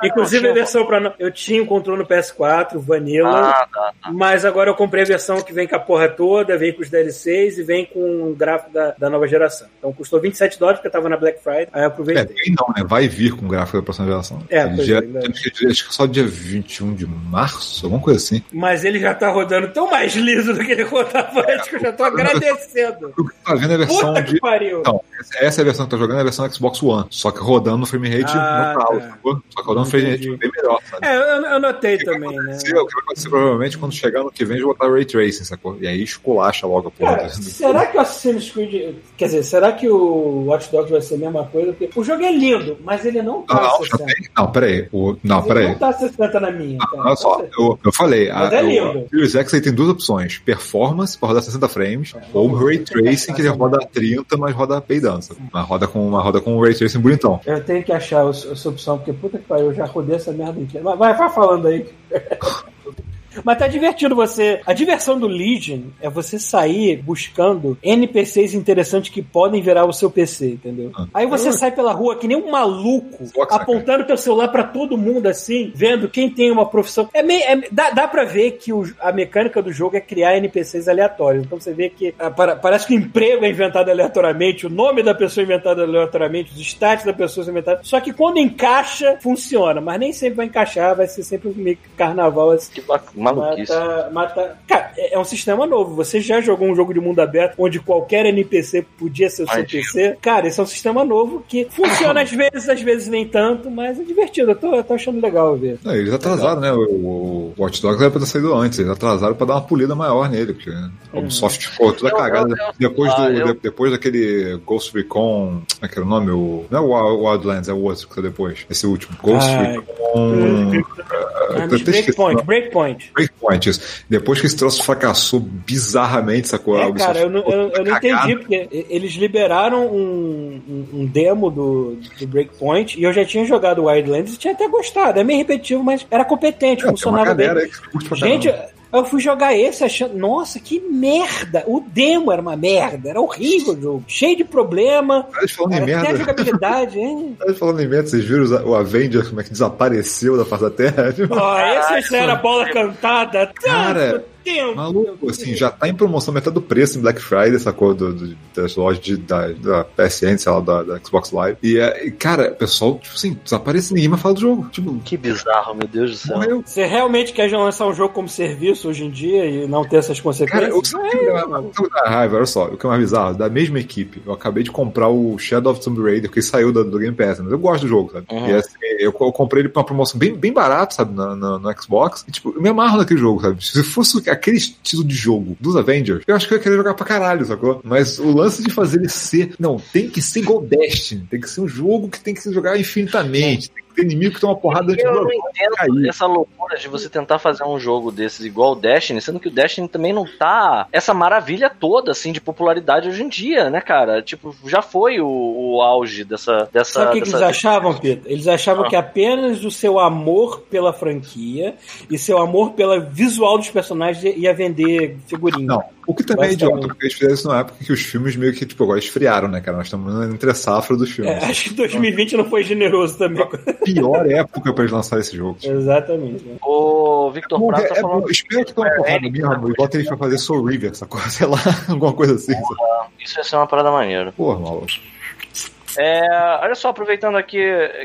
Inclusive não, a versão pra. Eu tinha o controle no PS4, Vanilla. Ah, tá. Mas agora eu comprei a versão que vem com a porra toda, vem com os DLCs e vem com o gráfico da, da nova geração. Então custou 27 dólares porque tava na Black Friday, aí eu É, aproveitei. tem não, né? Vai vir com o gráfico da próxima geração. É, pois já- é, acho, que, que só dia 21 de março, alguma coisa assim. Mas ele já tá rodando tão mais liso do que ele rodava antes que eu já tô agradecendo. O que tá vendo é a versão Puta que de. pariu! Então, essa- é a versão que tá jogando, é a versão Xbox One. Só que rodando no frame rate Ah, alto, tá. sacou? Só que rodando no frame rate bem melhor, sabe? É, eu, eu notei que também, né? O que vai acontecer provavelmente quando chegar no que vem, vão botar Ray Tracing, sacou? E aí esculacha logo a porra. Cara, do- será que o Assassin's Creed. Quer dizer, será que o Watch Dogs vai ser a mesma coisa? Porque o jogo é lindo, mas ele não tá Não, não, já 60. tem. Não, peraí. O, não, Mas ele peraí. não tá a 60 na minha. cara. Olha só, eu, eu falei, Mas a, é lindo. o Series X tem duas opções: performance para rodar 60 frames, ou Ray Tracing, que ele roda 30, mas roda peidando. sabe? Mas roda com, uma roda com um Ray Tracing bonitão. Eu tenho que achar essa opção, porque puta que pariu, eu já rodei essa merda inteira. Mas vai, vai falando aí. Mas tá divertido você. A diversão do Legion é você sair buscando NPCs interessantes que podem virar o seu PC, entendeu? Aí você sai pela rua que nem um maluco, Fox, apontando teu celular pra todo mundo assim, vendo quem tem uma profissão. É meio, é- dá, dá pra ver que o- a mecânica do jogo é criar NPCs aleatórios. Então você vê que ah, para- parece que o emprego é inventado aleatoriamente, o nome da pessoa é inventado aleatoriamente, os status da pessoa são inventados. Só que quando encaixa, funciona. Mas nem sempre vai encaixar, vai ser sempre meio carnaval assim. Que ba- maluquice. Mata, mata... Cara, é é um sistema novo. Você já jogou um jogo de mundo aberto onde qualquer NPC podia ser o seu. PC? Cara, esse é um sistema novo que funciona às vezes, às vezes nem tanto, mas é divertido. Eu tô, eu tô achando legal ver. Não, eles atrasaram, né? O, o Watch Dogs era pra ter saído antes. Eles atrasaram pra dar uma polida maior nele, porque né, a Ubisoft ficou toda cagada. eu- eu- depois, do, eu- de- depois daquele Ghost Recon. Como é que era o nome? O, não é o Wild- Wildlands, é o outro que saiu depois. Esse último. Ghost. Recon. Ah, esqueci o breakpoint, breakpoint. Breakpoint. Isso. Depois que esse troço fracassou bizarramente, sacou? É, cara, eu não, eu, eu não entendi, porque eles liberaram um, um, um demo do, do Breakpoint e eu já tinha jogado Wildlands e tinha até gostado. É meio repetitivo, mas era competente, É, funcionava bem. Gente. Eu fui jogar esse achando, nossa, que merda! O demo era uma merda, era horrível o jogo, cheio de problema. Falando em Era até a merda, jogabilidade, hein? falando em merda, vocês viram o Avengers como é que desapareceu da face da Terra? Ó, esse era a bola cantada. Cara, tanto tempo. Maluco, assim, já tá em promoção metade do preço em Black Friday, sacou? Do, do- das lojas de, da, da PSN, sei lá, da, da Xbox Live. E, é, cara, o pessoal, tipo assim, desaparece ninguém mais fala do jogo. Tipo, Que bizarro, meu Deus do céu. morreu. Você realmente quer lançar um jogo como serviço hoje em dia e não ter essas Cara, consequências? o que me dá raiva, olha só, o que é mais bizarro, da mesma equipe, eu acabei de comprar o Shadow of Tomb Raider, que saiu do, do Game Pass, mas eu gosto do jogo, sabe? Uhum. E assim, eu, eu comprei ele pra uma promoção bem, bem barato, sabe, na- na- no Xbox, e tipo, eu me amarro naquele jogo, sabe? Se fosse aquele estilo de jogo dos Avengers, eu acho que eu ia querer jogar pra caralho, sacou? Mas o lance de fazer ele ser, não, tem que ser igual Destiny, tem que ser um jogo que tem que se jogar infinitamente, tem ter inimigo que tem uma porrada de Eu não entendo cair. essa loucura de você tentar fazer um jogo desses igual o Destiny, sendo que o Destiny também não tá essa maravilha toda, assim, de popularidade hoje em dia, né, cara? Tipo, já foi o, o auge dessa. dessa Sabe o que, que eles achavam, Peter? Eles achavam Ah. que apenas o seu amor pela franquia e seu amor pela visual dos personagens ia vender figurinha. Não, o que também é idiota, porque eles fizeram isso na época que os filmes meio que, tipo, agora esfriaram, né, cara? Nós estamos entre a safra dos filmes. É, acho que 2020 não foi generoso também. Pior época pra eles lançarem esse jogo. Exatamente. né? O Victor Bom, Prato é, tá é falando. bom, espero que tenha uma porrada mesmo, e bota eles pra fazer Soul River, sacou? Sei lá, alguma coisa assim. sabe? Isso ia ser uma parada maneira. Porra, maluco. É, olha só, aproveitando aqui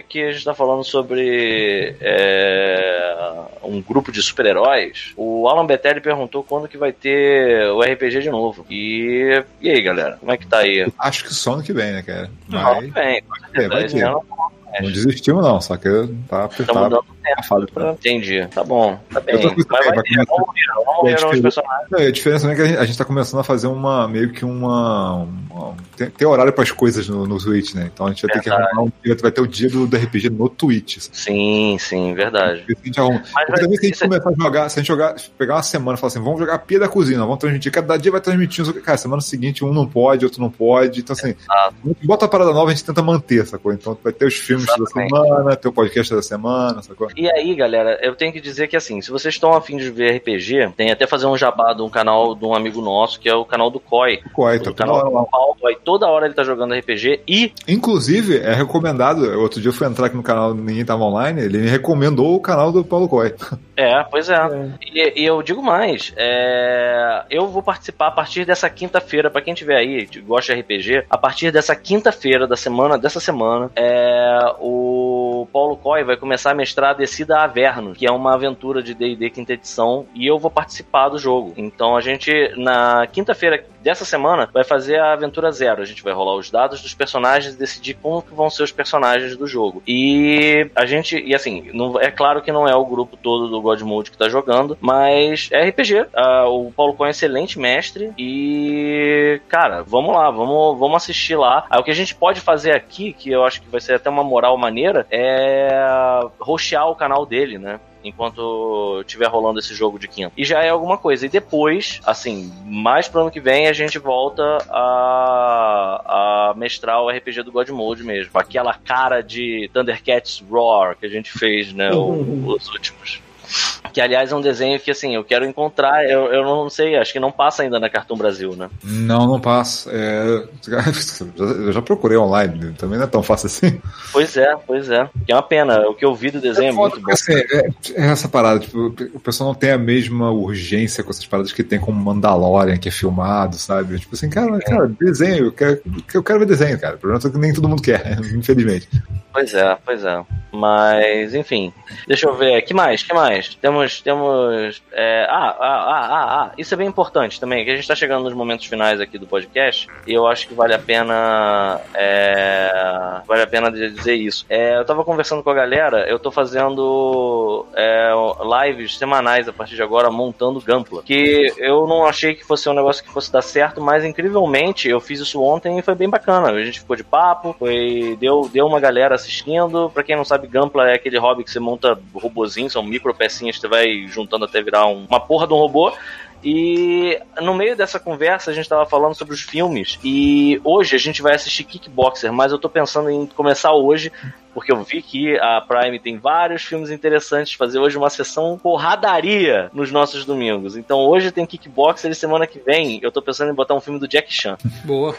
que a gente tá falando sobre é, um grupo de super-heróis, o Alan Betelli perguntou quando que vai ter o RPG de novo. E, e aí, galera, como é que tá aí? Acho que só ano que vem, né, cara? Não, Mas bem, com certeza. É, vai esse ter. ano não desistimos, não, só que tá apertado. dando tempo pra... Entendi. Tá bom, tá bem. Mas começar- vamos ver, vamos É, ver os personagens. Não, a diferença também é que a gente, a gente tá começando a fazer uma, meio que uma, uma- tem, tem horário pras coisas no, no Twitch, né? Então a gente vai ter que Verdade. arrumar um dia, vai ter o dia do, do RPG no Twitch. sabe? Sim, sim, verdade. A gente arruma. Mas também se a gente isso é- começar a jogar, se a gente jogar, pegar uma semana e falar assim, vamos jogar Pia da Cozinha, vamos transmitir, cada dia vai transmitir, cara, semana seguinte um não pode, outro não pode, então assim, Exato. a gente bota a parada nova, a gente tenta manter, sacou? Então vai ter os filmes Exatamente. da semana, ter o podcast da semana, sacou? E aí, galera, eu tenho que dizer que assim, se vocês estão afim de ver RPG, tem até fazer um jabá de um canal de um amigo nosso, que é o canal do Koi. O Koi, tá canal do Paulo, aí toda hora ele tá jogando RPG e Inclusive, é recomendado, outro dia eu fui entrar aqui no canal Ninguém Tava Online, ele me recomendou o canal do Paulo Coy. É, pois é. É. E, e eu digo mais, é, eu vou participar a partir dessa quinta-feira, pra quem tiver aí, que gosta de RPG, a partir dessa quinta-feira da semana, dessa semana, é, o Paulo Coy vai começar a mestrar a Descida Averno, que é uma aventura de D&D quinta edição, e eu vou participar do jogo. Então a gente, na quinta-feira dessa semana, vai fazer a aventura zero. A gente vai rolar os dados dos personagens e decidir como que vão ser os personagens do jogo. E a gente, e assim, não, é claro que não é o grupo todo do God Mode que tá jogando, mas é RPG. Ah, o Paulo Cohen é um excelente mestre e, cara, vamos lá, vamos, vamos assistir lá. Aí, o que a gente pode fazer aqui, que eu acho que vai ser até uma moral maneira, é roxear o canal dele, né? enquanto estiver rolando esse jogo de quinta. E já é alguma coisa. E depois, assim, mais pro ano que vem, a gente volta a, a mestrar o RPG do God Mode mesmo. Aquela cara de Thundercats Roar que a gente fez, né? o- os últimos. Que, aliás, é um desenho que, assim, eu quero encontrar. Eu, eu não sei, acho que não passa ainda na Cartoon Brasil, né? Não, não passa. É... Eu já procurei online, também não é tão fácil assim. Pois é, pois é. Que é uma pena. O que eu vi do desenho é, foda muito bom. assim, é, é essa parada, tipo, o pessoal não tem a mesma urgência com essas paradas que tem como Mandalorian, que é filmado, sabe? Tipo assim, cara, cara desenho, eu quero, eu quero ver desenho, cara. O problema é que nem todo mundo quer, infelizmente. Pois é, pois é. Mas, enfim. Deixa eu ver. que mais? que mais? Temos. temos é, ah, ah, ah, ah, ah. Isso é bem importante também, que a gente tá chegando nos momentos finais aqui do podcast. E eu acho que vale a pena. é, vale a pena dizer isso. É, eu tava conversando com a galera, eu tô fazendo é, lives semanais a partir de agora montando Gampla. Que eu não achei que fosse um negócio que fosse dar certo, mas incrivelmente eu fiz isso ontem e foi bem bacana. A gente ficou de papo, foi deu, deu uma galera assistindo. Pra quem não sabe, Gampla é aquele hobby que você monta robozinho, são micro pecinhas você vai juntando até virar um- uma porra de um robô. E no meio dessa conversa a gente tava falando sobre os filmes. E hoje a gente vai assistir Kickboxer, mas eu tô pensando em começar hoje, porque eu vi que a Prime tem vários filmes interessantes. Fazer hoje uma sessão porradaria nos nossos domingos. Então hoje tem Kickboxer e semana que vem eu tô pensando em botar um filme do Jack Chan. Boa.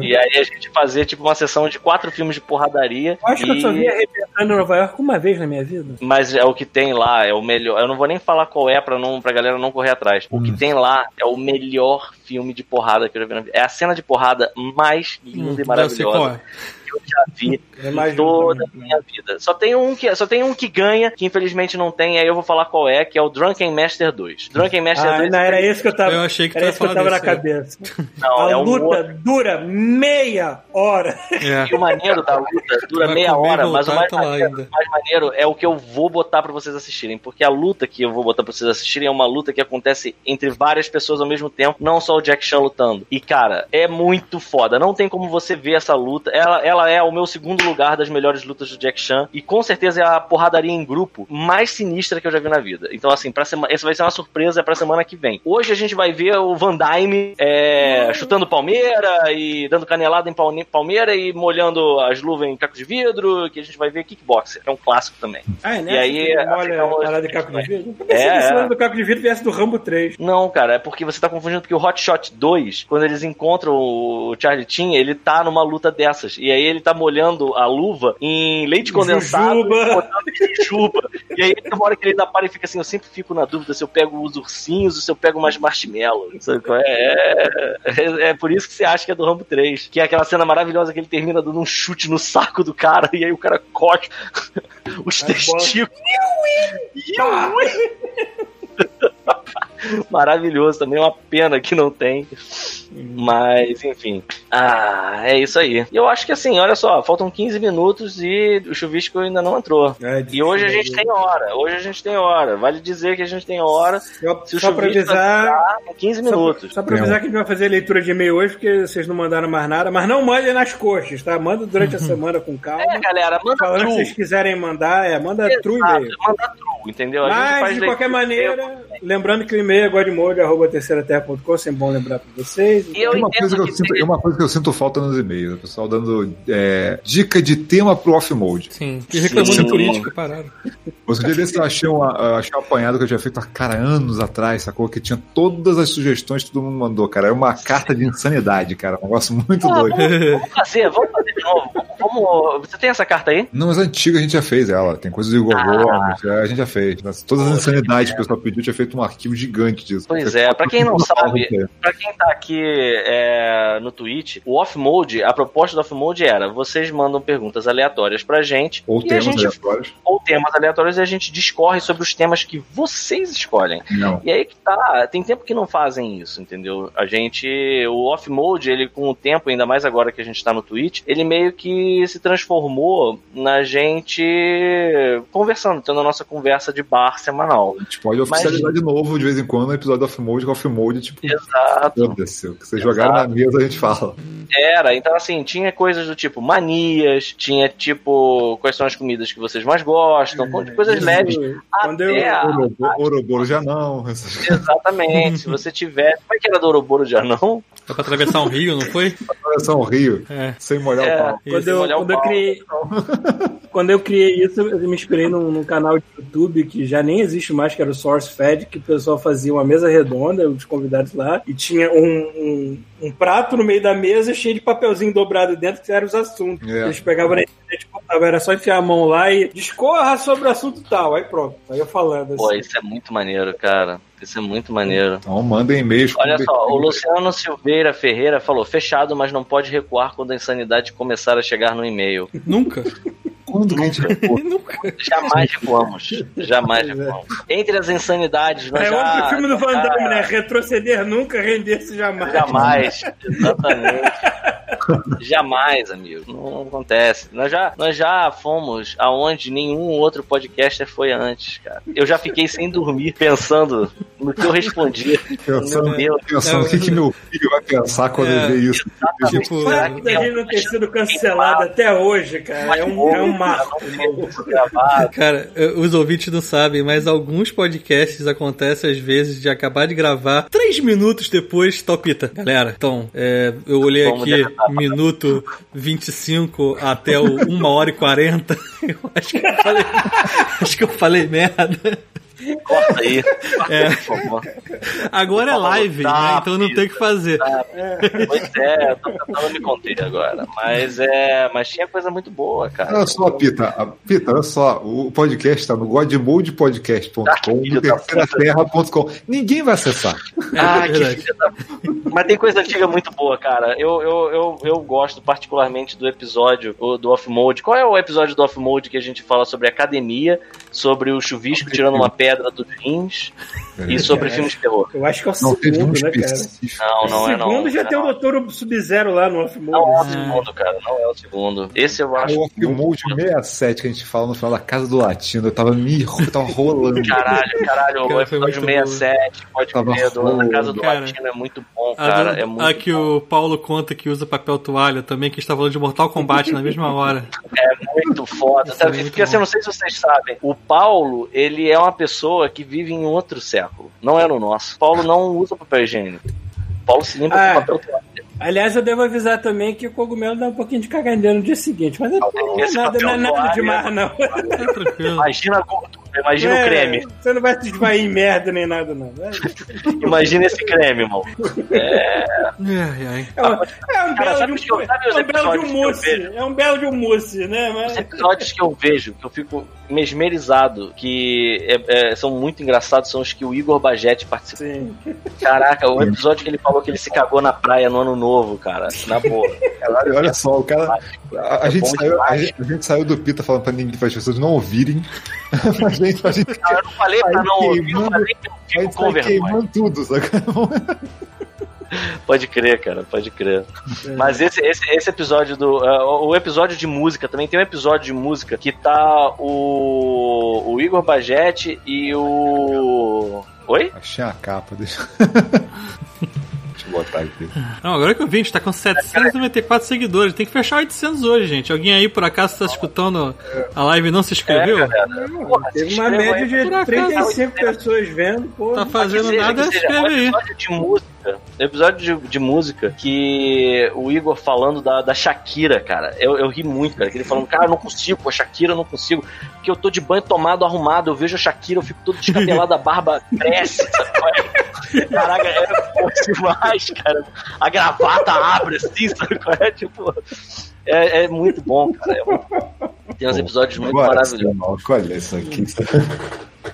E aí a gente fazer tipo uma sessão de quatro filmes de porradaria. Eu acho que eu só e- vi arrebentando em Nova York uma vez na minha vida. Mas é o que tem lá, é o melhor. Eu não vou nem falar qual é pra, não, pra galera não correr atrás. O que tem lá é o melhor filme de porrada que eu já vi na vida. É a cena de porrada mais linda e Hum, qual maravilhosa é. que eu já vi Eu em toda a minha vida. Só tem um que só tem um que ganha, que infelizmente não tem, aí eu vou falar qual é, que é o Drunken Master 2. Drunken Master Ah, 2 não, era esse que eu tava. Eu achei que era esse que eu tava na desse, é. cabeça. não, a é um luta outro. dura meia hora. É. E o maneiro da luta dura Vai meia e hora, mas o mais, tá maneiro, mais maneiro é o que eu vou botar pra vocês assistirem. Porque a luta que eu vou botar pra vocês assistirem é uma luta que acontece entre várias pessoas ao mesmo tempo, não só o Jack Chan lutando. E, cara, é muito foda. Não tem como você ver essa luta. Ela, ela é o meu segundo lugar das melhores lutas do Jack Chan. E com certeza é a porradaria em grupo mais sinistra que eu já vi na vida. Então, assim, pra semana, essa vai ser uma surpresa pra semana que vem. Hoje a gente vai ver o Van Damme é, chutando palmeira e dando canelada em palme- palmeira e molhando as luvas em caco de vidro. Que a gente vai ver Kickboxer, que é um clássico também. Ah, é, né? E aí, Você a- olha parada de caco de vidro? É, é. do caco de vidro viesse do Rambo 3. Não, cara, é porque você tá confundindo porque o Hot Shot 2, quando eles encontram o Charlie Chin, ele tá numa luta dessas. E aí ele tá molhando a luva em leite condensado, Jujuba. e jujuba. E aí tem uma hora que ele dá para e fica assim, eu sempre fico na dúvida se eu pego os ursinhos ou se eu pego mais marshmallow. Sabe qual é? É, é, é por isso que você acha que é do Rambo 3. Que é aquela cena maravilhosa que ele termina dando um chute no saco do cara e aí o cara corta os testículos. Maravilhoso também, é uma pena que não tem. Mas, enfim. Ah, é isso aí. E eu acho que assim, olha só, faltam 15 minutos e o chuvisco ainda não entrou. É, E hoje a gente tem hora, hoje a gente tem hora. Vale dizer que a gente tem hora. Só, Se o só pra avisar. em 15 Só pra, minutos. só pra avisar que a gente vai fazer leitura de e-mail hoje, porque vocês não mandaram mais nada. Mas não mandem nas coxas, tá? Manda durante a semana com calma. É, galera, manda Falando que true. vocês quiserem mandar, é, manda true Exato, e-mail. manda true, entendeu? A gente Mas, de qualquer maneira, lembrando que o e-mail é godmode.terceiraterra.com, sempre bom lembrar pra vocês. E eu uma, coisa que eu sinto, tem- e uma coisa que eu sinto falta nos e-mails, o pessoal dando é, dica de tema pro off-mode. Sim. E reclamando Sim. de política, pararam. Você dia desse eu achei, uma, eu achei um apanhado que eu tinha feito há, cara, anos atrás, sacou? Que tinha todas as sugestões que todo mundo mandou, cara. Era uma carta de insanidade, cara. Um negócio muito Ah, doido. vamos, vamos fazer, vamos fazer de novo. Vamos- Você tem essa carta aí? Não, mas a antiga a gente já fez ela. Tem coisa do Igor Ah. Gomes, é, a gente já fez. Todas as insanidades que o pessoal pediu, tinha feito um arquivo gigante disso. Pois é, pra quem não sabe, pra quem tá aqui é, no Twitch, o off-mode, a proposta do off-mode era, vocês mandam perguntas aleatórias pra gente, Ou e a temas gente, aleatórios. ou temas aleatórios, e a gente discorre sobre os temas que vocês escolhem. Não. E aí que tá, tem tempo que não fazem isso, entendeu? A gente, o off-mode, ele com o tempo, ainda mais agora que a gente tá no Twitch, ele meio que se transformou na gente conversando, tendo a nossa conversa de bar semanal. A gente pode oficializar de novo, de vez em quando, um episódio off-mode, que off-mode, tipo, Exato. que vocês jogaram na mesa, a gente fala. Era, então assim, tinha coisas do tipo manias, tinha tipo quais são as comidas que vocês mais gostam, coisas Isso, leves. Quando eu, Até a- Ouroboro, Ouroboro já não. Exatamente, se você tiver. Como é que era do Ouroboro de anão? É pra atravessar um rio, não foi? Coração Rio, É. sem molhar É. o pau. Quando eu, molhar o quando, eu pau. criei, quando eu criei isso, eu me inspirei num, num canal de YouTube que já nem existe mais, que era o SourceFed, que o pessoal fazia uma mesa redonda, os convidados lá, e tinha um, um, um prato no meio da mesa cheio de papelzinho dobrado dentro, que eram os assuntos. É. Eles pegavam na internet, botavam, era só enfiar a mão lá e discorra sobre o assunto tal. Aí pronto, aí eu falando Pô, assim. isso é muito maneiro, cara. Isso é muito maneiro. Então mandem e-mails. Olha só, o Luciano Silveira Ferreira falou: fechado, mas não pode recuar quando a insanidade começar a chegar no e-mail. Nunca. Quando que a gente Nunca. Jamais recuamos. Jamais é. recuamos. Entre as insanidades, nós É já. outro filme do Van Damme, né? Retroceder nunca, render-se jamais. Jamais, exatamente. Jamais, amigo. Não acontece. Nós já, nós já fomos aonde nenhum outro podcaster foi antes, cara. Eu já fiquei sem dormir pensando no que eu respondi. Pensando, Meu pensando o que, que meu filho vai pensar quando É. ele ver isso. Tipo, O fato da gente não ter sido cancelado até hoje, cara, é um, é um Cara, os ouvintes não sabem, mas alguns podcasts acontecem às vezes de acabar de gravar três minutos depois topita. Galera, então, é, eu olhei Vamos aqui deletar. minuto 25 até o 1 hora e 40. Eu acho que eu falei, acho que eu falei merda. Corta aí. É. Por favor. Agora é live, né? Tá, Então não tem o que fazer. Pois é, eu tô tentando me conter agora. Mas é. Mas tinha coisa muito boa, cara. Olha só, Pita, Pita, olha só, o podcast está no godmodepodcast.com, Ah, no terceiraterra.com. Ninguém vai acessar. Ah, É que verdade. filha da... Mas tem coisa antiga muito boa, cara. Eu, eu, eu, eu gosto particularmente do episódio do Off-Mode. Qual é o episódio do Off-Mode que a gente fala sobre academia, sobre o chuvisco tirando uma pedra dos rins e sobre filmes de terror? Eu acho que é o Não teve um segundo, né, cara? Não, não é não. segundo já não. tem o Doutor Sub-Zero lá no Off-Mode. Não é o segundo, cara. Não é o segundo. Esse eu acho. O Off-Mode 67 que a gente fala no final da Casa do Latino, eu tava me eu tava rolando. Caralho, caralho, o Cara, foi episódio muito 67, pode Tava crer, do Na Casa do Cara. Latino é muito bom, A, cara. do- É muito a que o Paulo conta que usa papel toalha também, que está falando de Mortal Kombat na mesma hora. É muito foda. Isso Sabe? é muito Porque assim, bom. eu não sei se vocês sabem, o Paulo, ele é uma pessoa que vive em outro século. Não é no nosso. O Paulo não usa papel higiênico. O Paulo se limpa Ah. com papel toalha. Aliás, eu devo avisar também que o cogumelo dá um pouquinho de cagandeira no dia seguinte, mas não, não é esse nada, não é nada demais, não. Imagina a gordura, imagina É, o creme. Você não vai se esvair em merda nem nada, não. É, Imagina esse creme, irmão. Ai, ai. é um, é um belo de os eu- um, os é um belo de um mousse. É um belo de um mousse, né? Os Mas, episódios que eu vejo, que eu fico mesmerizado, que é- é, são muito engraçados, são os que o Igor Bagete participa. sim. Caraca, o episódio que ele falou que ele se cagou na praia no ano novo, cara. Na boa. Caralho, olha só, o cara. A, a É gente saiu, a, gente, a gente saiu do Pita falando pra ninguém, para as pessoas não ouvirem. a gente, a gente, Não, eu não falei pra não ouvir, eu falei que eu fico com vergonha. queimando tudo, sabe? Pode crer, cara, pode crer. Mas esse, esse, esse episódio do. uh, o episódio de música também tem um episódio de música que tá o. o Igor Bagete e o. Oi? Achei a capa, deixa. deixa eu botar aqui. Não, agora que eu vi, a gente tá com 794 seguidores. Tem que fechar 800 hoje, gente. Alguém aí, por acaso, tá escutando a live e não se inscreveu? É. Porra, se Teve uma média aí. de Por acaso, 35 pessoas vendo, pô. Tá fazendo seja, nada, um aí. episódio de música. um Episódio de, de música que o Igor falando da, da Shakira, cara. Eu, eu ri muito, cara. Que ele falando, cara, eu não consigo, a Shakira eu não consigo. Porque eu tô de banho tomado, arrumado, eu vejo a Shakira, eu fico todo descabelado, a barba cresce, é? Caraca, é bom demais, cara. A gravata abre assim, sabe qual é? Tipo. É, é muito bom, cara. É muito bom. Tem uns episódios muito Agora, maravilhosos. Olha isso aqui.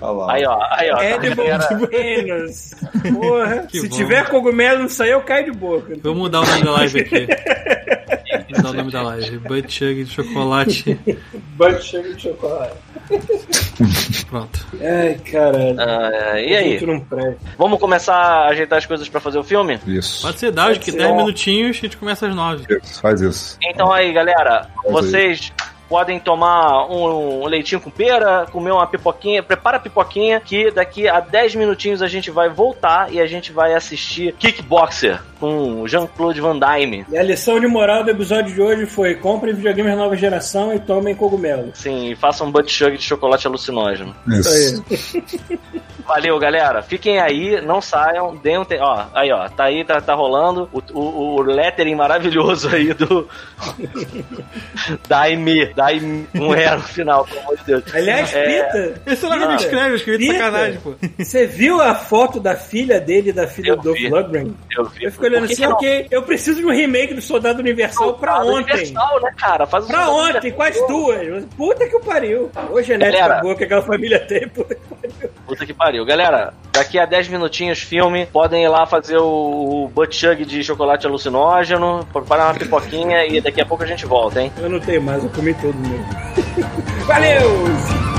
Olha lá. Aí, ó, aí, ó. Edible galera. Buenos. Porra. Que Se bom. tiver cogumelo, não sair, eu caio de boca. Vou mudar o nome da live aqui. Vou mudar o nome da live. Butt Chug de chocolate. Bate chega de chocolate. Pronto. Ai, caralho. Ah, e A aí? Vamos começar a ajeitar as coisas pra fazer o filme? Isso. Pode ser Dawes, que ser. 10 minutinhos a gente começa às 9. Isso, Faz isso. Então aí, galera, aí. vocês podem tomar um, um leitinho com pera, comer uma pipoquinha, prepara a pipoquinha que daqui a 10 minutinhos a gente vai voltar e a gente vai assistir Kickboxer com Jean-Claude Van Damme. E a lição de moral do episódio de hoje foi: comprem videogames nova geração e tomem cogumelo. Sim, e façam um butt chug de chocolate alucinógeno. Isso. Valeu, galera. Fiquem aí, não saiam, deem um te... ó, aí ó, tá aí, tá, tá rolando o, o, o lettering maravilhoso aí do Daime, Daime, um E no final, pelo amor de Deus. Aliás, É. Pita, Esse nome me Pita, escreve, eu escrevi de sacanagem, pô. Você viu a foto da filha dele e da filha Eu do vi. Lundgren? Eu, vi. Eu fico olhando assim, que não? ok, eu preciso de um remake do Soldado Universal pra Soldado ontem. Universal, né, cara? Faz um Pra Soldado ontem, Universal. as duas. Puta que o pariu. Ô, genética Galera. boa que aquela família tem, puta que pariu. Puta que pariu. Galera, daqui a 10 minutinhos, filme. Podem ir lá fazer o, o butt chug de chocolate alucinógeno, preparar uma pipoquinha e daqui a pouco a gente volta, hein? Eu não tenho mais, eu comi tudo mesmo. Valeu!